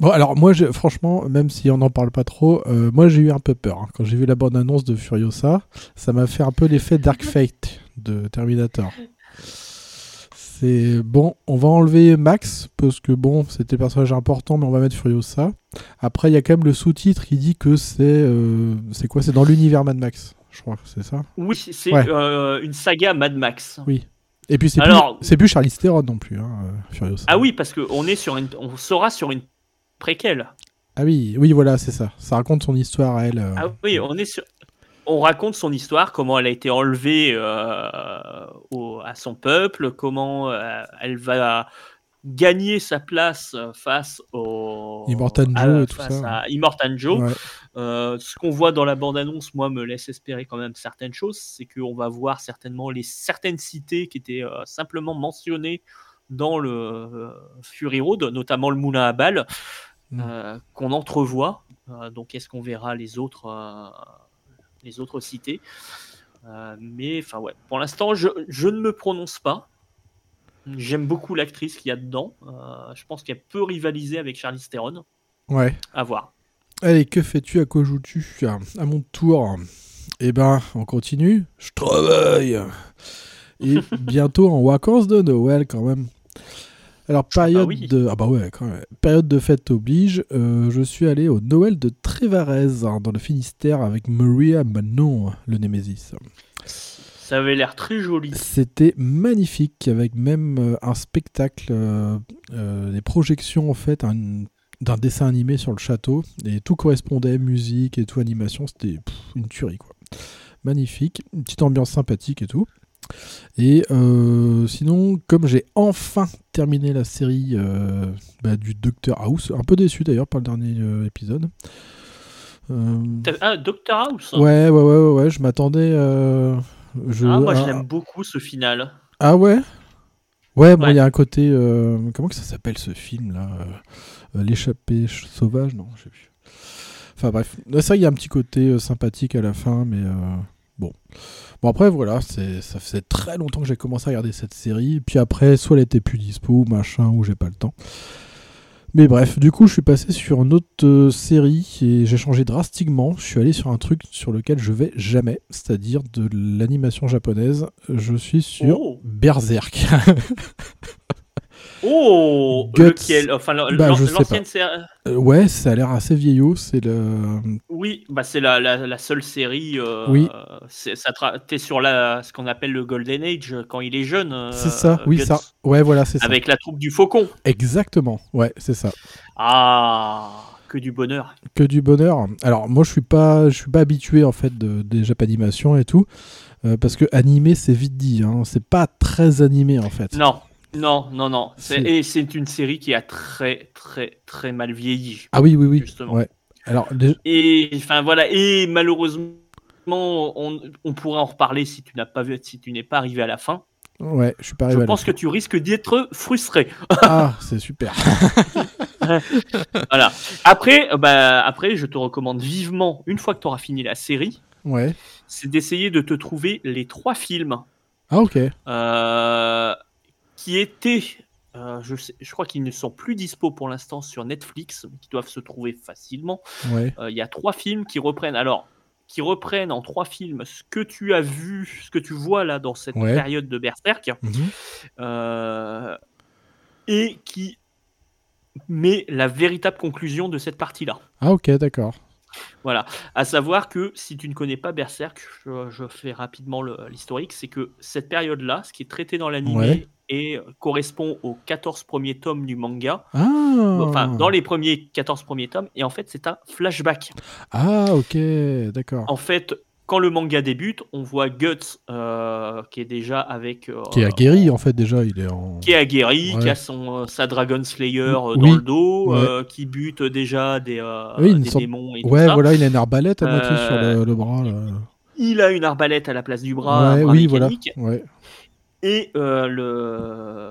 Bon alors moi je- franchement même si on n'en parle pas trop, euh, moi j'ai eu un peu peur hein. quand j'ai vu la bande annonce de Furiosa, ça m'a fait un peu l'effet Dark Fate de Terminator. C'est bon, on va enlever Max parce que bon c'était le personnage important mais on va mettre Furiosa. Après il y a quand même le sous-titre qui dit que c'est euh, c'est quoi? C'est dans l'univers Mad Max, je crois que c'est ça. Oui, c'est Ouais. euh, une saga Mad Max. Oui. Et puis c'est Alors- plus c'est plus Charlize Theron non plus hein, Furiosa. Ah oui, parce que on est sur une, on sera sur une préquelle. Ah oui, oui voilà, c'est ça. Ça raconte son histoire à elle. euh. Ah oui, on est sur. On raconte son histoire, comment elle a été enlevée euh, au- à son peuple, comment euh, elle va gagner sa place face au Immortan à- Joe et tout face ça. à Immortan Joe. Ouais. Euh, ce qu'on voit dans la bande-annonce, moi, me laisse espérer quand même certaines choses. C'est qu'on va voir certainement les certaines cités qui étaient simplement mentionnées dans le Fury Road, notamment le moulin à balles, Mm. euh, qu'on entrevoit. Euh, donc, est-ce qu'on verra les autres, euh, les autres cités mais enfin ouais, pour l'instant, je, je ne me prononce pas. J'aime beaucoup l'actrice qu'il y a dedans. Je pense qu'elle peut rivaliser avec Charlize Theron. Ouais. À voir. Allez, que fais-tu À quoi joues-tu À mon tour? Eh ben, on continue. Je travaille. Et bientôt en vacances de Noël quand même. Alors période oui. de ah bah ouais quand même. période de fête oblige. euh, je suis allé au Noël de Trévarez hein, dans le Finistère avec Maria Manon, le Némésis. Ça avait l'air très joli. C'était magnifique avec même euh, un spectacle, euh, euh, des projections en fait un- d'un dessin animé sur le château et tout correspondait musique et tout animation. C'était pff, une tuerie quoi. Magnifique, une petite ambiance sympathique et tout. Et euh, sinon, comme j'ai enfin terminé la série euh, bah, du Doctor House, un peu déçu d'ailleurs par le dernier euh, épisode. Ah, Doctor House ouais, ouais, ouais, ouais, ouais, je m'attendais. je, Ah, moi, je ah, l'aime beaucoup ce final. ah ouais? Ouais, bon, il Ouais. y a un côté. comment que ça s'appelle ce film là L'échappée ch- sauvage? Non, je sais plus. Enfin bref, ça, il y a un petit côté sympathique à la fin, mais bon. Bon, après, voilà, ça faisait très longtemps que j'ai commencé à regarder cette série. Puis après, soit elle était plus dispo, machin, ou j'ai pas le temps. Mais bref, du coup, je suis passé sur une autre euh, série et j'ai changé drastiquement. Je suis allé sur un truc sur lequel je vais jamais, c'est-à-dire de l'animation japonaise. Je suis sur Oh. Berserk. Oh Guts. Lequel Enfin, Bah, l'ancienne série. Euh, ouais, ça a l'air assez vieillot. C'est le. Oui, bah c'est la, la, la seule série. euh, Oui. c'est- ça tra- T'es sur la, ce qu'on appelle le Golden Age euh, quand il est jeune. euh, c'est ça, oui, ça. Ouais, voilà, c'est ça. Avec la troupe du Faucon. Exactement. Ouais, c'est ça. Ah, que du bonheur. Que du bonheur. Alors, moi, je suis pas, je suis pas habitué en fait de, des Japanimations et tout, euh, parce que animé, c'est vite dit. Hein. C'est pas très animé en fait. Non, non, non, non. C'est- Et c'est une série qui a très, très, très mal vieilli. Ah oui, oui, oui. Justement. Ouais. Alors, Et enfin voilà. Et malheureusement, on, on pourrait en reparler si tu n'as pas vu, si tu n'es pas arrivé à la fin. ouais, je suis pas Je arrivé. la pense que tu risques d'être frustré. Ah, c'est super. Voilà. Après, euh, bah, après, je te recommande vivement, une fois que tu auras fini la série, Ouais. c'est d'essayer de te trouver les trois films Ah ok. euh, qui étaient, euh, je, sais- je crois qu'ils ne sont plus dispo pour l'instant sur Netflix, mais qui doivent se trouver facilement. Ouais. Euh, Il y a trois films qui reprennent. Alors, qui reprennent en trois films ce que tu as vu, ce que tu vois là dans cette Ouais. période de Berserk, Mhm. euh, et qui met la véritable conclusion de cette partie-là. Ah ok, d'accord. Voilà. À savoir que si tu ne connais pas Berserk, je, je fais rapidement l'historique, c'est que cette période-là, ce qui est traité dans l'anime, Ouais. et correspond aux 14 premiers tomes du manga. Ah. Enfin, dans les premiers 14 premiers tomes, et en fait, c'est un flashback. Ah ok, d'accord. En fait, quand le manga débute, on voit Guts euh, qui est déjà avec. euh, Qui est aguerri en fait déjà, il est en. qui est aguerri, Ouais. qui a son, euh, sa Dragon Slayer Oui. dans le dos, Ouais. euh, qui bute déjà des, Oui, des sorte- démons et tout Ouais, ça. voilà, il a une arbalète à moitié sur le, le bras. Là. Il a une arbalète à la place du bras, un ouais, bras oui, voilà. mécanique. Et le...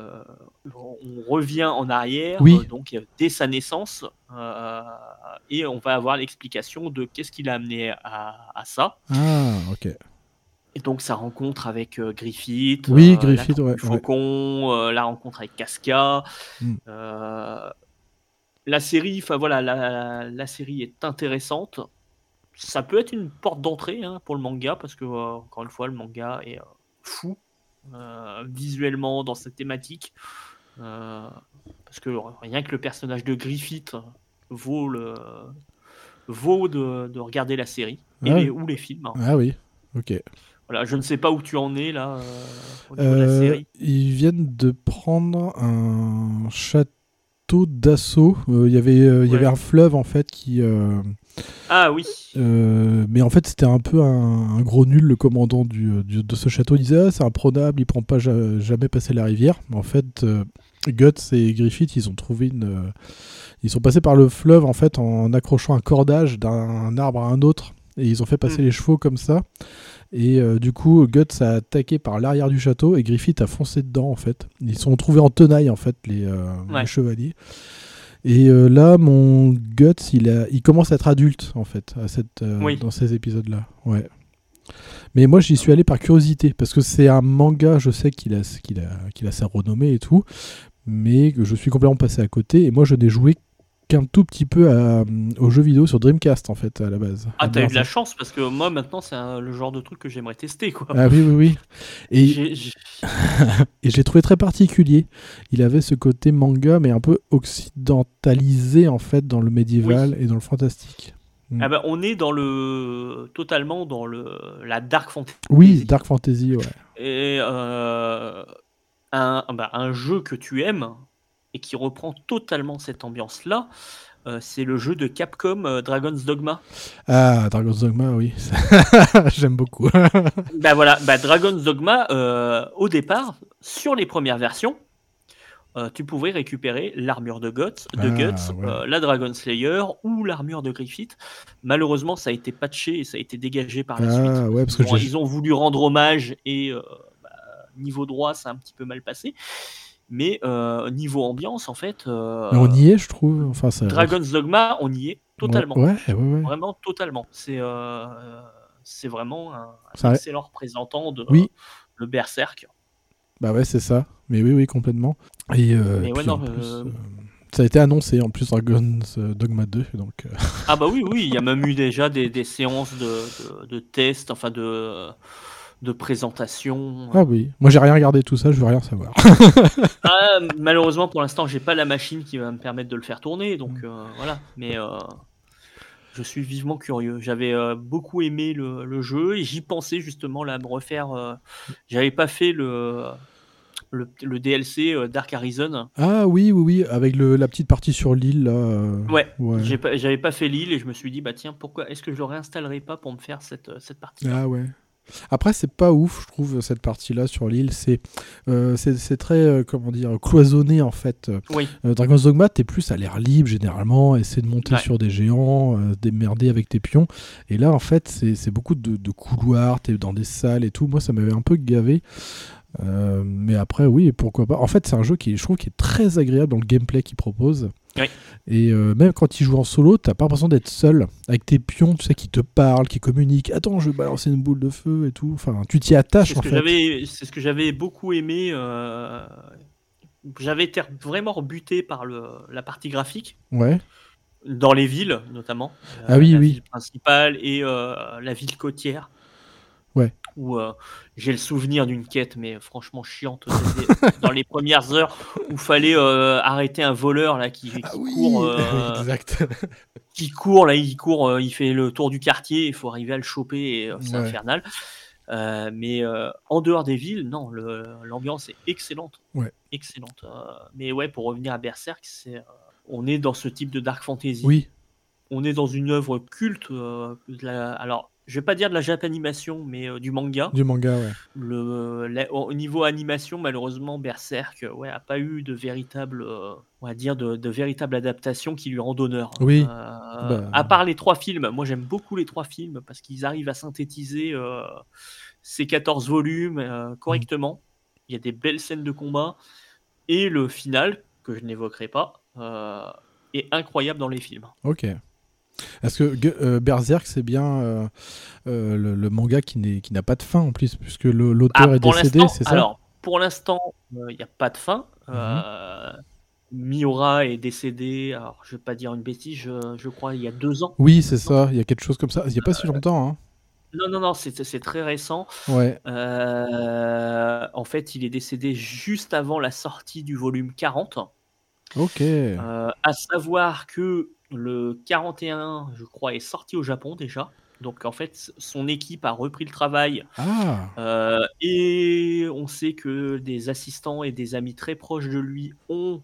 on revient en arrière, Oui. euh, donc dès sa naissance, euh, et on va avoir l'explication de qu'est-ce qui l'a amené à, à ça. Ah, ok. Et donc sa rencontre avec euh, Griffith, Oui, Griffith, la ouais, la rencontre avec Casca. Mm. euh, la série, enfin voilà, la, la série est intéressante. Ça peut être une porte d'entrée hein, pour le manga parce que encore une fois, le manga est fou euh, visuellement dans cette thématique. Euh, parce que rien que le personnage de Griffith vaut le vaut de, de regarder la série et les- ou les films. hein. Ah oui, ok. Voilà, je ne sais pas où tu en es là euh, au niveau de la Euh, série. ils viennent de prendre un château d'assaut. Il y avait, y avait un fleuve en fait qui. Euh, Ah oui, euh, mais en fait, c'était un peu un, un gros nul, le commandant du, du- de ce château. Il disait ah, c'est imprenable, il prend pas ja- jamais passer la rivière. Mais en fait, euh, Guts et Griffith, ils ont trouvé une. euh, ils sont passés par le fleuve en fait en accrochant un cordage d'un arbre à un autre. Et ils ont fait passer Mm. les chevaux comme ça. Et euh, du coup, Guts a attaqué par l'arrière du château et Griffith a foncé dedans en fait. Ils sont trouvés en tenaille en fait, les, euh, Ouais. les chevaliers. Et euh, là, mon Guts, il, a, il commence à être adulte en fait à cette, euh, Oui. dans ces épisodes-là. Ouais. Mais moi, j'y suis allé par curiosité, parce que c'est un manga, je sais qu'il a, qu'il a, qu'il a sa renommée et tout, mais que je suis complètement passé à côté, et moi, je n'ai joué qu'un tout petit peu à, aux jeux vidéo sur Dreamcast, en fait, à la base. Ah, t'as eu de la chance parce que moi maintenant c'est le genre de truc que j'aimerais tester quoi. Ah oui, oui, oui. Et, J'ai- j'ai- et je l'ai trouvé très particulier. Il avait ce côté manga, mais un peu occidentalisé, en fait, dans le médiéval et dans le fantastique. Ah bah, on est dans le totalement dans le la dark fantasy. Oui, Dark Fantasy, ouais. Et euh, un, bah, un jeu que tu aimes et qui reprend totalement cette ambiance-là, euh, c'est le jeu de Capcom euh, Dragon's Dogma. Ah, Dragon's Dogma, oui. J'aime beaucoup. bah voilà, bah, Dragon's Dogma, euh, au départ, sur les premières versions, tu pouvais récupérer l'armure de Guts, de Ah, Guts ouais. la Dragon Slayer ou l'armure de Griffith. Malheureusement, ça a été patché et ça a été dégagé par la Ah, suite. ouais, parce que Bon, ils ont voulu rendre hommage et bah, niveau droit, ça a un petit peu mal passé. Mais euh, niveau ambiance, en fait, euh, Mais on y est, je trouve. Enfin, ça... Dragon's Dogma, on y est totalement. Ouais, ouais, ouais. Vraiment totalement. C'est euh, c'est vraiment un, excellent représentant de Oui. le Berserk. Bah ouais, c'est ça. Mais oui, oui, complètement. Et, euh, puis non, plus, euh, euh, ça a été annoncé en plus Dragon's euh, Dogma 2, donc. euh, Ah bah oui, oui, il y a même eu déjà des, des séances de, de, de tests, enfin de, de présentation. Ah oui, moi j'ai rien regardé tout ça, je veux rien savoir. Ah, malheureusement, pour l'instant, j'ai pas la machine qui va me permettre de le faire tourner, donc Mm. euh, voilà. Mais euh, je suis vivement curieux. J'avais euh, beaucoup aimé le, le jeu et j'y pensais justement là à me refaire. euh, J'avais pas fait le, le, le DLC euh, Dark Horizon. ah oui, oui, oui, avec le, la petite partie sur l'île là. euh, Ouais, ouais. j'ai pas- j'avais pas fait l'île et je me suis dit bah tiens pourquoi est-ce que je le réinstallerai pas pour me faire cette, euh, cette partie. Ah ouais. Après, c'est pas ouf, je trouve, cette partie-là sur l'île. C'est euh, c'est très, euh, comment dire, cloisonné en fait. Oui. Euh, Dragon's Dogma, t'es plus à l'air libre généralement, essayer de monter Ouais. sur des géants, démerder avec tes pions. Et là, en fait, c'est c'est beaucoup de, de couloirs, t'es dans des salles et tout. Moi, ça m'avait un peu gavé. Euh, mais après, oui, pourquoi pas. En fait, c'est un jeu qui, je trouve, qui est très agréable dans le gameplay qu'il propose. Oui. Et euh, même quand il joue en solo, t'as pas l'impression d'être seul avec tes pions, tu sais, qui te parlent, qui communiquent. Attends, je vais balancer une boule de feu et tout. Enfin, tu t'y attaches C'est ce en que fait. j'avais, c'est ce que j'avais beaucoup aimé. euh, J'avais été vraiment rebuté par le, la partie graphique Ouais. dans les villes, notamment. Ah oui, la oui. ville principale et la ville côtière. Ouais. Où euh, j'ai le souvenir d'une quête, mais franchement chiante. Dans les premières heures où fallait euh, arrêter un voleur là qui, qui Ah oui, court, euh, exact. qui court là, il court, euh, il fait le tour du quartier. Il faut arriver à le choper et c'est Ouais. infernal. Mais en dehors des villes, non, l'ambiance est excellente. Ouais. Excellente. Mais ouais, pour revenir à Berserk, c'est, on est dans ce type de dark fantasy. Oui. On est dans une œuvre culte. la- alors, je vais pas dire de la japanimation, mais euh, du manga. Du manga, ouais. Le, la- au niveau animation, malheureusement, Berserk, euh, ouais, a pas eu de véritable, euh, on va dire, de, de véritable adaptation qui lui rend honneur. Oui. Euh, Bah. À part les trois films, moi j'aime beaucoup les trois films parce qu'ils arrivent à synthétiser ces 14 volumes correctement. Il y a des belles scènes de combat et le final, que je n'évoquerai pas, est incroyable dans les films. Ok. Est-ce que euh, Berserk, c'est bien euh, euh, le, le manga qui n'a pas de fin en plus, puisque l'auteur Ah, est décédé, c'est ça? Alors, pour l'instant, euh, il n'y a pas de fin. Mhm. Miura est décédé, alors je vais pas dire une bêtise, je, je crois il y a deux ans. Oui, c'est ça. Il y a quelque chose comme ça. Il n'y a pas si longtemps. Hein. Non, non, non, c'est très récent. Ouais. En fait, il est décédé juste avant la sortie du volume 40. Ok. À savoir que le 41, je crois, est sorti au Japon déjà. Donc en fait, son équipe a repris le travail Ah. euh, et on sait que des assistants et des amis très proches de lui ont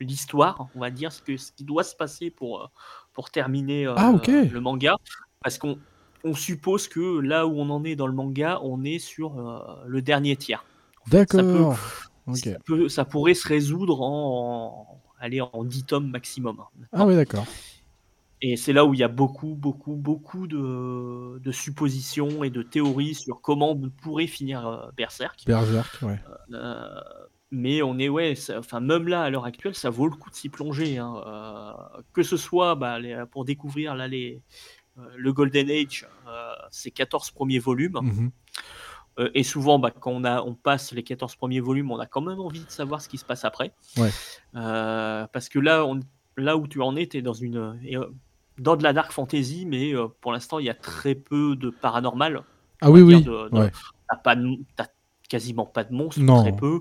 l'histoire, on va dire, ce, que, ce qui doit se passer pour, euh, pour terminer euh, Ah, le manga. Parce qu'on on suppose que là où on en est dans le manga, on est sur euh, le dernier tiers. D'accord. Ça pourrait se résoudre en, allez, en 10 tomes maximum. hein, Ah oui, d'accord. Et c'est là où il y a beaucoup, beaucoup, beaucoup de, de suppositions et de théories sur comment pourrait finir euh, Berserk. Berserk, ouais. Euh, mais on est, ouais, ça- enfin, même là, à l'heure actuelle, ça vaut le coup de s'y plonger. hein. Euh, que ce soit bah, les- pour découvrir là, les, le Golden Age, c'est 14 premiers volumes. Mhm. et souvent, bah, quand on, a, on passe les 14 premiers volumes, on a quand même envie de savoir ce qui se passe après. Ouais. parce que là, on, là où tu en es, tu es dans, une, dans de la dark fantasy, mais pour l'instant, il y a très peu de paranormal. Ah oui, oui. T'as pas quasiment pas de monstres, très peu.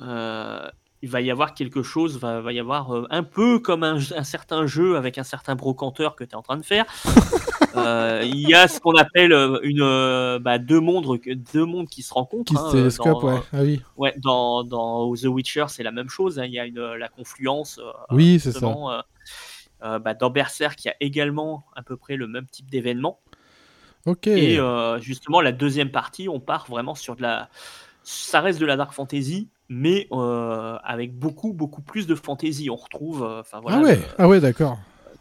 Euh, il va y avoir quelque chose, va, va y avoir euh, un peu comme un, certain jeu avec un certain brocanteur que tu es en train de faire. Euh, il y a ce qu'on appelle une, bah, deux, mondes, deux mondes qui se rencontrent. Qui hein, se ouais. Ah oui. Ouais, dans, dans The Witcher, c'est la même chose. Hein. Il y a une, la confluence. oui, c'est ça. Bah, dans Berserk, il y a également à peu près le même type d'événement. Ok. Et justement, la deuxième partie, on part vraiment sur de la. Ça reste de la dark fantasy, mais euh, avec beaucoup, beaucoup plus de fantaisie. On retrouve. Euh, enfin voilà, ah ouais, ah ouais d'accord.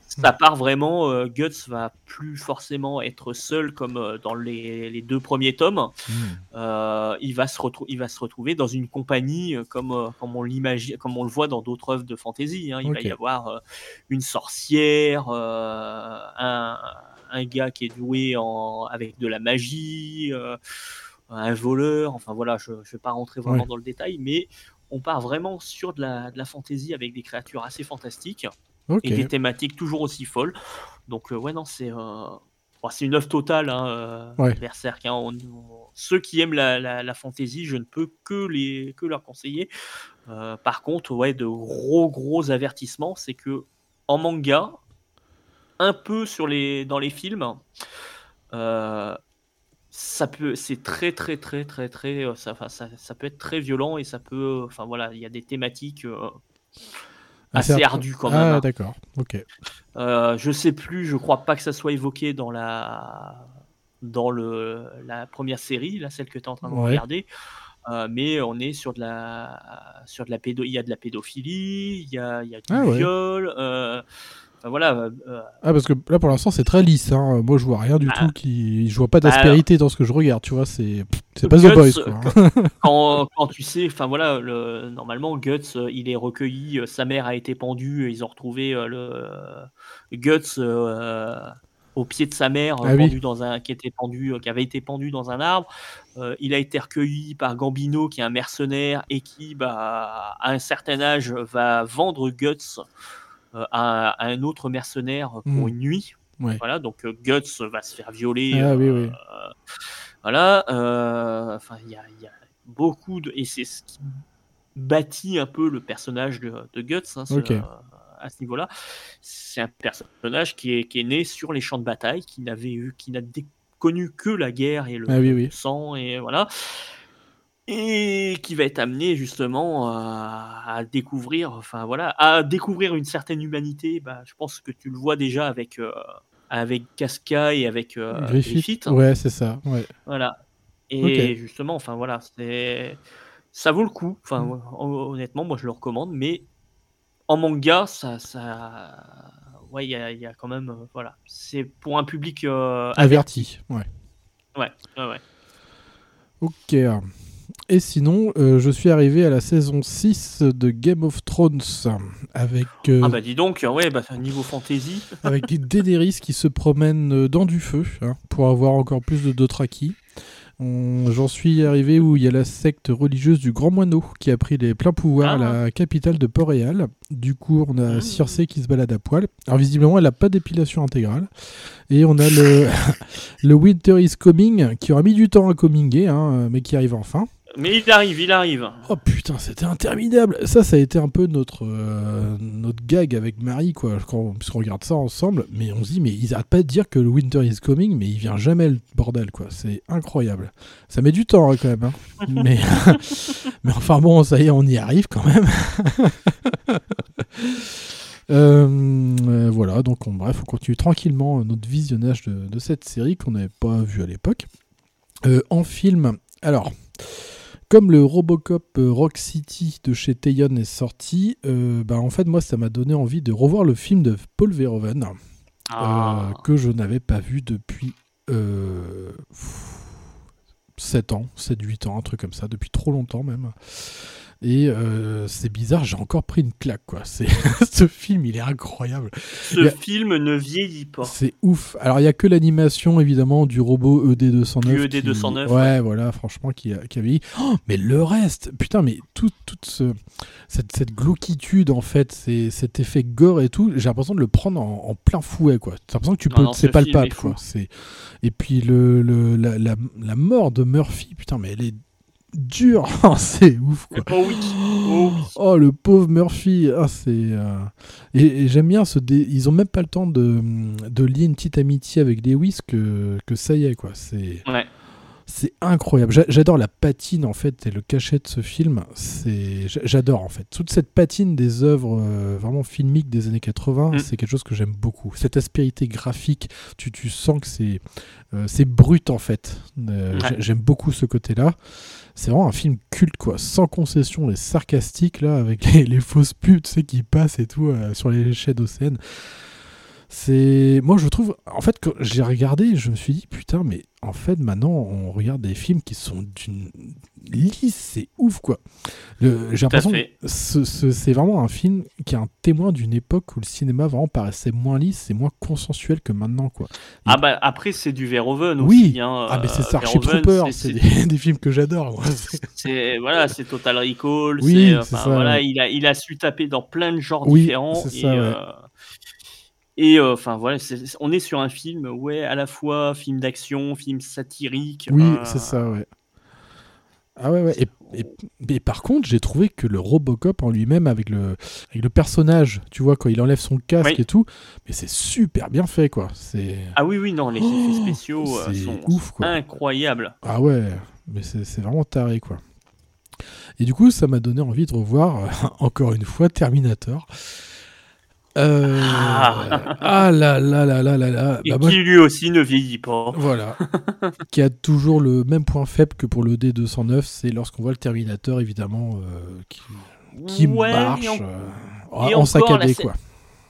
Ça part vraiment. Euh, Guts va plus forcément être seul comme dans les, les, deux premiers tomes. Hmm. il, va se il va se retrouver dans une compagnie comme, comme, on, l'imagine, comme on le voit dans d'autres œuvres de fantaisie. Hein. Il va y avoir une sorcière, un, un, gars qui est doué en, avec de la magie un voleur. Enfin voilà, je ne vais pas rentrer vraiment dans le détail, mais on part vraiment sur de la, de la fantaisie avec des créatures assez fantastiques et des thématiques toujours aussi folles. Donc euh, ouais, non, c'est euh, c'est une œuvre totale, hein, euh, Berserk. Hein. ceux qui aiment la, la, fantaisie, je ne peux que, les, que leur conseiller. par contre, ouais, de gros gros avertissements, c'est que en manga, un peu sur les, dans les films, ça peut c'est très très très très très euh, ça, ça, ça, peut être très violent et ça peut enfin voilà il y a des thématiques euh, assez ardues quand même ah hein. d'accord ok. Euh, je sais plus je crois pas que ça soit évoqué dans la dans le la première série là celle que tu es en train de regarder. Euh, mais on est sur de la sur de la pédo il y a de la pédophilie il y a, il y a du ah viol voilà. Euh, euh, ah, parce que là, pour l'instant, c'est très lisse. Hein. Moi, je vois rien du bah, tout. Qui... Je vois pas bah, d'aspérité dans ce que je regarde. Tu vois, c'est c'est pas The Boys. Quoi. quand, quand, tu sais, enfin voilà, le... normalement, Guts, euh, il est recueilli. Sa mère a été pendue. Ils ont retrouvé le Guts. au pied de sa mère, ah pendu dans un, qui était pendu, qui avait été pendu dans un arbre. il a été recueilli par Gambino, qui est un mercenaire et qui, bah, à un certain âge, va vendre Guts euh, à, un autre mercenaire pour hmm. une nuit. Voilà, donc euh, Guts va se faire violer. Ah, oui, oui. Euh, voilà, enfin, il y a, beaucoup de. Et c'est ce qui bâtit un peu le personnage de, Guts hein, à ce niveau-là. C'est un personnage qui est, qui est né sur les champs de bataille, qui n'avait eu, qui n'a connu que la guerre et le ah sang, et voilà et qui va être amené justement à, découvrir, enfin voilà, à découvrir une certaine humanité. Bah, je pense que tu le vois déjà avec euh, avec Casca et avec euh, Griffith. Ouais, c'est ça. Ouais. Voilà. Et justement, enfin voilà, c'est ça vaut le coup. Enfin, mm. honnêtement, moi je le recommande, mais en manga, ça, ça, ouais, il y, y a, quand même, euh, voilà, c'est pour un public averti. Ouais. Ouais, ouais, ouais. Ok. Et sinon, euh, je suis arrivé à la saison 6 de Game of Thrones avec. Euh, ah bah dis donc, ouais, bah, niveau fantasy. avec Daenerys qui se promène euh, dans du feu hein, pour avoir encore plus de Dothraki. J'en suis arrivé où il y a la secte religieuse du Grand Moineau qui a pris les pleins pouvoirs à ah. la capitale de Port-Réal. Du coup, on a mmh. Circe qui se balade à poil. Alors, visiblement, elle n'a pas d'épilation intégrale. Et on a le, le Winter is Coming qui aura mis du temps à comminguer, hein, mais qui arrive enfin. Mais il arrive, il arrive. Oh putain, c'était interminable. Ça, ça a été un peu notre, euh, notre gag avec Marie, quoi, quand, puisqu'on regarde ça ensemble. Mais on se dit, mais ils arrêtent pas de dire que le winter is coming, mais il vient jamais le bordel, quoi. C'est incroyable. Ça met du temps, hein, quand même. Hein. mais, mais enfin bon, ça y est, on y arrive quand même. Euh, euh, voilà, donc bref, on continue tranquillement notre visionnage de, de cette série qu'on n'avait pas vue à l'époque. en film, alors, comme le Robocop euh, Rock City de chez Tayon est sorti, euh, bah, en fait, moi, ça m'a donné envie de revoir le film de Paul Verhoeven, ah. euh, que je n'avais pas vu depuis 7 ans, 7-8 ans, un truc comme ça, depuis trop longtemps même. Et euh, c'est bizarre, j'ai encore pris une claque, quoi. Ce film, il est incroyable. Ce a- film ne vieillit pas. C'est ouf. Alors, il y a que l'animation, évidemment, du robot E ED209. Du qui- ED209, Ouais, ouais. voilà, franchement, qui a, qui a vieilli. Oh, mais le reste, putain, mais tout, toute ce, cette, cette glauquitude, en fait, cet effet gore et tout, j'ai l'impression de le prendre en, en plein fouet, quoi. T'as l'impression que tu peux, c'est ce pas le film est pape, fou. quoi. Et puis, le, le, la, la, la mort de Murphy, putain, mais elle est dure. c'est ouf, quoi. Oh oui. Oh oui. Oh le pauvre Murphy, ah, c'est euh, et, et j'aime bien ce dé... ils ont même pas le temps de, de lier une petite amitié avec Lewis que, que ça y est quoi, c'est Ouais. C'est incroyable. J'a- J'adore la patine en fait et le cachet de ce film, c'est j'adore en fait. Toute cette patine des œuvres euh, vraiment filmiques des années 80, Mm. c'est quelque chose que j'aime beaucoup. Cette aspérité graphique, tu, tu sens que c'est euh, c'est brut en fait. Euh, Ouais. J'aime beaucoup ce côté-là. C'est vraiment un film culte, quoi, sans concession et sarcastique, là, avec les, les fausses pubs, tu sais, qui passent et tout euh, sur les chaînes scènes. C'est. Moi, je trouve. En fait, quand j'ai regardé, je me suis dit, putain, mais en fait, maintenant, on regarde des films qui sont d'une lisse, c'est ouf, quoi. Le- J'ai l'impression que ce- ce- c'est vraiment un film qui est un témoin d'une époque où le cinéma vraiment paraissait moins lisse et moins consensuel que maintenant, quoi. Ah bah après c'est du Verhoeven Oui. aussi. hein, Ah, mais c'est euh, Starship Verhoeven, Trooper, c'est- c'est c'est- des, des films que j'adore, moi. C'est- voilà, c'est Total Recall. Oui, c'est, enfin, ça, voilà, ouais. il a il a su taper dans plein de genres Oui, différents c'est et ça, ouais. euh, et euh, enfin voilà, on est sur un film ouais à la fois film d'action, film satirique. Oui, euh, c'est ça, ouais. Ah ouais, ouais. Et, et- et par contre, j'ai trouvé que le Robocop en lui-même, avec le, avec le personnage, tu vois, quand il enlève son casque Oui. et tout, mais c'est super bien fait, quoi. C'est. Ah oui oui non, les Oh, effets spéciaux euh, sont ouf, quoi. incroyables. Ah ouais, mais c'est c'est vraiment taré, quoi. Et du coup, ça m'a donné envie de revoir, euh, encore une fois, Terminator. Euh... Ah. ah là là là là là là. Et Bah, moi, qui lui aussi ne vieillit pas. Voilà. qui a toujours le même point faible que pour le D209, c'est lorsqu'on voit le Terminator, évidemment, euh, qui, qui Ouais, marche en- euh, en encore, saccadé, quoi.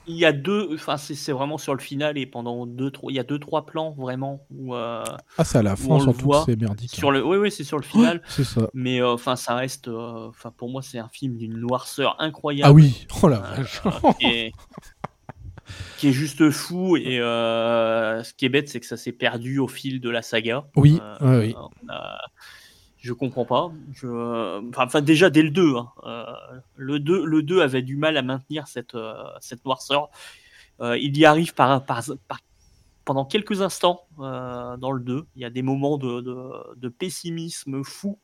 Il y a deux, enfin c'est vraiment sur le final et pendant deux trois, il y a deux trois plans vraiment où euh, Ah, c'est à la fin, surtout c'est merdique. sur hein. le, oui oui c'est sur le final. C'est ça. Mais euh, enfin, ça reste. euh, Enfin, pour moi, c'est un film d'une noirceur incroyable. Ah oui, oh la Euh, vache. qui, est, qui est juste fou. Et euh, ce qui est bête, c'est que ça s'est perdu au fil de la saga. Oui, oui. on a- Je comprends pas. Je... Enfin, déjà dès le 2. hein, euh, le 2. Le 2 avait du mal à maintenir cette, euh, cette noirceur. Euh, il y arrive par, par, par- pendant quelques instants dans le 2. Il y a des moments de, de, de pessimisme fou.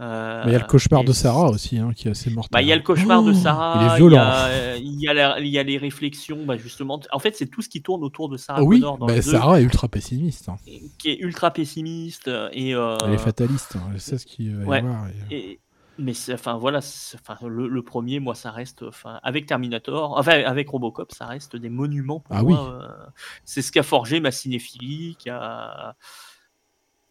Euh, Mais il y a le cauchemar et de Sarah aussi, hein, qui est assez mortel. bah, il y a le cauchemar de Oh, Sarah. il est y violent. a, euh, Il y, a y les réflexions, bah, justement. En fait, c'est tout ce qui tourne autour de Sarah Ah oui, Connor dans bah, le 2, Sarah est ultra pessimiste. hein. qui est ultra pessimiste. Et, euh, Elle est fataliste. hein. Elle sait ce qu'il va y ouais. avoir. et- et- mais enfin voilà, enfin le, le premier, moi, ça reste, enfin avec Terminator, enfin avec Robocop, ça reste des monuments pour Ah moi. euh, c'est ce qui a forgé ma cinéphilie, qui a,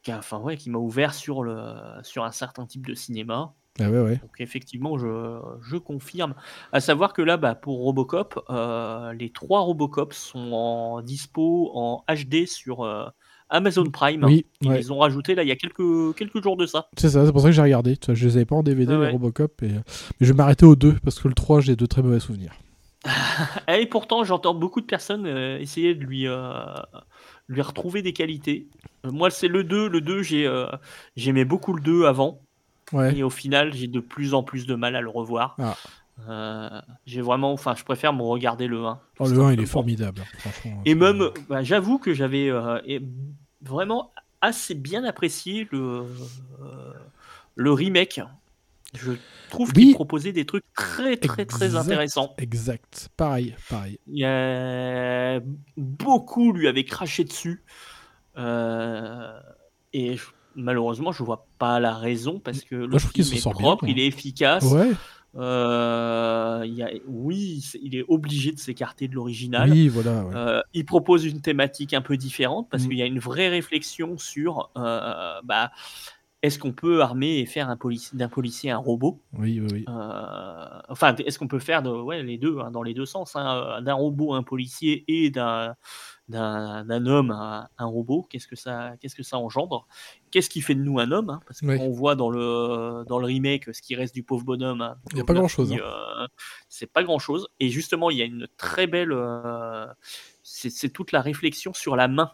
qui a- enfin ouais, qui m'a ouvert sur le, sur un certain type de cinéma. Ah ouais, ouais. Donc effectivement, je, je confirme. À savoir que là, bah, pour Robocop, euh, les trois Robocop sont en dispo en HD sur euh, Amazon Prime. Oui, Ils ouais. les ont rajouté là il y a quelques, quelques jours de ça. C'est ça, c'est pour ça que j'ai regardé. Tu vois, je les avais pas en DVD, Ah les. Robocop. Et... Mais je vais m'arrêter aux deux, parce que le 3, j'ai de très mauvais souvenirs. Et pourtant, j'entends beaucoup de personnes euh, essayer de lui, euh, lui retrouver des qualités. Euh, moi, c'est le 2. Le 2, j'ai, euh, j'aimais beaucoup le 2 avant. Ouais. Et au final, j'ai de plus en plus de mal à le revoir. Ah. Euh, j'ai vraiment, enfin, je préfère me regarder le 1. Oh, le 1, il est formidable. Franchement. Et même, bah, j'avoue que j'avais euh, vraiment assez bien apprécié le, euh, le remake. Je trouve Oui. qu'il proposait des trucs très, très, très intéressants. Exact. Pareil, pareil. A... Beaucoup lui avaient craché dessus. Euh, Et je- malheureusement, je vois pas la raison parce que le Moi, je trouve qu'il film s'en est sort bien, propre, moi. il est efficace. Ouais. Euh, il y a... Oui, il est obligé de s'écarter de l'original. Oui, voilà. ouais. Euh, il propose une thématique un peu différente parce Mm. qu'il y a une vraie réflexion sur euh, bah, est-ce qu'on peut armer et faire polici- d'un policier un robot? Oui, oui, oui. Euh, Enfin, est-ce qu'on peut faire de, ouais, les deux, hein, dans les deux sens, hein, euh, d'un robot un policier et d'un homme à un robot, qu'est-ce que ça, qu'est-ce que ça engendre? Qu'est-ce qui fait de nous un homme hein? Parce qu'on voit dans le, dans le remake ce qui reste du pauvre bonhomme. Il n'y a pas grand-chose. Euh, c'est pas grand-chose. Et justement, il y a une très belle. Euh, c'est toute la réflexion sur la main.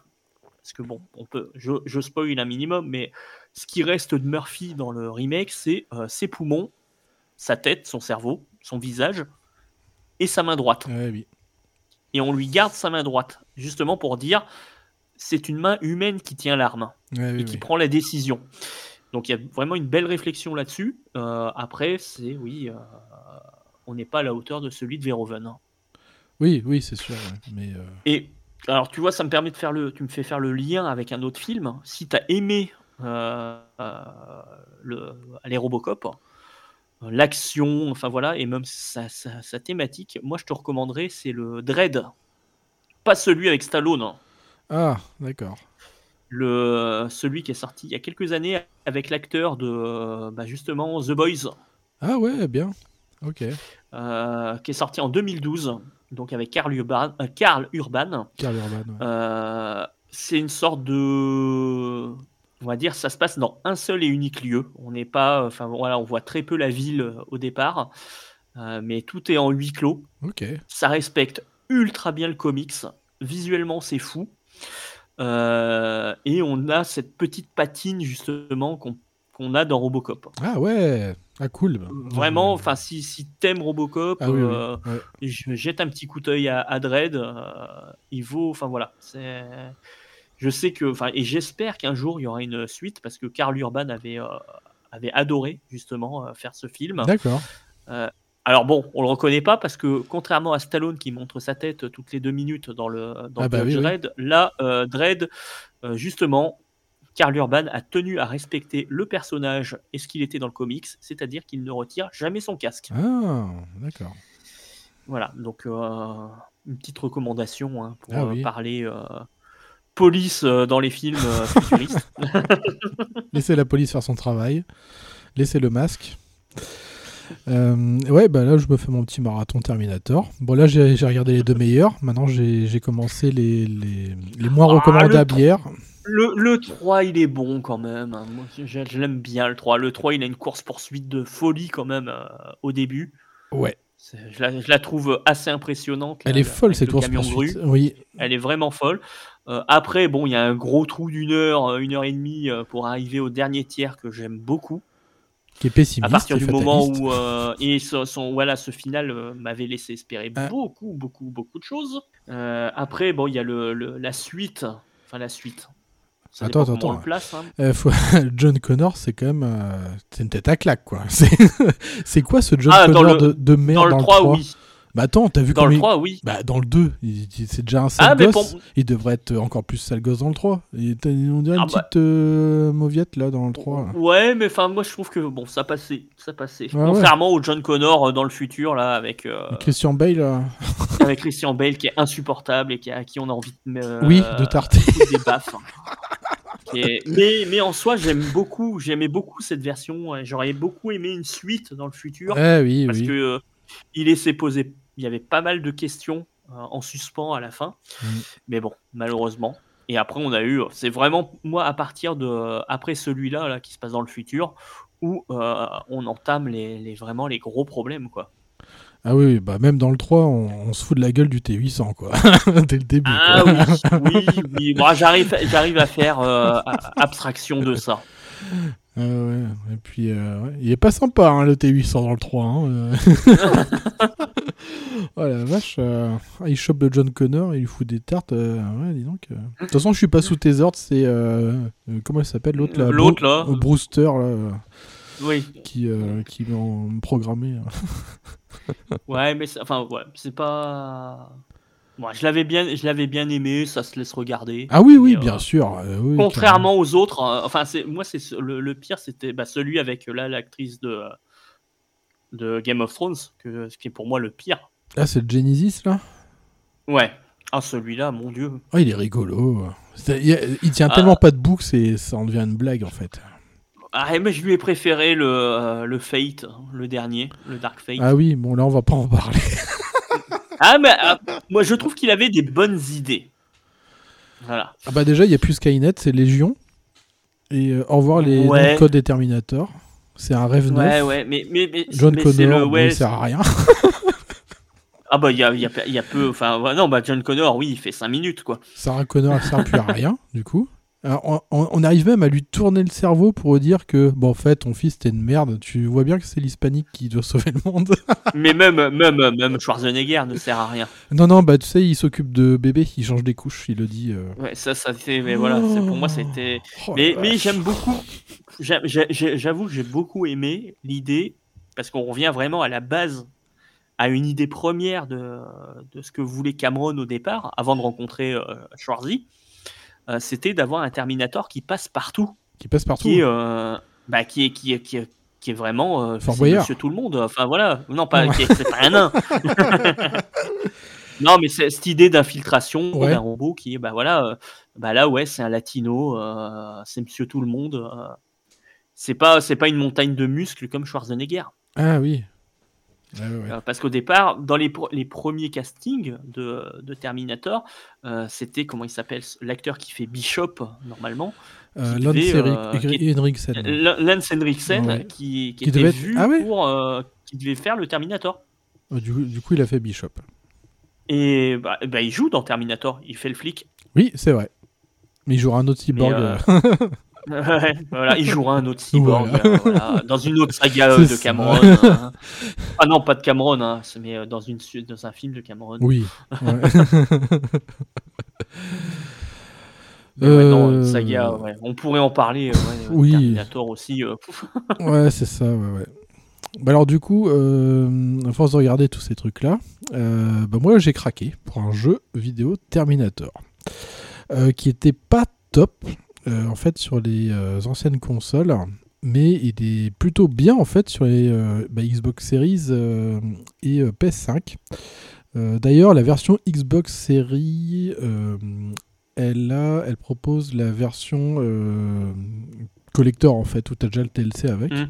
Parce que bon, on peut, je, je spoil un minimum, mais ce qui reste de Murphy dans le remake, c'est euh, ses poumons, sa tête, son cerveau, son visage et sa main droite. oui et on lui garde sa main droite, justement pour dire c'est une main humaine qui tient l'arme et qui prend la décision. Donc il y a vraiment une belle réflexion là-dessus. Euh, après, c'est oui, euh, on n'est pas à la hauteur de celui de Verhoeven. Hein. Oui, oui, c'est sûr. Mais euh, Et alors, tu vois, ça me permet de faire le, tu me fais faire le lien avec un autre film. Si tu as aimé le, les Robocop, l'action, enfin voilà, et même sa, thématique, moi je te recommanderais, c'est le Dread. Pas celui avec Stallone. Ah, d'accord. Le, celui qui est sorti il y a quelques années avec l'acteur de bah, justement The Boys. Ah ouais, bien. Ok. Euh, qui est sorti en 2012, donc avec Carl Urban. Euh, Carl Urban. Carl Urban euh, c'est une sorte de on va dire, ça se passe dans un seul et unique lieu. On n'est pas, enfin voilà, on voit très peu la ville euh, au départ, euh, mais tout est en huis clos. Ok. Ça respecte ultra bien le comics. Visuellement, c'est fou. Euh, et on a cette petite patine justement qu'on a dans Robocop. Ah ouais, ah cool. Vraiment, enfin si, si t'aimes Robocop, ah je jette un petit coup d'œil à, à Dredd. il vaut, enfin voilà, c'est je sais que, enfin, et j'espère qu'un jour il y aura une suite parce que Karl Urban avait, euh, avait adoré justement euh, faire ce film. D'accord. Euh, alors bon, on le reconnaît pas parce que contrairement à Stallone qui montre sa tête toutes les deux minutes dans le dans ah bah Dredd, là Dredd justement, Karl Urban a tenu à respecter le personnage et ce qu'il était dans le comics, c'est-à-dire qu'il ne retire jamais son casque. Ah, d'accord. Voilà, donc une petite recommandation hein, pour ah parler police euh, dans les films euh, futuristes. Laissez la police faire son travail. Laissez le masque. Euh, ouais, bah là, je me fais mon petit marathon Terminator. Bon, là, j'ai regardé les deux meilleurs. Maintenant, j'ai commencé les, les, les moins ah, recommandables hier. Le, le 3, il est bon quand même. Hein. Moi, je, l'aime bien, le 3. Le 3, il a une course-poursuite de folie quand même au début. Ouais. Je la, je la, trouve assez impressionnante. Elle est folle cette course-poursuite. Oui. Elle est vraiment folle. Euh, après, bon, il y a un gros trou d'une heure, euh, une heure et demie euh, pour arriver au dernier tiers que j'aime beaucoup. Qui est pessimiste. À partir du moment où et son, voilà, ce final m'avait laissé espérer ah. beaucoup, beaucoup, beaucoup de choses. après, bon, il y a le, la suite, enfin la suite. Attends, attends, attends. Place, hein. John Connor, c'est quand même c'est une tête à claque, quoi. C'est quoi ce John ah, Connor de, de, merde dans le, dans le 3, oui. Bah attends, t'as vu Dans le 3, oui. Bah dans le 2, c'est déjà un sale ah, gosse. Il devrait être encore plus sale gosse dans le 3. on dirait une ah, bah. petite euh, mauviette là dans le 3. Ouais, mais enfin moi je trouve que bon, ça passait, ça passait. Contrairement au John Connor euh, dans le futur là avec euh, Christian Bale avec Christian Bale qui est insupportable et qui, à qui on a envie de Oui, de tarter des baffes. mais, mais en soi, j'aime beaucoup, j'aimais beaucoup cette version. J'aurais beaucoup aimé une suite dans le futur. Eh oui, parce oui. que il laissait poser il y avait pas mal de questions euh, en suspens à la fin. Mm. Mais bon, malheureusement. Et après, on a eu, c'est vraiment moi à partir de après celui-là là qui se passe dans le futur où euh, on entame les, vraiment les gros problèmes quoi. Ah oui, bah même dans le 3, on, se fout de la gueule du T800 quoi, dès le début. Ah oui, oui, oui. j'arrive, j'arrive à faire euh, abstraction de ça. Ouais. Et puis, il est pas sympa hein, le T800 dans le 3. Hein, oh la vache, euh, il chope le John Connor et il fout des tartes. Euh, ouais, dis donc. Euh. De toute façon, je suis pas sous tes ordres, c'est. comment il s'appelle l'autre là? L'autre là Brewster là. Oui. Qui, qui m'a programmé. ouais, mais enfin, ouais, c'est pas. Moi, je l'avais bien, je l'avais bien aimé, ça se laisse regarder. Ah oui, oui, bien sûr. contrairement aux autres, enfin, c'est moi, c'est le, pire, c'était bah, celui avec là l'actrice de de Game of Thrones, que, ce qui est pour moi le pire. Ah, c'est le Genesis là? Ouais. Ah, celui-là, mon dieu. Oh, il est rigolo. Il, tient tellement ah. pas de boucle, ça en devient une blague en fait. Ah, mais je lui ai préféré le, euh, le Fate, le dernier, le Dark Fate. Ah oui, bon là on va pas en parler. ah, mais ah, moi je trouve qu'il avait des bonnes idées. Voilà. Ah bah déjà, il y a plus Skynet, c'est Légion. Et euh, au revoir les Ouais. noms de code des Terminator. C'est un rêve Ouais, neuf. ouais, mais, mais, mais, John mais c'est Connor, bon, il sert à rien. Ah bah il y a, il y, a, il y a peu, enfin ouais, non bah John Connor oui il fait 5 minutes quoi. Sarah Connor, elle sert plus à rien, du coup. On, arrive même à lui tourner le cerveau pour dire que, bon, en fait, ton fils, t'es une merde. Tu vois bien que c'est l'hispanique qui doit sauver le monde. mais même, même, même Schwarzenegger ne sert à rien. non, non, bah, tu sais, il s'occupe de bébé, il change des couches, il le dit. euh. Ouais ça ça fait, mais voilà, pour moi c'était. Oh Mais, mais j'aime beaucoup, j'a- j'a- j'a- j'avoue que j'ai beaucoup aimé l'idée, parce qu'on revient vraiment à la base, à une idée première de, de ce que voulait Cameron au départ, avant de rencontrer euh, Schwarzy, c'était d'avoir un Terminator qui passe partout, Qui passe partout. qui est, euh, bah, qui est, qui est, qui est, qui est vraiment euh, Fort. Monsieur tout le monde. Enfin voilà, non pas, Ouais. c'est pas un nain. non mais c'est cette idée d'infiltration Ouais. d'un robot qui est bah voilà, euh, bah là ouais c'est un latino, euh, c'est Monsieur tout le monde. euh, c'est pas c'est pas une montagne de muscles comme Schwarzenegger. Ah oui. Ouais, ouais, ouais. Euh, parce qu'au départ, dans les, premiers castings de, de Terminator, euh, c'était comment il s'appelle l'acteur qui fait Bishop normalement, Euh, Lance Henriksen. Lance Henriksen, Ouais. qui, qui Qui était devait être- vu Ah ouais pour, qui devait faire le Terminator. Euh, Du, coup- du coup, il a fait Bishop. Et bah, bah, il joue dans Terminator, il fait le flic. Oui, c'est vrai. Mais il jouera un autre cyborg. Ouais, voilà, il jouera un autre cyborg Voilà. euh, voilà, dans une autre saga de. Cameron. hein. Ah non, pas de Cameron, hein, mais euh, dans, une, dans un film de Cameron. oui. ouais. Non, Euh, saga, ouais. on pourrait en parler. ouais, Oui. Terminator aussi. euh. Ouais, c'est ça, ouais, ouais. Bah alors du coup, euh, à force de regarder tous ces trucs-là, bah moi j'ai craqué pour un jeu vidéo Terminator, qui était pas top euh, en fait sur les euh, anciennes consoles, mais il est plutôt bien en fait sur les euh, bah, Xbox Series et euh, PS5. Euh, D'ailleurs, la version Xbox Series, elle a, elle propose la version collector en fait, où tu as déjà le DLC avec. Mm.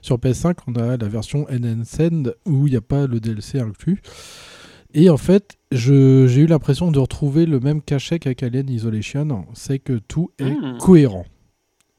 Sur PS5, on a la version Enhanced où il n'y a pas le DLC inclus. Et en fait, j'ai eu l'impression de retrouver le même cachet qu'avec Alien Isolation. C'est que tout est Mm. cohérent.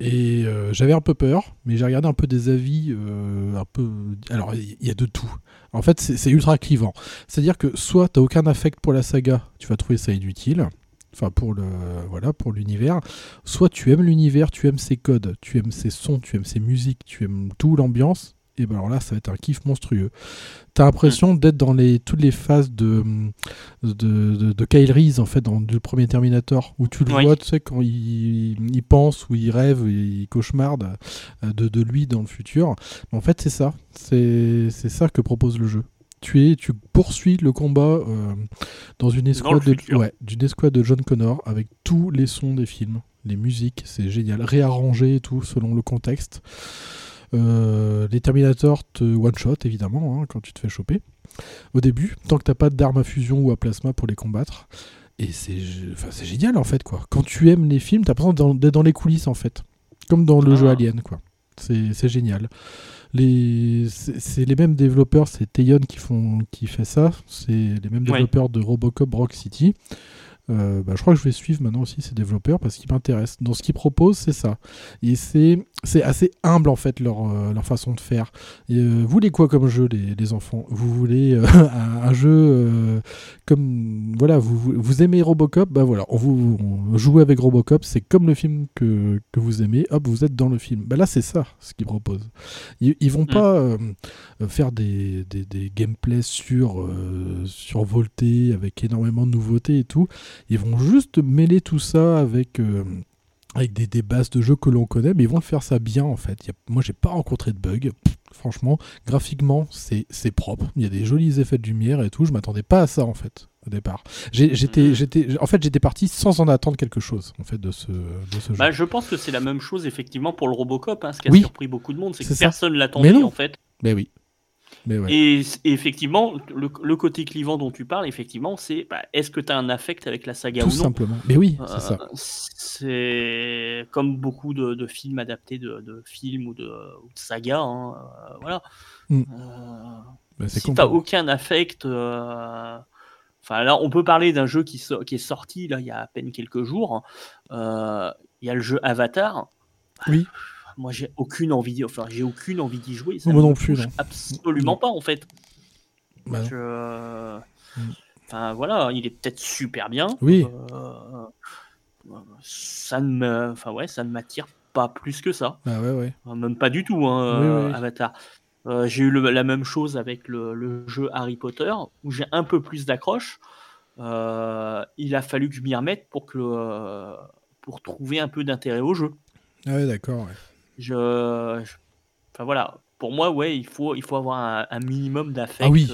Et euh, j'avais un peu peur, mais j'ai regardé un peu des avis, euh, un peu. Alors, il y, a de tout. En fait, c'est c'est ultra clivant. C'est-à-dire que soit t'as aucun affect pour la saga, tu vas trouver ça inutile. Enfin, pour le voilà, pour l'univers. Soit tu aimes l'univers, tu aimes ses codes, tu aimes ses sons, tu aimes ses musiques, tu aimes tout l'ambiance. Et ben alors là, ça va être un kiff monstrueux. T'as l'impression d'être dans les toutes les phases de de, de, de Kyle Reese en fait dans le premier Terminator où tu le Oui. vois, tu sais quand il, il pense ou il rêve, il cauchemarde euh, de, de lui dans le futur. En fait, c'est ça, c'est ça que propose le jeu. Tu es, tu poursuis le combat euh, dans une escouade de, ouais, d'une escouade de John Connor avec tous les sons des films, les musiques, c'est génial, réarrangé et tout selon le contexte. Euh, les Terminators te one-shot évidemment hein, quand tu te fais choper au début, tant que t'as pas d'armes à fusion ou à plasma pour les combattre. Et c'est enfin, génial en fait quoi. Quand tu aimes les films, t'as l'impression d'être dans- d'être dans les coulisses en fait. Comme dans le Ah. jeu Alien quoi. C'est génial. C'est les mêmes développeurs, c'est Teyon qui, font, qui fait ça. C'est les mêmes Ouais. développeurs de Robocop Rock City. Euh, bah, je crois que je vais suivre maintenant aussi ces développeurs parce qu'ils m'intéressent. Dans ce qu'ils proposent, c'est ça. Et c'est c'est assez humble en fait leur, euh, leur façon de faire. Et, euh, vous voulez quoi comme jeu, les, les enfants? Vous voulez euh, un, un jeu comme voilà, vous, vous- aimez Robocop, bah voilà, on vous on joue avec Robocop, c'est comme le film que, que vous aimez, hop, vous êtes dans le film. Bah là, c'est ça ce qu'ils proposent. Ils, ils vont pas euh, euh, faire des, des, des gameplays sur survoltés avec énormément de nouveautés et tout. Ils vont juste mêler tout ça avec avec des, des bases de jeux que l'on connaît, mais ils vont le faire ça bien en fait. Y a- moi, j'ai pas rencontré de bugs. Pff, Franchement, graphiquement, c'est propre. Il y a des jolis effets de lumière et tout. Je m'attendais pas à ça en fait au départ. J'ai- J'étais, j'étais, en fait, j'étais parti sans en attendre quelque chose en fait de ce, de ce jeu. Bah, je pense que c'est la même chose effectivement pour le Robocop. hein, ce qui a Oui. surpris beaucoup de monde, c'est que ça. personne l'attendait en fait. Mais oui. Mais ouais. Et, et effectivement, le, le côté clivant dont tu parles, effectivement, c'est bah, est-ce que tu as un affect avec la saga tout ou non simplement. Mais oui, Euh, c'est ça. C'est comme beaucoup de, de films adaptés de, de films ou de, ou de sagas. hein, euh, voilà. Mm. Euh, Bah, si t'as aucun affect, euh, Enfin, là, on peut parler d'un jeu qui, qui, est sorti là, il y a à peine quelques jours. Euh, il y a le jeu Avatar. Oui. Moi, j'ai aucune envie, enfin, j'ai aucune envie d'y jouer. Moi non plus. Absolument pas, en fait. Bah mm. Enfin, voilà, il est peut-être super bien. Oui. Euh, ça ne me, enfin ouais, ça ne m'attire pas plus que ça. Ah ouais, ouais. Même pas du tout, hein, Avatar. Euh, j'ai eu la même chose avec le, jeu Harry Potter, où j'ai un peu plus d'accroche. Euh, il a fallu que je m'y remette pour, que, euh, pour trouver un peu d'intérêt au jeu. Ah ouais, d'accord. Je, Enfin voilà, pour moi, ouais, il faut, il faut avoir un, minimum d'affect.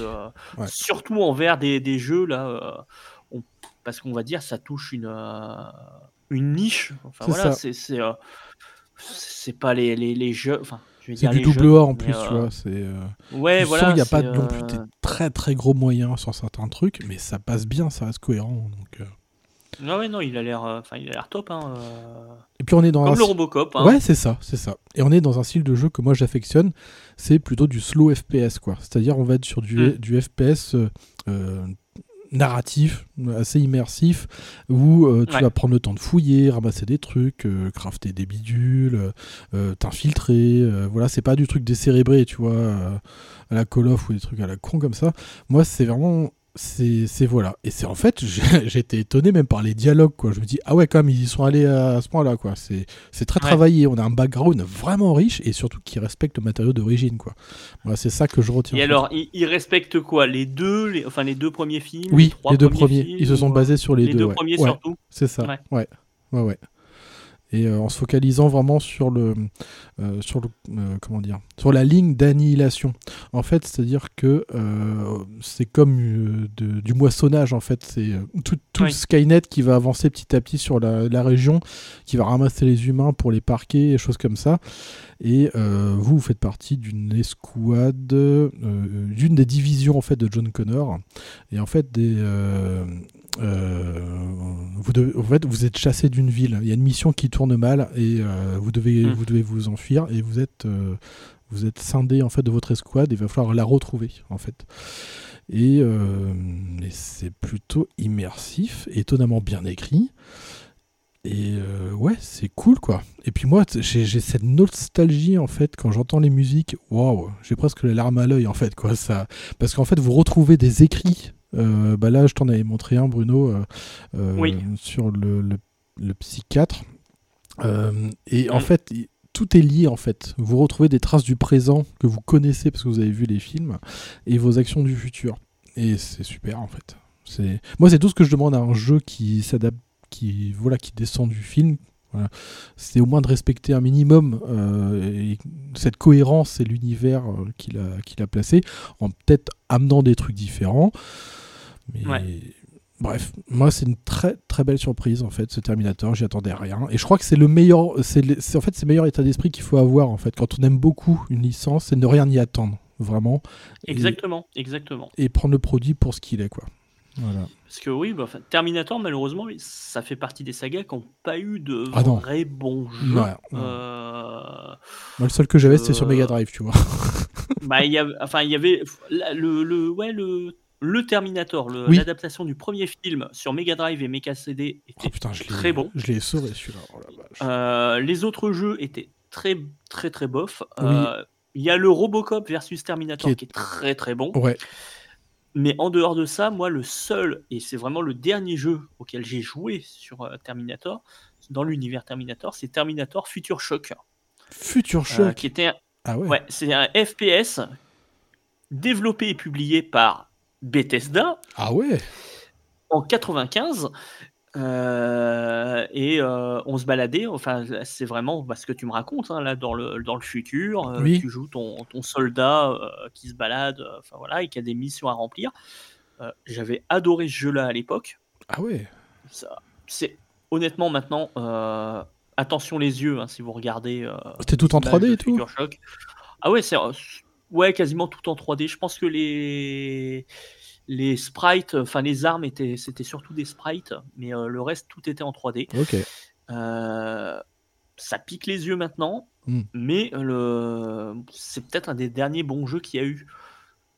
Ah surtout envers des, des jeux, là, parce qu'on va dire, ça touche une, une niche. Enfin voilà, c'est c'est pas les, les, les jeux. Enfin, c'est du double A en plus, tu vois. C'est, euh, ouais, voilà. Il n'y a pas non plus des très très gros moyens sur certains trucs, mais ça passe bien, ça reste cohérent. Donc, euh. Non, ouais, non, il a l'air, enfin, il a l'air top. Hein, Et puis on est dans comme le Robocop. Hein. Ouais, c'est ça, c'est ça. Et on est dans un style de jeu que moi j'affectionne. C'est plutôt du slow FPS, quoi. C'est-à-dire on va être sur du, mm. du FPS euh, narratif, assez immersif, où euh, tu vas prendre le temps de fouiller, ramasser des trucs, euh, crafter des bidules, euh, t'infiltrer. voilà, c'est pas du truc décérébré, tu vois, à la Call of ou des trucs à la con comme ça. Moi, c'est vraiment c'est voilà. Et c'est en fait été étonné même par les dialogues quoi. Je me dis ah ouais quand même ils y sont allés à, ce point là quoi. C'est très travaillé. On a un background vraiment riche et surtout qui respecte le matériau d'origine quoi. Voilà, c'est ça que je retiens et alors ils, respectent quoi? Les deux les, enfin les deux premiers films? Oui les, deux premiers, ils se sont basés sur les, les deux, premiers surtout? c'est ça. Ouais. Ouais ouais et euh, en se focalisant vraiment sur le, euh, sur le euh, comment dire, sur la ligne d'annihilation. En fait, c'est-à-dire que c'est comme du moissonnage en fait, c'est tout, tout Skynet qui va avancer petit à petit sur la, la, région, qui va ramasser les humains pour les parquer et choses comme ça. Et vous, vous faites partie d'une escouade, d'une des divisions en fait de John Connor. Et en fait, des vous, devez, en fait, vous êtes chassé d'une ville. Il y a une mission qui tourne mal et euh, vous, devez, hmm. vous devez vous enfuir et vous êtes, euh, vous êtes scindé en fait de votre escouade et il va falloir la retrouver en fait. Et, c'est plutôt immersif, étonnamment bien écrit. Et ouais, c'est cool quoi. Et puis moi, j'ai cette nostalgie en fait quand j'entends les musiques. Waouh, j'ai presque les larmes à l'œil en fait quoi. Ça, parce qu'en fait, vous retrouvez des écrits euh, bah là, je t'en avais montré un, Bruno, euh, euh, sur le, le, psychiatre. et en fait, tout est lié en fait. Vous retrouvez des traces du présent que vous connaissez parce que vous avez vu les films et vos actions du futur. Et c'est super en fait. C'est moi c'est tout ce que je demande à un jeu qui s'adapte, qui voilà, qui descend du film. C'est au moins de respecter un minimum cette cohérence et l'univers qu'il a, qu'il a placé, en peut-être amenant des trucs différents. Mais bref, moi c'est une très très belle surprise en fait ce Terminator, j'y attendais rien et je crois que c'est le meilleur c'est en fait c'est le meilleur état d'esprit qu'il faut avoir en fait quand on aime beaucoup une licence, c'est ne rien y attendre vraiment. Exactement, exactement. Et prendre le produit pour ce qu'il est quoi. Voilà. Parce que oui, bah, Terminator, malheureusement, ça fait partie des sagas qui n'ont pas eu de ah vrais bons jeux. Euh, Moi, le seul que j'avais, c'était sur Mega Drive, tu vois. bah, y enfin, il y avait le, le, ouais, le le Terminator, l'adaptation du premier film sur Mega Drive et Mega CD était oh, très bon. Je l'ai sauvé celui-là. Oh euh, les autres jeux étaient très très très bof. Euh, il y a le Robocop versus Terminator qui est, très très bon. Ouais. Mais en dehors de ça, moi le seul, et c'est vraiment le dernier jeu auquel j'ai joué sur euh, Terminator, dans l'univers Terminator, c'est Terminator Future Shock. Future Shock Qui était ah ouais. ouais c'est un FPS développé et publié par Bethesda. Ah ouais En 95. Euh, et euh, on se baladait, enfin c'est vraiment ce que tu me racontes hein, là dans le, dans le futur, euh, tu joues ton, ton soldat qui se balade, enfin voilà, et qui a des missions à remplir. J'avais adoré ce jeu-là à l'époque. Ah ouais. C'est honnêtement maintenant, attention les yeux hein, si vous regardez. C'était tout en 3D et tout. Ah ouais, c'est Ouais, quasiment tout en 3D. Je pense que les les sprites, enfin les armes étaient, c'était surtout des sprites, mais euh, le reste tout était en 3D. Ok. Euh, ça pique les yeux maintenant, hmm. mais le, c'est peut-être un des derniers bons jeux qu'il y a eu.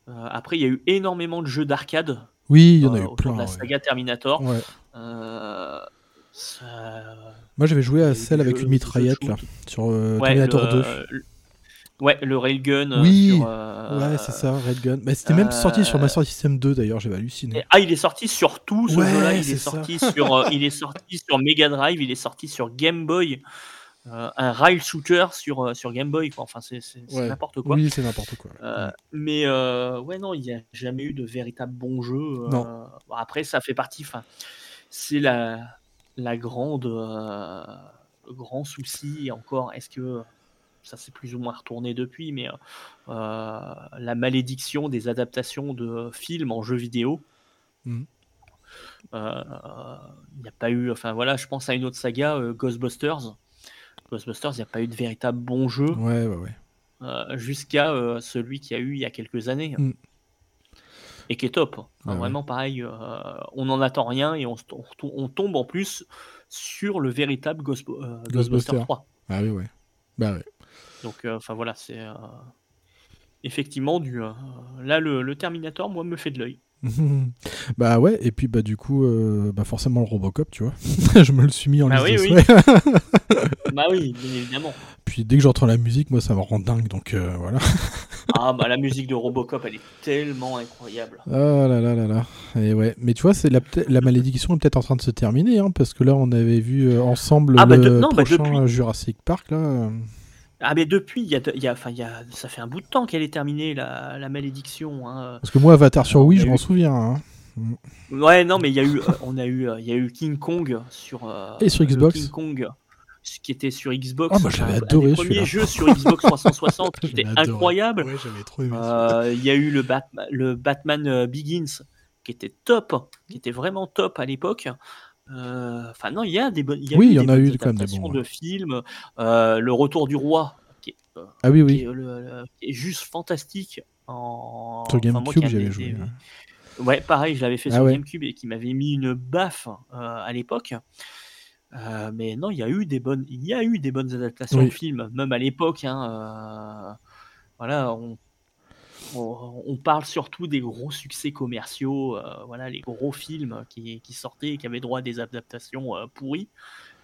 Euh, après, il y a eu énormément de jeux d'arcade Oui, il y en a euh, eu plein. de la ouais. saga Terminator. Ouais. Euh, ça- Moi, j'avais joué à celle avec jeux- une mitraillette là, sur euh, ouais, Terminator le, 2. le- ouais, le railgun. euh, Oui, sur, euh, Ouais, c'est ça, Red Gun. Mais c'était même sorti sur euh, Master System 2 d'ailleurs, j'avais halluciné. Ah, il est sorti sur tout ce Ouais, jeu-là. Il est sorti sur, il est sorti sur Mega Drive, il est sorti sur Game Boy, euh, un rail shooter sur sur Game Boy. Quoi. Enfin, c'est Ouais. n'importe quoi. Oui, c'est n'importe quoi. Euh, mais euh, ouais, non, il n'y a jamais eu de véritable bon jeu. Non. bon, après, ça fait partie. C'est la la grande le grand souci. Et encore, est-ce que ça s'est plus ou moins retourné depuis, mais euh, la malédiction des adaptations de films en jeux vidéo. Euh, Il n'y a pas eu, enfin voilà, je pense à une autre saga, euh, Ghostbusters. Ghostbusters, il n'y a pas eu de véritable bon jeu Ouais, ouais, ouais. euh, jusqu'à euh, celui qu'il y a eu il y a quelques années. Mm. Et qui est top. Enfin, Ouais, ouais. vraiment pareil, euh, on n'en attend rien et on, tombe en plus sur le véritable Ghost, euh, Ghostbuster. Ghostbusters 3. Ah oui, ouais. Bah ouais. Donc, euh, enfin voilà, c'est euh, effectivement du. euh, là, le, le Terminator, moi, me fait de l'œil. bah ouais, et puis bah du coup, euh, bah forcément le Robocop, tu vois. je me le suis mis en Ah liste oui, de oui. souhaits. bah oui, bien évidemment. Puis dès que j'entends la musique, moi ça me rend dingue, donc euh, voilà. Ah bah la musique de Robocop, elle est tellement incroyable. Oh là là là là. Et ouais, mais tu vois, c'est la, la malédiction est peut-être en train de se terminer, hein, parce que là on avait vu ensemble Ah bah le bah prochain depuis. Jurassic Park là. Ah mais depuis, il y a, y a- enfin, il y a, ça fait un bout de temps qu'elle est terminée, la, la malédiction. hein. Parce que moi Avatar sur Wii, je m'en eu- souviens. hein. Ouais, non, mais il y a eu, euh, on a eu, euh, il y a eu King Kong sur euh, Et sur le Xbox. King Kong, ce qui était sur Xbox. Ah, bah, un- adoré, Un des celui-là. premiers jeux sur Xbox 360 qui était adoré. incroyable. Ouais, j'avais trop aimé. Euh, Il y a eu le, Batma- le Batman Begins qui était top, qui était vraiment top à l'époque. Euh, Enfin non, il y a des bonnes. Oui, il y en des a bonnes eu quand même des adaptations bons, de films. Euh, le Retour du roi, qui est, euh, Ah oui, qui oui. est, le- le- qui est juste fantastique. En... Sur GameCube, j'avais avais joué. des- ouais. Ouais, pareil, je l'avais fait Ah sur ouais. GameCube et qui m'avait mis une baffe euh, à l'époque. Euh, mais non, il y a eu des bonnes, il y a eu des bonnes adaptations Oui. de films, même à l'époque. hein, euh, voilà, on, on, on parle surtout des gros succès commerciaux, euh, voilà, les gros films qui, qui sortaient et qui avaient droit à des adaptations euh, pourries.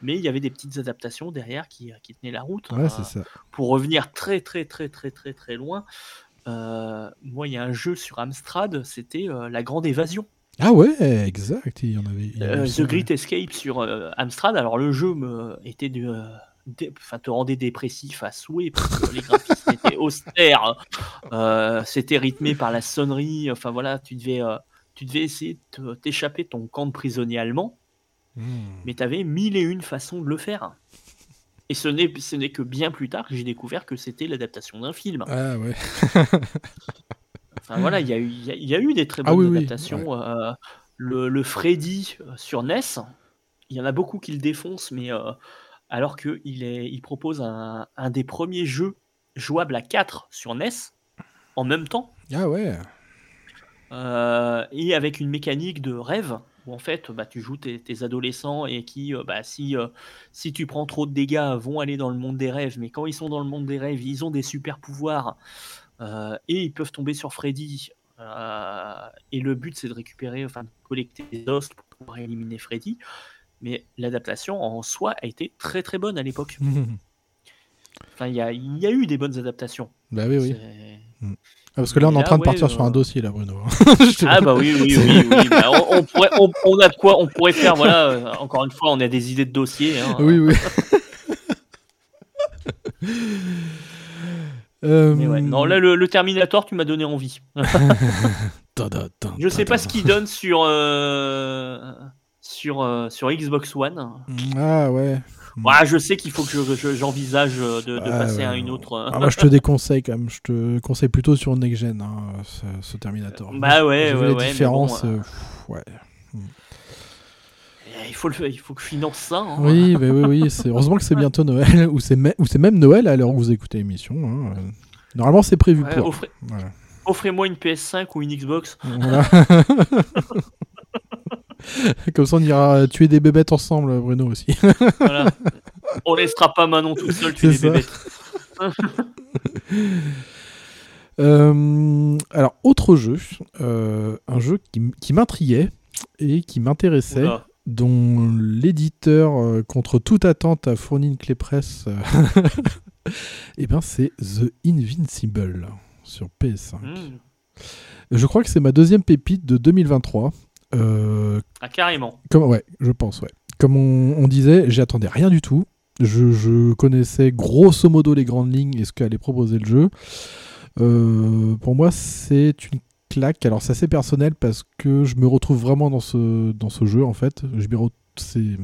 Mais il y avait des petites adaptations derrière qui, qui tenaient la route. Ouais, Euh, ça. pour revenir très très très très très très loin, euh, moi il y a un jeu sur Amstrad, c'était euh, La Grande Évasion, Ah ouais, exact. Il y en avait. il y avait Euh, ça, The Great Escape sur euh, Amstrad. Alors le jeu me était de, euh, dé- enfin te rendait dépressif à souhait parce que les graphismes étaient austères, euh, c'était rythmé par la sonnerie. Enfin voilà, tu devais euh, tu devais essayer de t'échapper de ton camp de prisonniers allemands, Hmm. mais tu avais mille et une façons de le faire. Et ce n'est ce n'est que bien plus tard que j'ai découvert que c'était l'adaptation d'un film. Ah ouais. Enfin voilà, il y, a eu- il y a- il y a eu des très Ah bonnes oui, oui, adaptations. euh, le, le Freddy sur NES, il y en a beaucoup qui le défoncent, mais euh, alors qu'il il propose un, un des premiers jeux jouables à 4 sur NES en même temps Ah ouais. euh, et avec une mécanique de rêve où en fait bah, tu joues tes, tes adolescents et qui, euh, bah, si, euh, si tu prends trop de dégâts, vont aller dans le monde des rêves, mais quand ils sont dans le monde des rêves, ils ont des super pouvoirs et ils peuvent tomber sur Freddy. et le but c'est de récupérer, enfin de collecter des os pour pouvoir éliminer Freddy. Mais l'adaptation en soi a été très très bonne à l'époque. Enfin, il y a, il y a eu des bonnes adaptations. bah oui, oui. C'est- Ah, parce que là, on est en train de partir sur un euh, dossier, là, Bruno. Ah bah oui, oui, oui, oui. Bah, on, on pourrait, on, on a de quoi, on pourrait faire, voilà, euh, encore une fois, on a des idées de dossiers. hein. Oui, oui. Euh, Mais ouais, non, là, le, le Terminator, tu m'as donné envie. Je sais pas ce qu'il donne sur, euh, sur, euh, sur Xbox One. Ah ouais. Ouais, je sais qu'il faut que je- je- j'envisage de, de Ah, passer ouais, à une autre. euh, Ah, moi, je te déconseille quand même. Je te conseille plutôt sur Next Gen, hein, ce, ce Terminator. Bah ouais, ouais, ouais, mais différences. bon, euh, euh, pff, ouais. il, faut le, il faut que je finance ça. hein. Oui, bah oui, oui. Heureusement que c'est bientôt Noël, ou c'est même Noël à l'heure où vous écoutez l'émission. hein. Euh, Normalement, c'est prévu pour. offrez-. Offrez-moi une PS5 ou une Xbox. Voilà. Comme ça, on ira tuer des bébêtes ensemble, Bruno aussi. Voilà. on laissera pas Manon toute seule tuer des ça. bébés. Euh, alors, autre jeu, euh, un jeu qui, m'intriguait et qui m'intéressait, dont l'éditeur, euh, contre toute attente, a fourni une clé presse. et ben, c'est The Invincible sur PS5. Hmm. Je crois que c'est ma deuxième pépite de 2023. Euh, Ah, carrément. comme, ouais, je pense, ouais. Comme on, on disait, j'y attendais rien du tout. Je, je connaissais grosso modo les grandes lignes et ce qu'allait proposer le jeu. Euh, pour moi, c'est une claque. Alors, c'est assez personnel parce que je me retrouve vraiment dans ce, dans ce jeu, en fait. Je m'y re- c'est-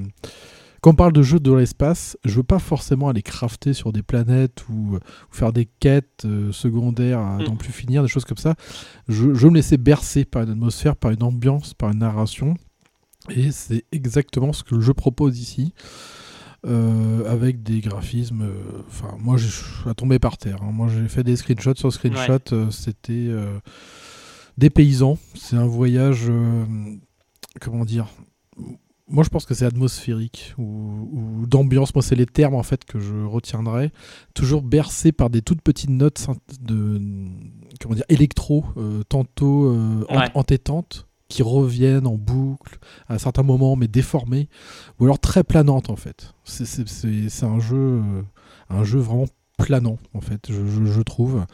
Quand on parle de jeux de l'espace, je veux pas forcément aller crafter sur des planètes ou, ou faire des quêtes euh, secondaires à Mm. n'en plus finir, des choses comme ça. Je, je veux me laisser bercer par une atmosphère, par une ambiance, par une narration. Et c'est exactement ce que le jeu propose ici. euh, avec des graphismes. euh, Enfin, moi, je suis tombé par terre. hein. Moi, j'ai fait des screenshots sur screenshots. euh, C'était euh, des paysans. C'est un voyage. euh, comment dire moi, je pense que c'est atmosphérique ou, ou d'ambiance. Moi, c'est les termes en fait que je retiendrai. Toujours bercé par des toutes petites notes de comment dire électro, euh, tantôt euh, Ouais. entêtantes, qui reviennent en boucle à certains moments, mais déformées, ou alors très planantes en fait. C'est- un jeu, euh, un jeu vraiment planant en fait. Je, je- je trouve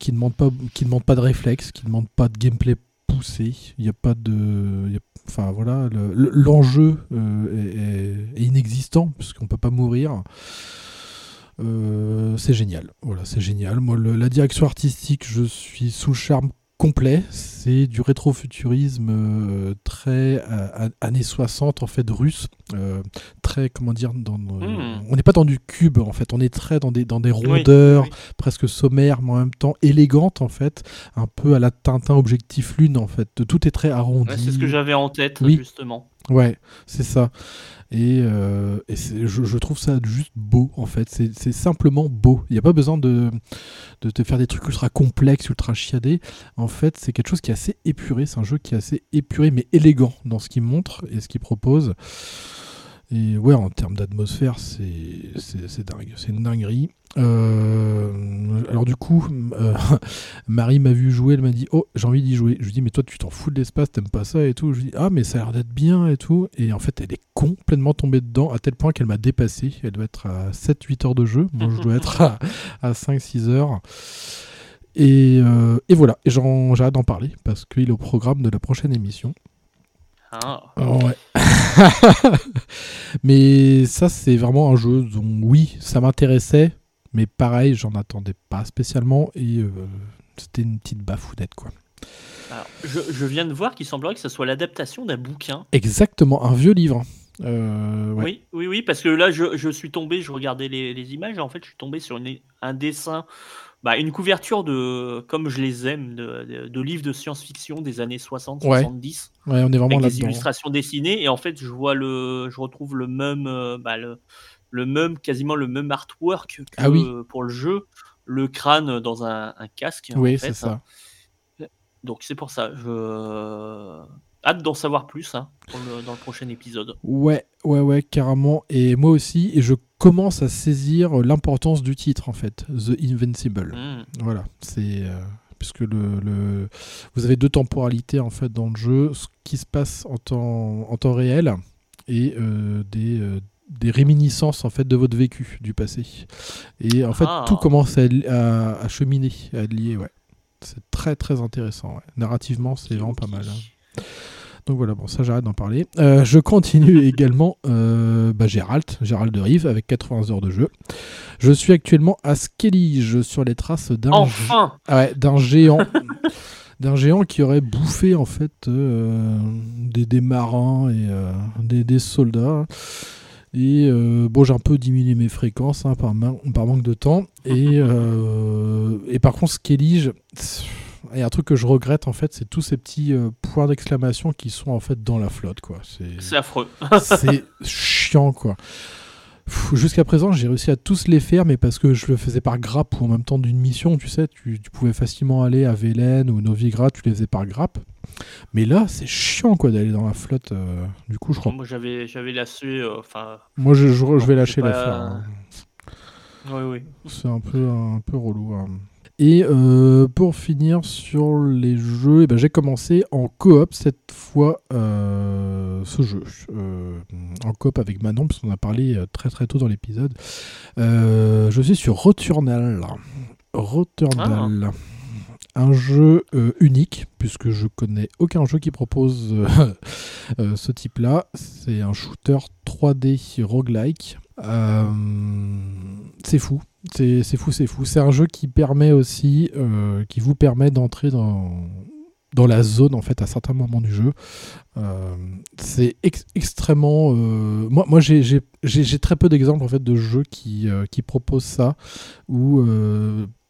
qui ne demande pas, qui demande pas de réflexe, qui ne demande pas de gameplay poussé. Il n'y a pas de, a- enfin voilà, le- le- l'enjeu euh, est inexistant puisqu'on peut pas mourir. Euh, c'est génial, voilà, c'est génial. Moi, le- la direction artistique, je suis sous le charme complet. C'est du rétrofuturisme euh, très euh, années 60 en fait russe, euh, très comment dire, dans, Hmm. on n'est pas dans du cube en fait, on est très dans des dans des rondeurs oui. presque sommaires, mais en même temps élégantes en fait, un peu à la Tintin objectif lune en fait. Tout est très arrondi. Ouais, c'est ce que j'avais en tête, Oui. justement. Ouais, c'est ça. Et, euh, je, trouve ça juste beau, en fait. C'est simplement beau. Il n'y a pas besoin de, de te faire des trucs ultra complexes, ultra chiadés. En fait, c'est quelque chose qui est assez épuré. C'est un jeu qui est assez épuré, mais élégant dans ce qu'il montre et ce qu'il propose. Et ouais, en termes d'atmosphère, c'est dingue. C'est une dinguerie. Euh, alors du coup, euh, Marie m'a vu jouer, elle m'a dit Oh, j'ai envie d'y jouer. Je lui dis Mais toi, tu t'en fous de l'espace, t'aimes pas ça et tout. Je lui dis Ah, mais ça a l'air d'être bien et tout. Et en fait, elle est complètement tombée dedans à tel point qu'elle m'a dépassé. Elle doit être à 7-8 heures de jeu. Moi, je dois être à, à 5-6 heures. Et, euh, et voilà, et j'arrête d'en parler parce qu'il est au programme de la prochaine émission. Ah. Oh, ouais. mais ça, c'est vraiment un jeu dont, oui, ça m'intéressait, mais pareil, j'en attendais pas spécialement et euh, c'était une petite bafounette, quoi. Alors, je, je viens de voir qu'il semblerait que ce soit l'adaptation d'un bouquin. Exactement, un vieux livre. Euh, ouais. Oui, oui, oui, parce que là, je, je suis tombé, je regardais les, les images, et en fait, je suis tombé sur une- un dessin, bah, une couverture de, comme je les aime, de, de- de livres de science-fiction des années 60, Ouais. 70, Ouais, on est vraiment avec des là-dedans. illustrations dessinées, et en fait, je vois le, je retrouve le même, euh, bah, le, le même, quasiment le même artwork que Ah oui. pour le jeu, le crâne dans un, un casque. en Oui, fait. c'est ça. Donc c'est pour ça, je hâte d'en savoir plus hein, le- dans le prochain épisode. Ouais, ouais, ouais, carrément. Et moi aussi, et je commence à saisir l'importance du titre, en fait, The Invincible. Hmm. Voilà, c'est euh, puisque le, le- vous avez deux temporalités en fait dans le jeu, ce qui se passe en temps, en temps réel et euh, des, euh, des réminiscences en fait de votre vécu du passé. Et en fait, Ah. tout commence à, à- à cheminer, à être lié. Ouais, c'est très très intéressant. ouais. Narrativement, c'est vraiment pas mal. hein. Donc voilà, bon, ça j'arrête d'en parler. Euh, je continue également euh, bah, Gérald, Gérald de Rive, avec 80 heures de jeu. Je suis actuellement à Skellige, sur les traces d'un Enfin ah ouais, d'un géant. d'un géant qui aurait bouffé en fait euh, des, des marins et des, des soldats. Et bon, j'ai un peu diminué mes fréquences hein, par, man- par manque de temps. Et, et par contre, Skellige, il y a un truc que je regrette en fait, c'est tous ces petits euh, points d'exclamation qui sont en fait dans la flotte. quoi. C'est affreux. c'est chiant quoi. Jusqu'à présent, j'ai réussi à tous les faire, mais parce que je le faisais par grappe ou en même temps d'une mission, tu sais, tu, tu pouvais facilement aller à Vélène ou Novigrad, tu les faisais par grappe. Mais là, c'est chiant quoi d'aller dans la flotte. euh, du coup, je crois. Moi j'avais j'avais lâché, euh, Moi, je, je- je vais lâcher pas- l'affaire. hein. oui oui. C'est un peu, un peu relou. hein. Et euh, pour finir sur les jeux, eh ben, j'ai commencé en coop cette fois euh, ce jeu. Euh, en coop avec Manon, parce qu'on a parlé très très tôt dans l'épisode. je suis sur Returnal. Returnal. Ah. Un jeu unique, puisque je connais aucun jeu qui propose ce type-là. C'est un shooter 3D roguelike. C'est fou. C'est fou, c'est fou. C'est un jeu qui permet aussi, euh, qui vous permet d'entrer dans, dans la zone en fait à certains moments du jeu. Euh, c'est extrêmement. Euh, moi, moi j'ai très peu d'exemples en fait de jeux qui, qui proposent ça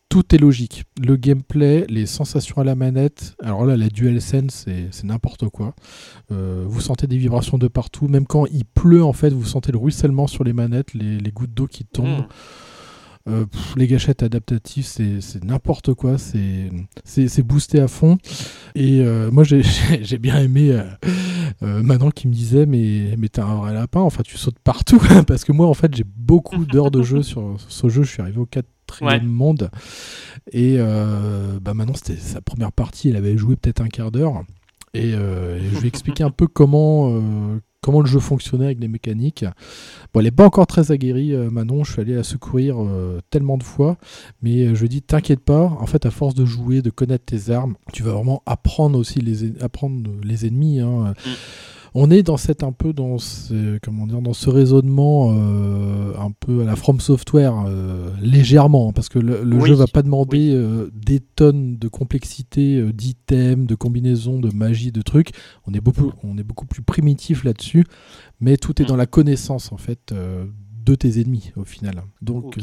tout est logique. Le gameplay, les sensations à la manette. Alors là, la DualSense, c'est n'importe quoi. vous sentez des vibrations de partout. Même quand il pleut, en fait, vous sentez le ruissellement sur les manettes, les, les gouttes d'eau qui tombent. Mmh. Euh, les gâchettes adaptatives, c'est n'importe quoi, c'est boosté à fond. Et euh, moi, j'ai bien aimé euh, Manon qui me disait Mais, mais t'es un vrai lapin, enfin, tu sautes partout. Parce que moi, en fait, j'ai beaucoup d'heures de jeu sur, ce jeu. Je suis arrivé quatrième monde. Et bah, Manon, c'était sa première partie. Elle avait joué peut-être un quart d'heure. Et, je vais expliquer un peu comment, comment le jeu fonctionnait avec les mécaniques. Bon, elle n'est pas encore très aguerrie, euh, Manon. Je suis allé la secourir euh, tellement de fois. Mais euh, je lui dis, t'inquiète pas. En fait, à force de jouer, de connaître tes armes, tu vas vraiment apprendre aussi les, apprendre les ennemis. Hein. Mm on est dans cette un peu dans ce, comment dire dans ce raisonnement euh, un peu à la From Software euh, légèrement parce que le, jeu jeu va pas demander euh, des tonnes de complexité d'items, de combinaisons, de magie, de trucs. On est beaucoup on est beaucoup plus primitif là-dessus, mais tout est mm. dans la connaissance en fait de tes ennemis au final. Donc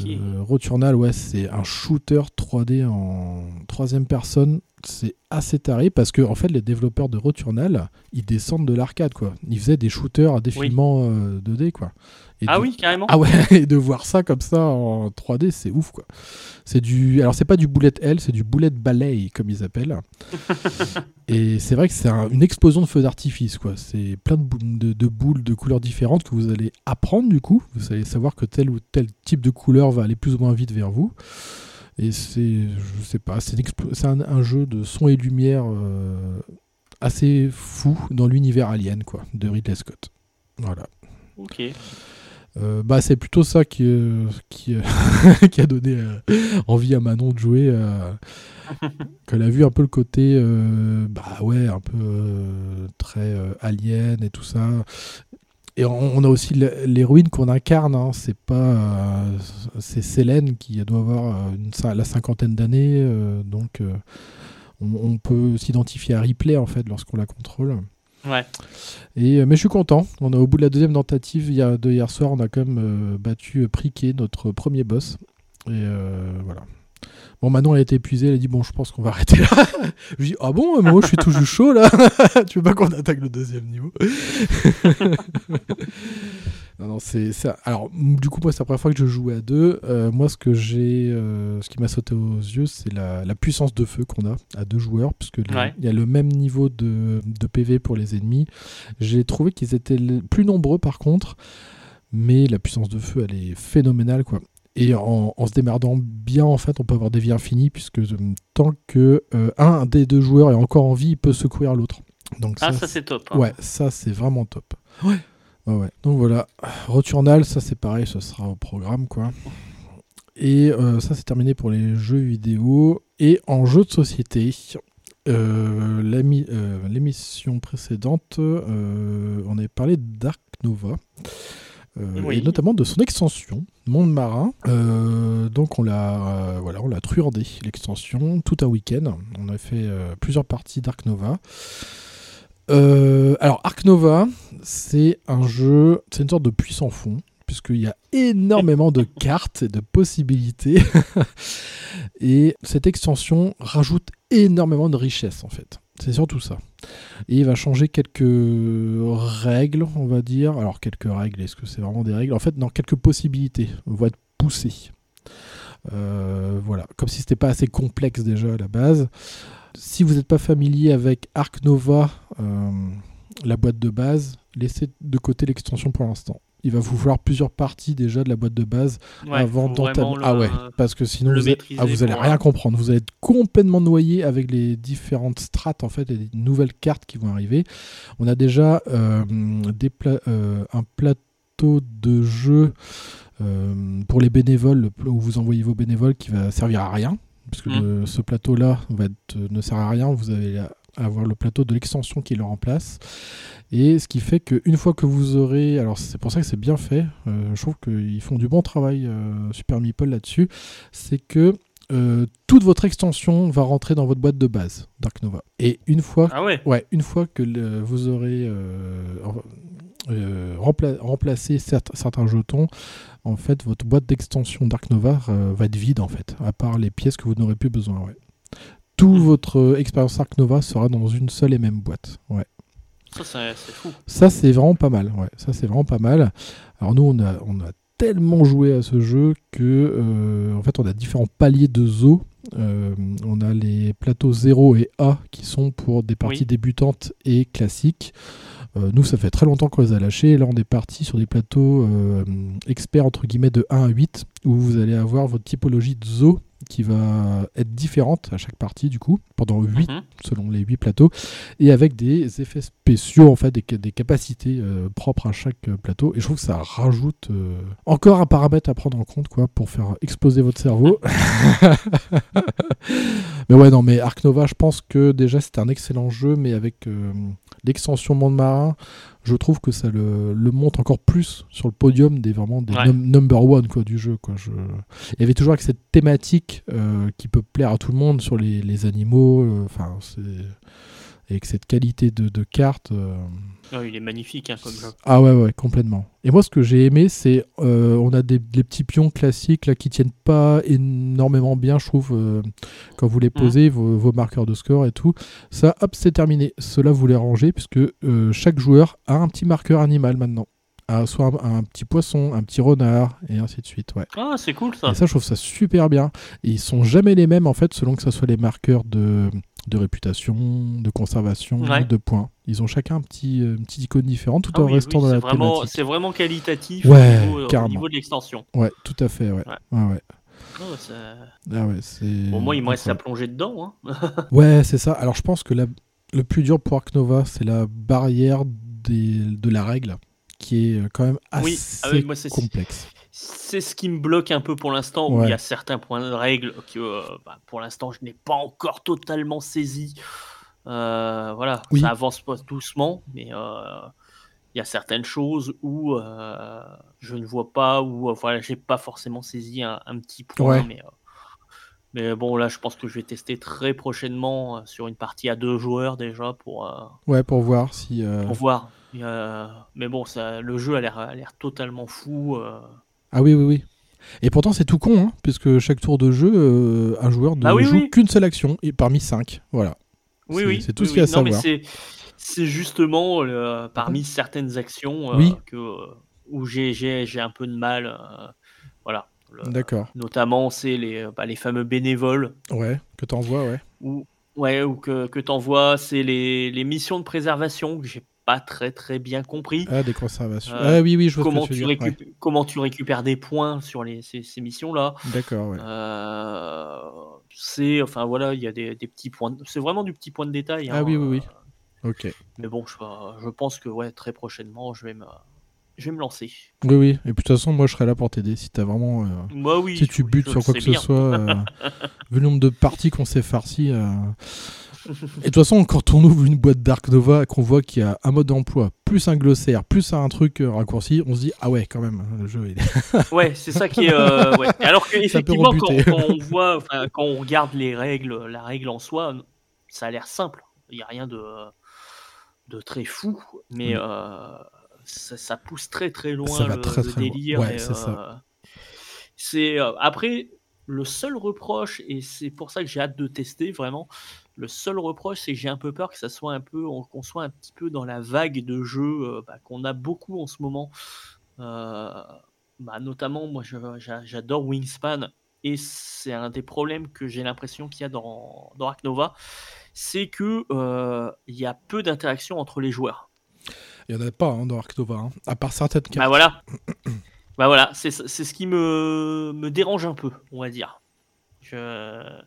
Returnal, ouais, c'est un shooter 3D en troisième personne c'est assez taré parce que en fait les développeurs de Returnal ils descendent de l'arcade quoi. Ils faisaient des shooters à défilement 2D euh, quoi. Ah oui carrément. Ah ouais et de voir ça comme ça en 3D c'est ouf quoi. C'est du alors c'est pas du bullet L c'est du bullet ballet comme ils appellent. Et c'est vrai que c'est une explosion de feux d'artifice quoi. C'est plein de, de, boules de couleurs différentes que vous allez apprendre du coup. Vous allez savoir que tel ou tel type de couleur va aller plus ou moins vite vers vous et c'est, je sais pas, c'est, un, jeu de son et lumière euh, assez fou dans l'univers Alien, quoi, de Ridley Scott. Voilà. Ok. Euh, bah, c'est plutôt ça qui, qui, qui a donné euh, envie à Manon de jouer. qu'elle a vu un peu le côté, bah ouais, un peu très alien et tout ça. Et on, a aussi l'héroïne qu'on incarne. Hein. C'est pas, euh, c'est Célène qui doit avoir euh, une, la cinquantaine d'années, euh, donc on, peut s'identifier à Ripley en fait lorsqu'on la contrôle. Ouais. Et mais je suis content. On a au bout de la deuxième tentative de hier soir, on a quand même battu Priquet, notre premier boss. Et voilà. Bon, Manon, elle a été épuisée, elle a dit Bon, je pense qu'on va arrêter là. je lui dis Ah bon, moi, je suis toujours chaud là. tu veux pas qu'on attaque le deuxième niveau? Non, non, c'est ça. Alors, du coup, moi, c'est la première fois que je jouais à deux. Euh, moi, ce que j'ai, euh, ce qui m'a sauté aux yeux, c'est la, puissance de feu qu'on a à deux joueurs, puisque il y a le même niveau de, de PV pour les ennemis. J'ai trouvé qu'ils étaient plus nombreux, par contre, mais la puissance de feu, elle est phénoménale, quoi. Et en, se démerdant bien, en fait, on peut avoir des vies infinies, puisque euh, tant que euh, un des deux joueurs est encore en vie, il peut secourir l'autre. Donc ah, ça, c'est top. Hein. Ouais, ça, c'est vraiment top. Ouais. ouais. Donc voilà. Returnal, ça, c'est pareil, ce sera au programme, quoi. Et euh, ça, c'est terminé pour les jeux vidéo. Et en jeu de société, l'émission précédente, on avait parlé d'Ark Nova. Euh, et notamment de son extension, Monde Marin. Euh, donc on l'a euh, voilà, on l'a truandé, l'extension, tout un week-end. On a fait plusieurs parties d'Ark Nova. alors Ark Nova, c'est un jeu, c'est une sorte de puissant fond, puisqu'il y a énormément de cartes et de possibilités. et cette extension rajoute énormément de richesse en fait. C'est surtout ça. Et il va changer quelques règles, on va dire. Alors, quelques règles, est-ce que c'est vraiment des règles? En fait, dans quelques possibilités vont être poussées. Euh, voilà, comme si c'était pas assez complexe déjà à la base. Si vous n'êtes pas familier avec Arc Nova, euh, la boîte de base, laissez de côté l'extension pour l'instant. Il va vous falloir plusieurs parties déjà de la boîte de base Ouais, avant d'entamer. Ah ouais, parce que sinon vous, maîtriser ah, vous allez rien comprendre. Vous allez être complètement noyé avec les différentes strates en fait et les nouvelles cartes qui vont arriver. On a déjà euh, des pla- euh, un plateau de jeu euh, pour les bénévoles où vous envoyez vos bénévoles qui va servir à rien puisque Mm. le- ce plateau-là va être- ne sert à rien. Vous avoir le plateau de l'extension qui le remplace. Et ce qui fait qu'une fois que vous aurez. Alors, c'est pour ça que c'est bien fait. euh, je trouve qu'ils font du bon travail, euh, Super Meeple, là-dessus. C'est que. euh, toute votre extension va rentrer dans votre boîte de base Dark Nova. Et une fois, Ah ouais ouais, une fois que le- vous aurez euh, euh, rempla- remplacé certes- certains jetons, en fait, votre boîte d'extension Dark Nova euh, va être vide, en fait, à part les pièces que vous n'aurez plus besoin. Ouais. Tout votre expérience Dark Nova sera dans une seule et même boîte. Ouais. Ça, c'est fou. Ça, c'est vraiment pas mal. Ouais, ça, c'est vraiment pas mal. Alors, nous, on a, on a tellement joué à ce jeu que, euh, en fait, on a différents paliers de zoo. Euh, on a les plateaux 0 et A qui sont pour des parties Oui. débutantes et classiques. Euh, nous, ça fait très longtemps qu'on les a lâchés. Et là, on est parti sur des plateaux experts, entre guillemets, de 1 à 8, où vous allez avoir votre typologie de zoo qui va être différente à chaque partie, du coup, pendant 8 Mhm. selon les 8 plateaux, et avec des effets spéciaux, en fait, des, ca- des capacités euh, propres à chaque plateau. Et je trouve que ça rajoute euh, encore un paramètre à prendre en compte, quoi, pour faire exploser votre cerveau. mais ouais, non, mais Ark Nova, je pense que déjà c'était un excellent jeu, mais avec euh, l'extension Monde Marin, je trouve que ça le, le monte encore plus sur le podium des vraiment des Ouais. num- number one quoi, du jeu. Quoi. Je... Il y avait toujours avec cette thématique euh, qui peut plaire à tout le monde sur les, les animaux, euh, enfin c'est et avec cette qualité de, de carte. Ah, il est magnifique hein, comme jeu. Ah ouais, ouais, complètement. Et moi, ce que j'ai aimé, c'est euh, on a des, des petits pions classiques là qui tiennent pas énormément bien, je trouve, euh, quand vous les posez, vos, vos marqueurs de score et tout. Ça, hop, c'est terminé. Cela, vous les rangez puisque euh, chaque joueur a un petit marqueur animal maintenant. Ah, soit un, un petit poisson, un petit renard, et ainsi de suite. Ouais. Ah, c'est cool ça. Et ça, je trouve ça super bien. Et ils sont jamais les mêmes, en fait, selon que ce soit les marqueurs de, de réputation, de conservation, Ouais. de points. Ils ont chacun un petit, euh, une petite icône différente tout Ah en oui, restant oui, dans la vraiment, thématique. c'est vraiment qualitatif Ouais, au, niveau, au carrément. niveau de l'extension. Ouais, tout à fait, ouais. Ouais. Ah, Ah. Bon, moi, il me reste à plonger dedans. Hein. Ouais, c'est ça. Alors, je pense que la- le plus dur pour Ark Nova, c'est la barrière des... de la règle, qui est euh, quand même assez Oui, ah moi, complexe. C'est ce qui me bloque un peu pour l'instant, où Ouais. il y a certains points de règle que euh, bah, pour l'instant je n'ai pas encore totalement saisi. Euh, voilà, Oui. ça avance pas doucement, mais euh, il y a certaines choses où je ne vois pas, où voilà, j'ai pas forcément saisi un, un petit point. Ouais. Mais, mais bon, là je pense que je vais tester très prochainement sur une partie à deux joueurs déjà pour, Ouais, pour voir si... pour voir. Mais bon, ça, le jeu a l'air a l'air totalement fou. Ah oui, oui, oui. Et pourtant, c'est tout con, hein, puisque chaque tour de jeu, euh, un joueur ne Bah oui, joue oui. qu'une seule action, et parmi cinq. Voilà. Oui, oui. c'est tout oui, ce qu'il y a à. Non, savoir. c'est- C'est justement euh, parmi certaines actions euh, que, où j'ai- un peu de mal. voilà. D'accord. Notamment, c'est les, bah, les fameux bénévoles. Ouais, que t'envoies, ouais. Ou, ouais, ou que, que tu envoies, c'est les, les missions de préservation que j'ai pas très très bien compris. Ah, des conservations. Euh, ah oui, oui, je vois Comment tu, dire. comment tu récupères des points sur les, ces, ces missions-là. D'accord, ouais. Euh, c'est enfin voilà il y a des, des petits points de- c'est vraiment du petit point de détail Ah hein, oui, oui, oui. euh, Ok. mais bon je, je pense que ouais très prochainement je vais me je vais me lancer Oui, oui. Et puis de toute façon, moi, je serai là pour t'aider si t'as vraiment. moi oui si tu oui, butes sur quoi que ce soit, vu le nombre de parties qu'on s'est farci. Et de toute façon, quand on ouvre une boîte Dark Nova et qu'on voit qu'il y a un mode d'emploi, plus un glossaire, plus un truc euh, raccourci, on se dit ah ouais, quand même, le jeu. Est... ouais c'est ça qui est euh, ouais. alors que Ça peut effectivement quand, on voit quand on regarde les règles la règle en soi ça a l'air simple il y a rien de de très fou mais Oui. euh, ça, ça pousse très très loin Ça va le, très, le très loin. délire Ouais, c'est ça. c'est après le seul reproche et c'est pour ça que j'ai hâte de tester vraiment le seul reproche c'est que j'ai un peu peur que ça soit un peu on- qu'on soit un petit peu dans la vague de jeux euh, bah, qu'on a beaucoup en ce moment Euh, bah, notamment moi j'adore Wingspan et c'est un des problèmes que j'ai l'impression qu'il y a dans, dans Ark Nova c'est que euh, il y a peu d'interaction entre les joueurs Il n'y en a pas hein, dans Ark Nova, hein, à part certaines cartes. Bah voilà. bah voilà, c'est c'est ce qui me, me dérange un peu, on va dire. Je...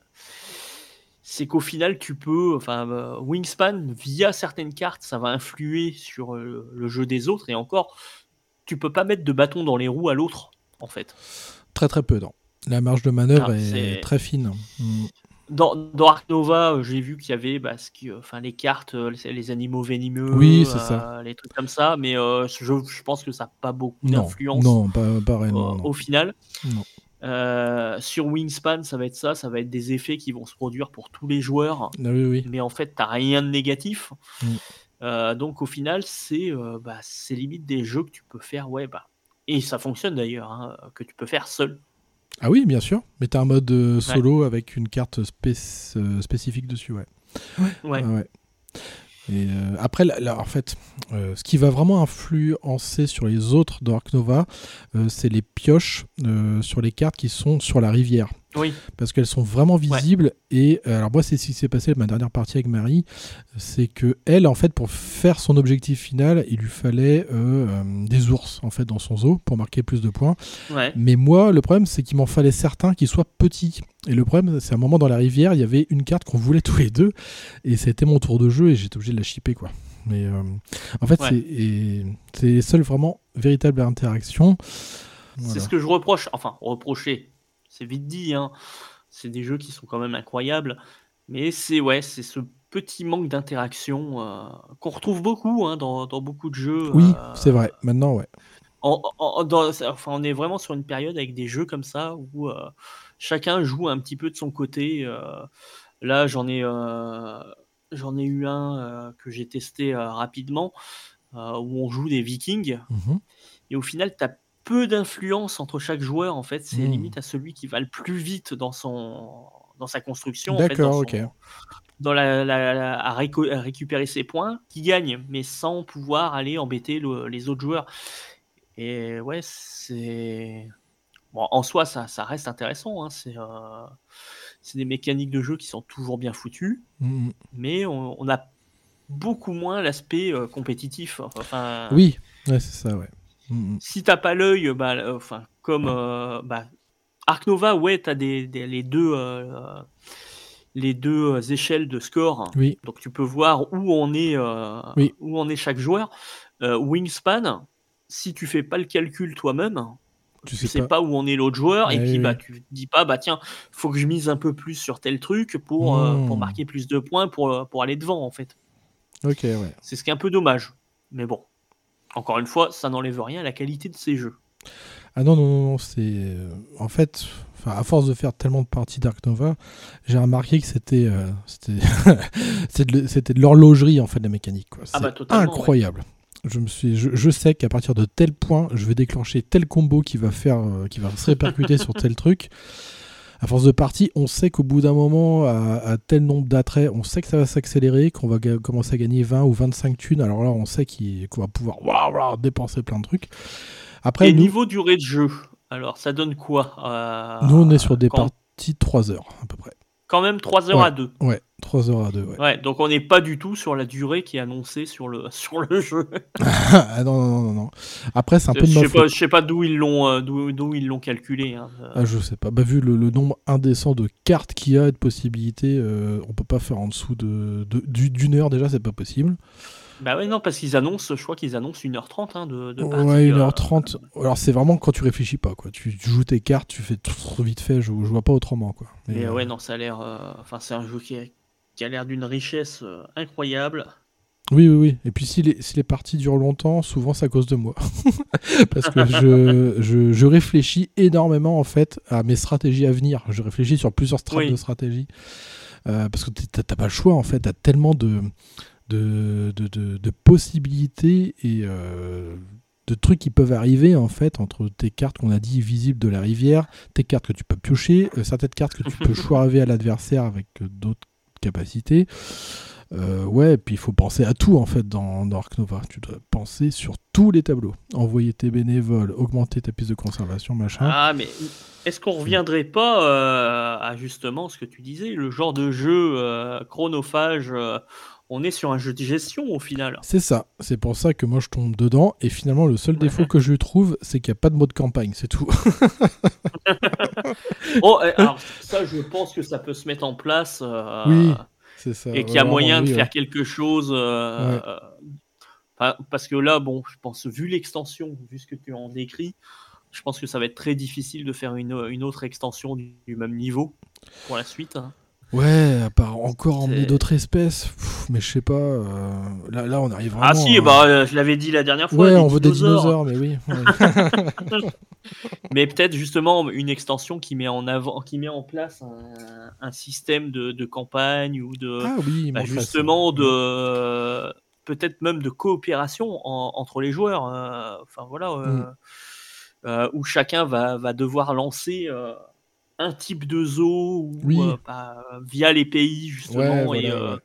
C'est qu'au final, tu peux, enfin, euh, Wingspan, via certaines cartes, ça va influer sur euh, le jeu des autres, et encore, tu peux pas mettre de bâton dans les roues à l'autre, en fait. Très très peu, non. La marge de manœuvre Ah, est... très fine. Mm. Dans, dans Ark Nova, euh, j'ai vu qu'il y avait bah, ce qui, enfin, les cartes, les, les animaux venimeux, Oui, c'est euh, ça. les trucs comme ça, mais je, je pense que ça n'a pas beaucoup d'influence non, pas, pas réellement. non. au final. Non. Euh, sur Wingspan, ça va être ça, ça va être des effets qui vont se produire pour tous les joueurs, Ah oui, oui. mais en fait, t'as rien de négatif. Mm. Euh, donc au final, c'est euh, bah, c'est limite des jeux que tu peux faire, ouais, bah, et ça fonctionne d'ailleurs, hein, que tu peux faire seul. Ah oui, bien sûr. Mais t'as un mode euh, solo avec une carte spéc- euh, spécifique dessus, ouais. Ouais. Ouais, ouais. Et euh, après, là, là, en fait, euh, ce qui va vraiment influencer sur les autres Dark Nova, euh, c'est les pioches sur les cartes qui sont sur la rivière. Oui, Parce qu'elles sont vraiment visibles. Et euh, alors, moi, c'est ce qui s'est passé ma dernière partie avec Marie. C'est que elle, en fait, pour faire son objectif final, il lui fallait euh, euh, des ours, en fait, dans son zoo pour marquer plus de points. ouais. Mais moi, le problème, c'est qu'il m'en fallait certains qui soient petits. Et le problème, c'est à un moment dans la rivière, il y avait une carte qu'on voulait tous les deux. Et c'était mon tour de jeu et j'étais obligé de la shipper, quoi. Mais euh, en fait, Ouais. c'est les seules vraiment véritables interactions. C'est ce que je reproche, enfin, reprocher, c'est vite dit, hein. c'est des jeux qui sont quand même incroyables, mais c'est ouais, c'est ce petit manque d'interaction euh, qu'on retrouve beaucoup hein, dans, dans beaucoup de jeux. Oui, euh, c'est vrai. Maintenant, ouais. en- en- dans- enfin, on est vraiment sur une période avec des jeux comme ça où euh, chacun joue un petit peu de son côté. là, j'en ai, j'en ai eu un que j'ai testé rapidement où on joue des Vikings Mhm. et au final, tu as peu d'influence entre chaque joueur. En fait, c'est Hmm. limite à celui qui va le plus vite dans son dans sa construction. en fait, D'accord, ok. Dans la, la- la- à, réco- à récupérer ses points, qui gagne, mais sans pouvoir aller embêter le- les autres joueurs. Et ouais, c'est bon, en soi, ça, ça reste intéressant. hein, C'est euh, c'est des mécaniques de jeu qui sont toujours bien foutues, Mhm. mais on, on a beaucoup moins l'aspect euh, compétitif. Enfin, Oui, ouais, c'est ça, ouais. Mhm. si t'as pas l'œil, bah, euh, enfin, comme euh, bah, Ark Nova, ouais, t'as des, des- les deux, euh, les deux échelles de score, Oui, donc tu peux voir où on est, euh, Oui. où on est chaque joueur. Euh, Wingspan, si tu fais pas le calcul toi-même, tu tu sais, pas. où on est l'autre joueur, et Ouais, puis oui, bah oui. tu te dis pas, bah tiens, faut que je mise un peu plus sur tel truc pour, euh, pour Hmm. marquer plus de points pour, pour aller devant en fait. Ok, ouais. C'est ce qui est un peu dommage, mais bon. Encore une fois, ça n'enlève rien à la qualité de ces jeux. Ah non, non, non, non, c'est. euh, En fait, à force de faire tellement de parties Dark Nova, j'ai remarqué que c'était. euh, c'était c'était de, de l'horlogerie, en fait, la mécanique. Quoi. Ah C'est bah, incroyable. Je, me suis, je, je sais qu'à partir de tel point, je vais déclencher tel combo qui va, faire, euh, qui va se répercuter sur tel truc. À force de partie, on sait qu'au bout d'un moment, à, à tel nombre d'attraits, on sait que ça va s'accélérer, qu'on va commencer à gagner 20 ou 25 thunes. Alors là, on sait qu'on va pouvoir dépenser plein de trucs. Après, Et nous, niveau durée de jeu, alors ça donne quoi euh, nous, on est sur des quand, parties de 3 heures à peu près. Quand même 3 heures Ouais. à 2. Ouais, 3 heures à 2. Ouais. Ouais, donc on n'est pas du tout sur la durée qui est annoncée sur le, sur le jeu. ah non, non, non, non. Après, c'est un peu de je ma sais pas, faute. je sais pas d'où ils l'ont euh, d'où, d'où ils l'ont calculé. hein. Euh, Ah, je sais pas. Bah, vu le, le nombre indécent de cartes qu'il y a et de possibilités, euh, on peut pas faire en dessous de, de- du- d'une heure déjà, c'est pas possible. Bah ouais, non, parce qu'ils annoncent, je crois qu'ils annoncent 1h30 hein, de, de partie. Ouais, euh, 1h30. Alors, c'est vraiment quand tu réfléchis pas, quoi. Tu, tu joues tes cartes, tu fais tout trop vite fait, je, je vois pas autrement, quoi. Mais euh, ouais, non, ça a l'air. euh, Enfin, c'est un jeu qui a, qui a l'air d'une richesse euh, incroyable. Oui, oui, oui. Et puis si les, si les parties durent longtemps, souvent c'est à cause de moi. Parce que je, je, je réfléchis énormément en fait à mes stratégies à venir. Je réfléchis sur plusieurs strates Oui. de stratégie. Euh, parce que t'as pas le choix en fait. T'as tellement de, de, de, de- de possibilités et euh, de trucs qui peuvent arriver en fait entre tes cartes qu'on a dit visibles de la rivière, tes cartes que tu peux piocher, euh, certaines cartes que tu peux choiraver à l'adversaire avec euh, d'autres capacités. Euh, ouais, et puis il faut penser à tout en fait dans, dans Ark Nova. Tu dois penser sur tous les tableaux. Envoyer tes bénévoles, augmenter ta piste de conservation, machin. Ah, mais est-ce qu'on reviendrait pas euh, à justement ce que tu disais, le genre de jeu euh, chronophage on est sur un jeu de gestion au final. C'est ça. C'est pour ça que moi je tombe dedans. Et finalement, le seul défaut que je trouve, c'est qu'il n'y a pas de mode campagne. C'est tout. oh, eh, alors, ça, je pense que ça peut se mettre en place. euh, oui, c'est ça. Et qu'il y a Ouais, moyen oui, de ouais. faire quelque chose. euh, Ouais. euh, parce que là, bon, je pense, vu l'extension, vu ce que tu en décris, je pense que ça va être très difficile de faire une, une autre extension du, du même niveau pour la suite. hein. Ouais, à part encore emmener d'autres espèces. Pff, mais je sais pas. euh, Là, là, on arrive vraiment. ah si, à- bah, euh, je l'avais dit la dernière fois. Ouais, on veut des dinosaures. mais oui. ouais. Mais peut-être justement une extension qui met en avant, qui met en place un, un système de, de campagne ou de ah oui, bah, justement de peut-être même de coopération en- entre les joueurs. euh, enfin voilà, Mm. euh, où chacun va, va devoir lancer un type de zoo ou, Oui. euh, bah, via les pays justement Ouais, et euh, ouais.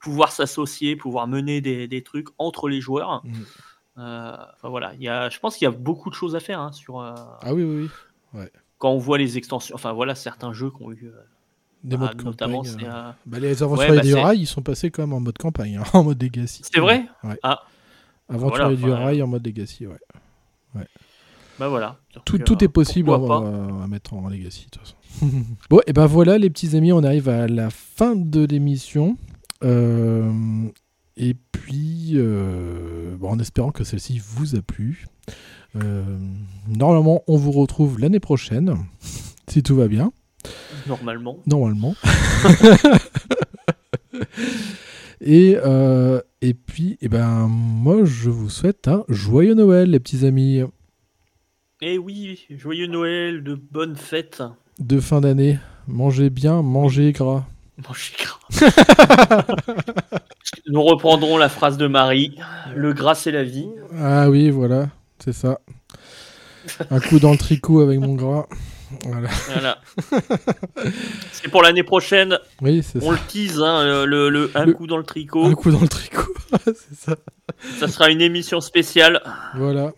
pouvoir s'associer, pouvoir mener des, des trucs entre les joueurs. Mm. Euh, enfin voilà, il y a, je pense qu'il y a beaucoup de choses à faire hein, sur Ah oui, oui, oui. quand on voit les extensions. Enfin voilà, certains jeux qui ont eu, Des bah, modes notamment, campagne. Bah, les aventuriers bah, du c'est- rail, ils sont passés quand même en mode campagne, hein, en mode Legacy. C'est vrai? Ouais. Ah. Aventuriers Voilà, du rail en mode Legacy, ouais. Bah voilà. Tout, euh, tout est possible à, à mettre en Legacy, de toute façon. bon, et ben voilà, les petits amis, on arrive à la fin de l'émission. Euh, et puis, euh, bon, en espérant que celle-ci vous a plu. Euh, normalement, on vous retrouve l'année prochaine, si tout va bien. Normalement. Normalement. et, euh, et puis, eh ben, moi, je vous souhaite un joyeux Noël, les petits amis Et oui, joyeux Noël, de bonnes fêtes. de fin d'année. Mangez bien, mangez gras. Mangez gras. Nous reprendrons la phrase de Marie. Le gras, c'est la vie. Ah oui, voilà, c'est ça. Un coup dans le tricot avec mon gras. Voilà. Voilà. c'est pour l'année prochaine. Oui, c'est ça. On le tease, hein, le, le- un Le- coup dans le tricot. Un coup dans le tricot. c'est ça. Ça sera une émission spéciale. Voilà.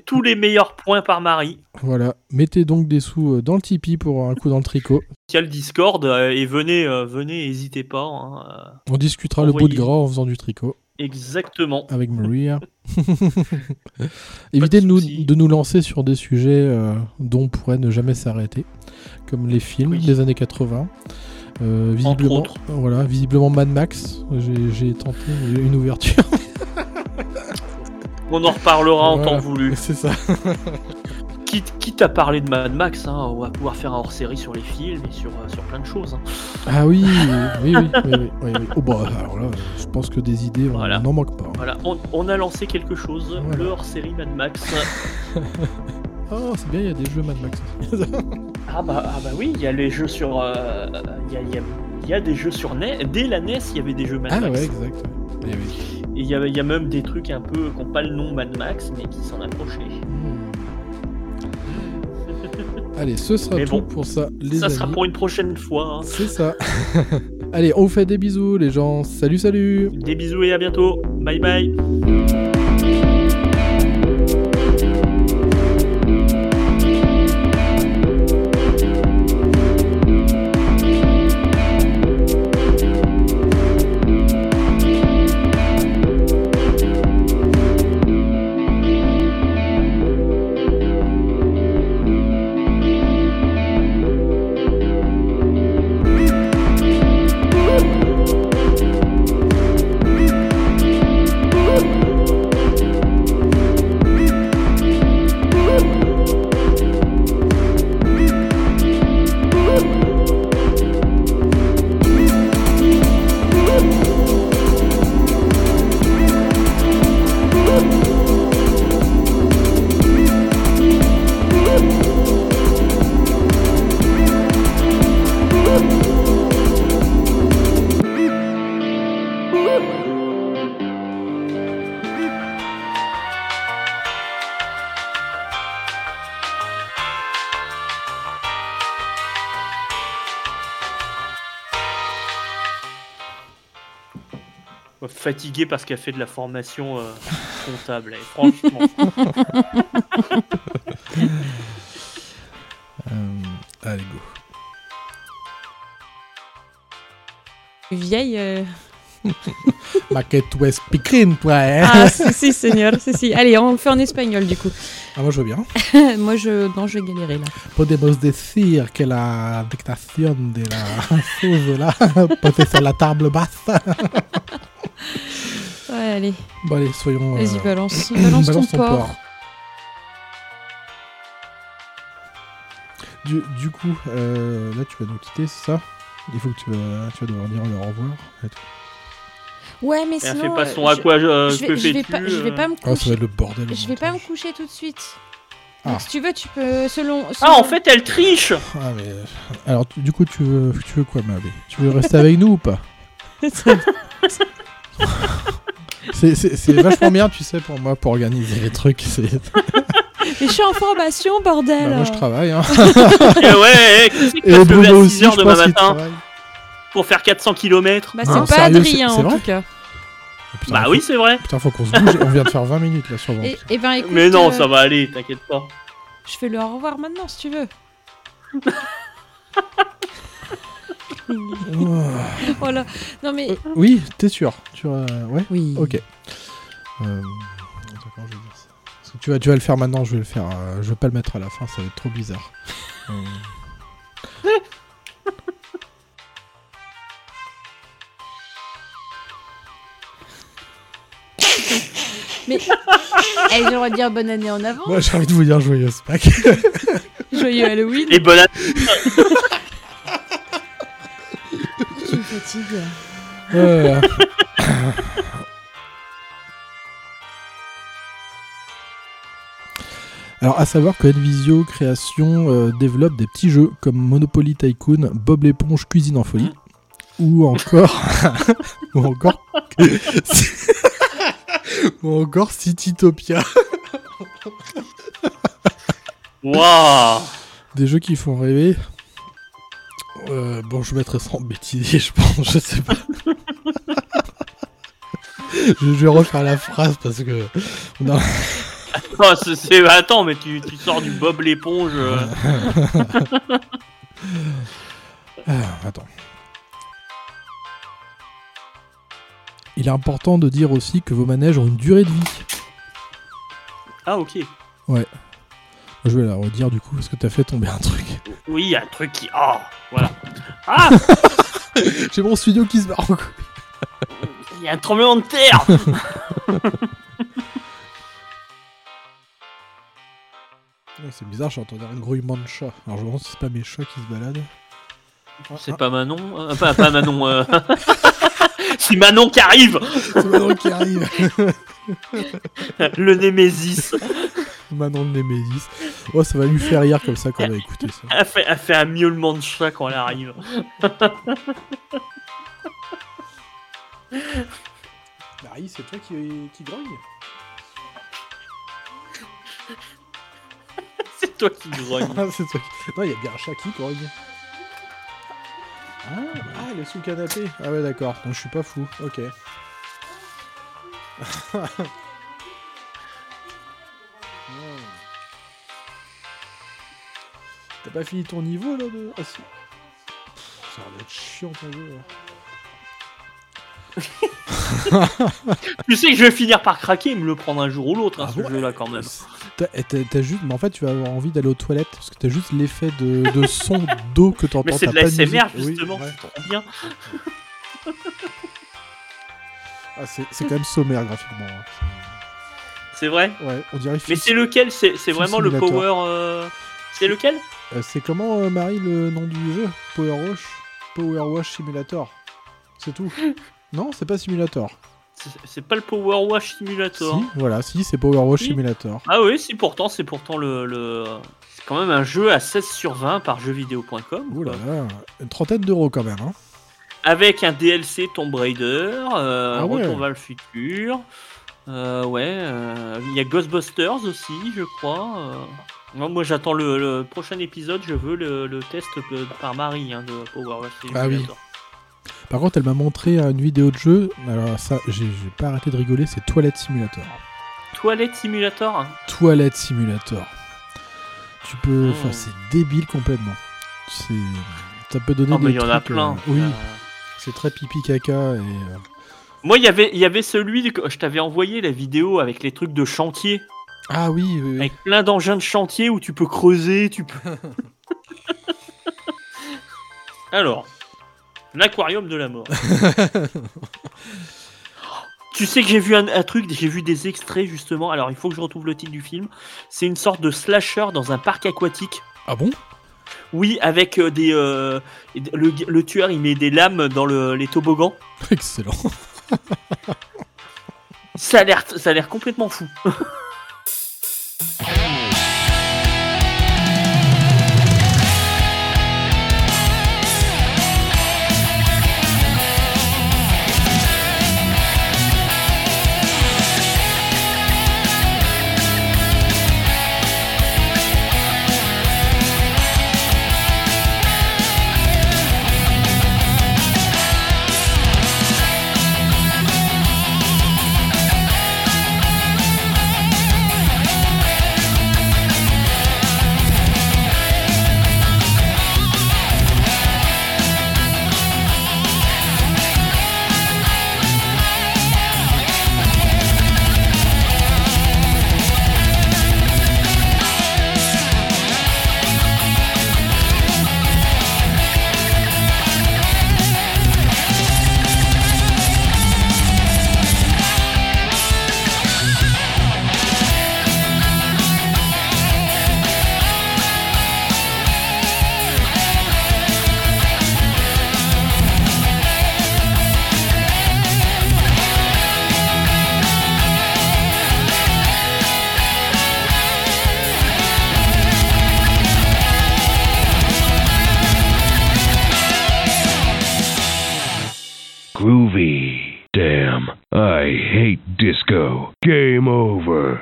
Tous les meilleurs points par Marie. Voilà. Mettez donc des sous euh, dans le Tipeee pour un coup dans le tricot. Il y a le Discord euh, et venez, euh, venez, n'hésitez pas. hein, On discutera le bout de gras en faisant du tricot. exactement. avec Maria. Évitez de nous, de nous lancer sur des sujets euh, dont on pourrait ne jamais s'arrêter, comme les films Oui. des années 80. Euh, visiblement, voilà, visiblement Mad Max. J'ai tenté une ouverture. On en reparlera en Voilà. temps voulu. C'est ça. Quitte, quitte à parler de Mad Max, hein, on va pouvoir faire un hors-série sur les films et sur, euh, sur plein de choses. hein. Ah oui, oui, oui, oui, oui. Oh bah alors là, je pense que des idées, on Voilà. n'en manque pas. Voilà, on, on a lancé quelque chose, Voilà. le hors-série Mad Max. Oh, c'est bien, il y a des jeux Mad Max ah, bah, ah bah oui, il y a les jeux sur... euh, Il y, a, y a- il y a des jeux sur NES. Dès la NES, il y avait des jeux Mad ah Max. ouais, exact. Eh oui. Et il y, a, il y a même des trucs un peu qui n'ont pas le nom Mad Max, mais qui s'en approchaient. Hmm. Allez, ce sera Mais tout bon, pour ça, les Ça amis. sera pour une prochaine fois. hein. C'est ça. Allez, on vous fait des bisous, les gens. Salut, salut. Des bisous et à bientôt. Bye bye. Fatigué parce qu'elle fait de la formation euh, comptable. Et franchement, Euh, allez, go. Vieille. euh, Ma que tu es speaking, toi, hein Ah, si, si, seigneur, si, si. Allez, on le fait en espagnol, du coup. Ah, moi, je veux bien. Moi, je... Non, je vais galérer, là. Podemos decir que la dictación de la chose là, sur la table basse. Ouais, allez. Bon, allez, soyons. Vas-y, euh, balance. Balance, ton ton porc. porc. Du, du coup, euh, là, tu vas nous quitter, c'est ça? Il faut que tu vas, tu vas devoir dire au revoir. et tout. Ouais, mais Elle sinon... fait pas euh, son à quoi euh, je vais, je vais pas, je vais euh pas me Ah, ça va coucher. être le bordel. Je vais pas me coucher tout de suite. Ah. Donc, si tu veux, tu peux, selon... Ah, en fait, elle triche Ah, mais. euh, Alors, tu- du coup, tu veux, tu veux quoi, Mabé Tu veux rester avec nous ou pas? C'est- vachement bien, tu sais, pour moi, pour organiser les trucs. Mais je suis en formation, bordel Bah, moi, je travaille. Hein. Eh ouais, eh, Et lever Bruno à aussi, 6 heures je demain pense qu'il matin pour faire 400 km Bah, c'est pas sérieux, Adrien, en tout cas. Putain, Bah faut- oui, c'est vrai. Putain, faut qu'on se bouge. On vient de faire 20 minutes là sur Et, Vampire. et ben, écoute... Mais non, euh, ça va aller, t'inquiète pas. Je fais le au revoir maintenant, si tu veux. Voilà. Non, mais... Euh, oui, t'es sûr tu, euh, Ouais Oui. Ok. Euh, attends, comment je vais dire ça? Parce que tu, vas, tu vas le faire maintenant, je vais le faire. euh, je vais pas le mettre à la fin, ça va être trop bizarre. Mais... Eh, j'ai le droit de dire bonne année en avant. Moi, j'ai envie de vous dire joyeuse Pâques. Joyeux Halloween. Et bonne année. Euh, Alors, à savoir que Advisio Création euh, développe des petits jeux comme Monopoly Tycoon, Bob l'éponge Cuisine en folie, ou encore. ou encore. ou encore Citytopia. Waouh Des jeux qui font rêver. Euh, bon, je mettrai ça en bêtisier, je pense, je sais pas. je, vais refaire la phrase parce que. on a- c'est- c'est- Attends, mais tu, tu sors du Bob l'éponge. euh. Ah, attends. Il est important de dire aussi que vos manèges ont une durée de vie. Ah, ok. Je vais la redire du coup parce que t'as fait tomber un truc. Oui, un truc qui. Oh, voilà. Ah J'ai mon studio qui se barre. Il y a un tremblement de terre Ouais, C'est bizarre, j'ai entendu un grouillement de chat. Alors je me demande si c'est pas mes chats qui se baladent. C'est pas Manon euh, Pas, pas Manon. euh. c'est Manon qui arrive C'est Manon qui arrive. Le Némésis. Manon de Némésis. Oh, ça va lui faire rire comme ça quand on va écouter ça. Elle fait, elle fait un miaulement de chat quand elle arrive. Marie, c'est toi qui, qui grogne C'est toi qui grogne. Ah, c'est toi qui... Non, il y a bien un chat qui grogne. Ah, ah, il est sous le canapé. Ah ouais, d'accord. Donc je suis pas fou. Ok. T'as pas fini ton niveau là de... Ah si. Pff, Ça va être chiant ton jeu là. tu sais que je vais finir par craquer et me le prendre un jour ou l'autre, hein, Ah ce jeu-là, quand même. T'as t'as- juste... Mais en fait, tu vas avoir envie d'aller aux toilettes parce que t'as juste l'effet de, de son d'eau que t'entends. Mais c'est de. Oui, justement, ouais. c'est trop bien. Ah, c'est c'est quand même sommaire graphiquement. hein. C'est vrai? Ouais, on dirait. Mais c'est lequel? C'est c'est vraiment le power. euh, C'est lequel? Euh, c'est comment, euh, Marie, le nom du jeu Power Wash Power Wash Simulator. C'est tout. non, c'est pas Simulator. C'est- pas le Power Wash Simulator. Si, voilà, si, c'est Power Wash Si. Simulator. Ah oui, si pourtant, c'est pourtant le. le- C'est quand même un jeu à 16 sur 20 par jeuxvideo.com. Ouh là quoi. là, une trentaine d'euros quand même. Hein. Avec un DLC Tomb Raider, euh, Ah ouais. Retour vers le futur. Euh, ouais, euh, il y a Ghostbusters aussi, je crois. Non, moi, j'attends le, le prochain épisode. Je veux le, le test par Marie hein, de Power Ah oui. Par contre, elle m'a montré une vidéo de jeu. Alors, ça, j'ai pas arrêté de rigoler, c'est Toilette Simulator. Toilette Simulator hein. Toilette Simulator. Tu peux. Hmm. Enfin, c'est débile complètement. C'est. Ça peut donner Oh, mais des il y en a plein. euh, oui, Euh, c'est très pipi caca et. euh, Moi, il y avait, y avait celui que je t'avais envoyé la vidéo avec les trucs de chantier, Ah oui, oui, oui. avec plein d'engins de chantier où tu peux creuser, tu peux. Alors, l'aquarium de la mort. tu sais que j'ai vu un, un truc, j'ai vu des extraits justement. Alors, il faut que je retrouve le titre du film. C'est une sorte de slasher dans un parc aquatique. Ah bon? Oui, avec euh, des. euh, le, le tueur, il met des lames dans le- les toboggans. Excellent. Ça a l'air, ça a l'air complètement fou.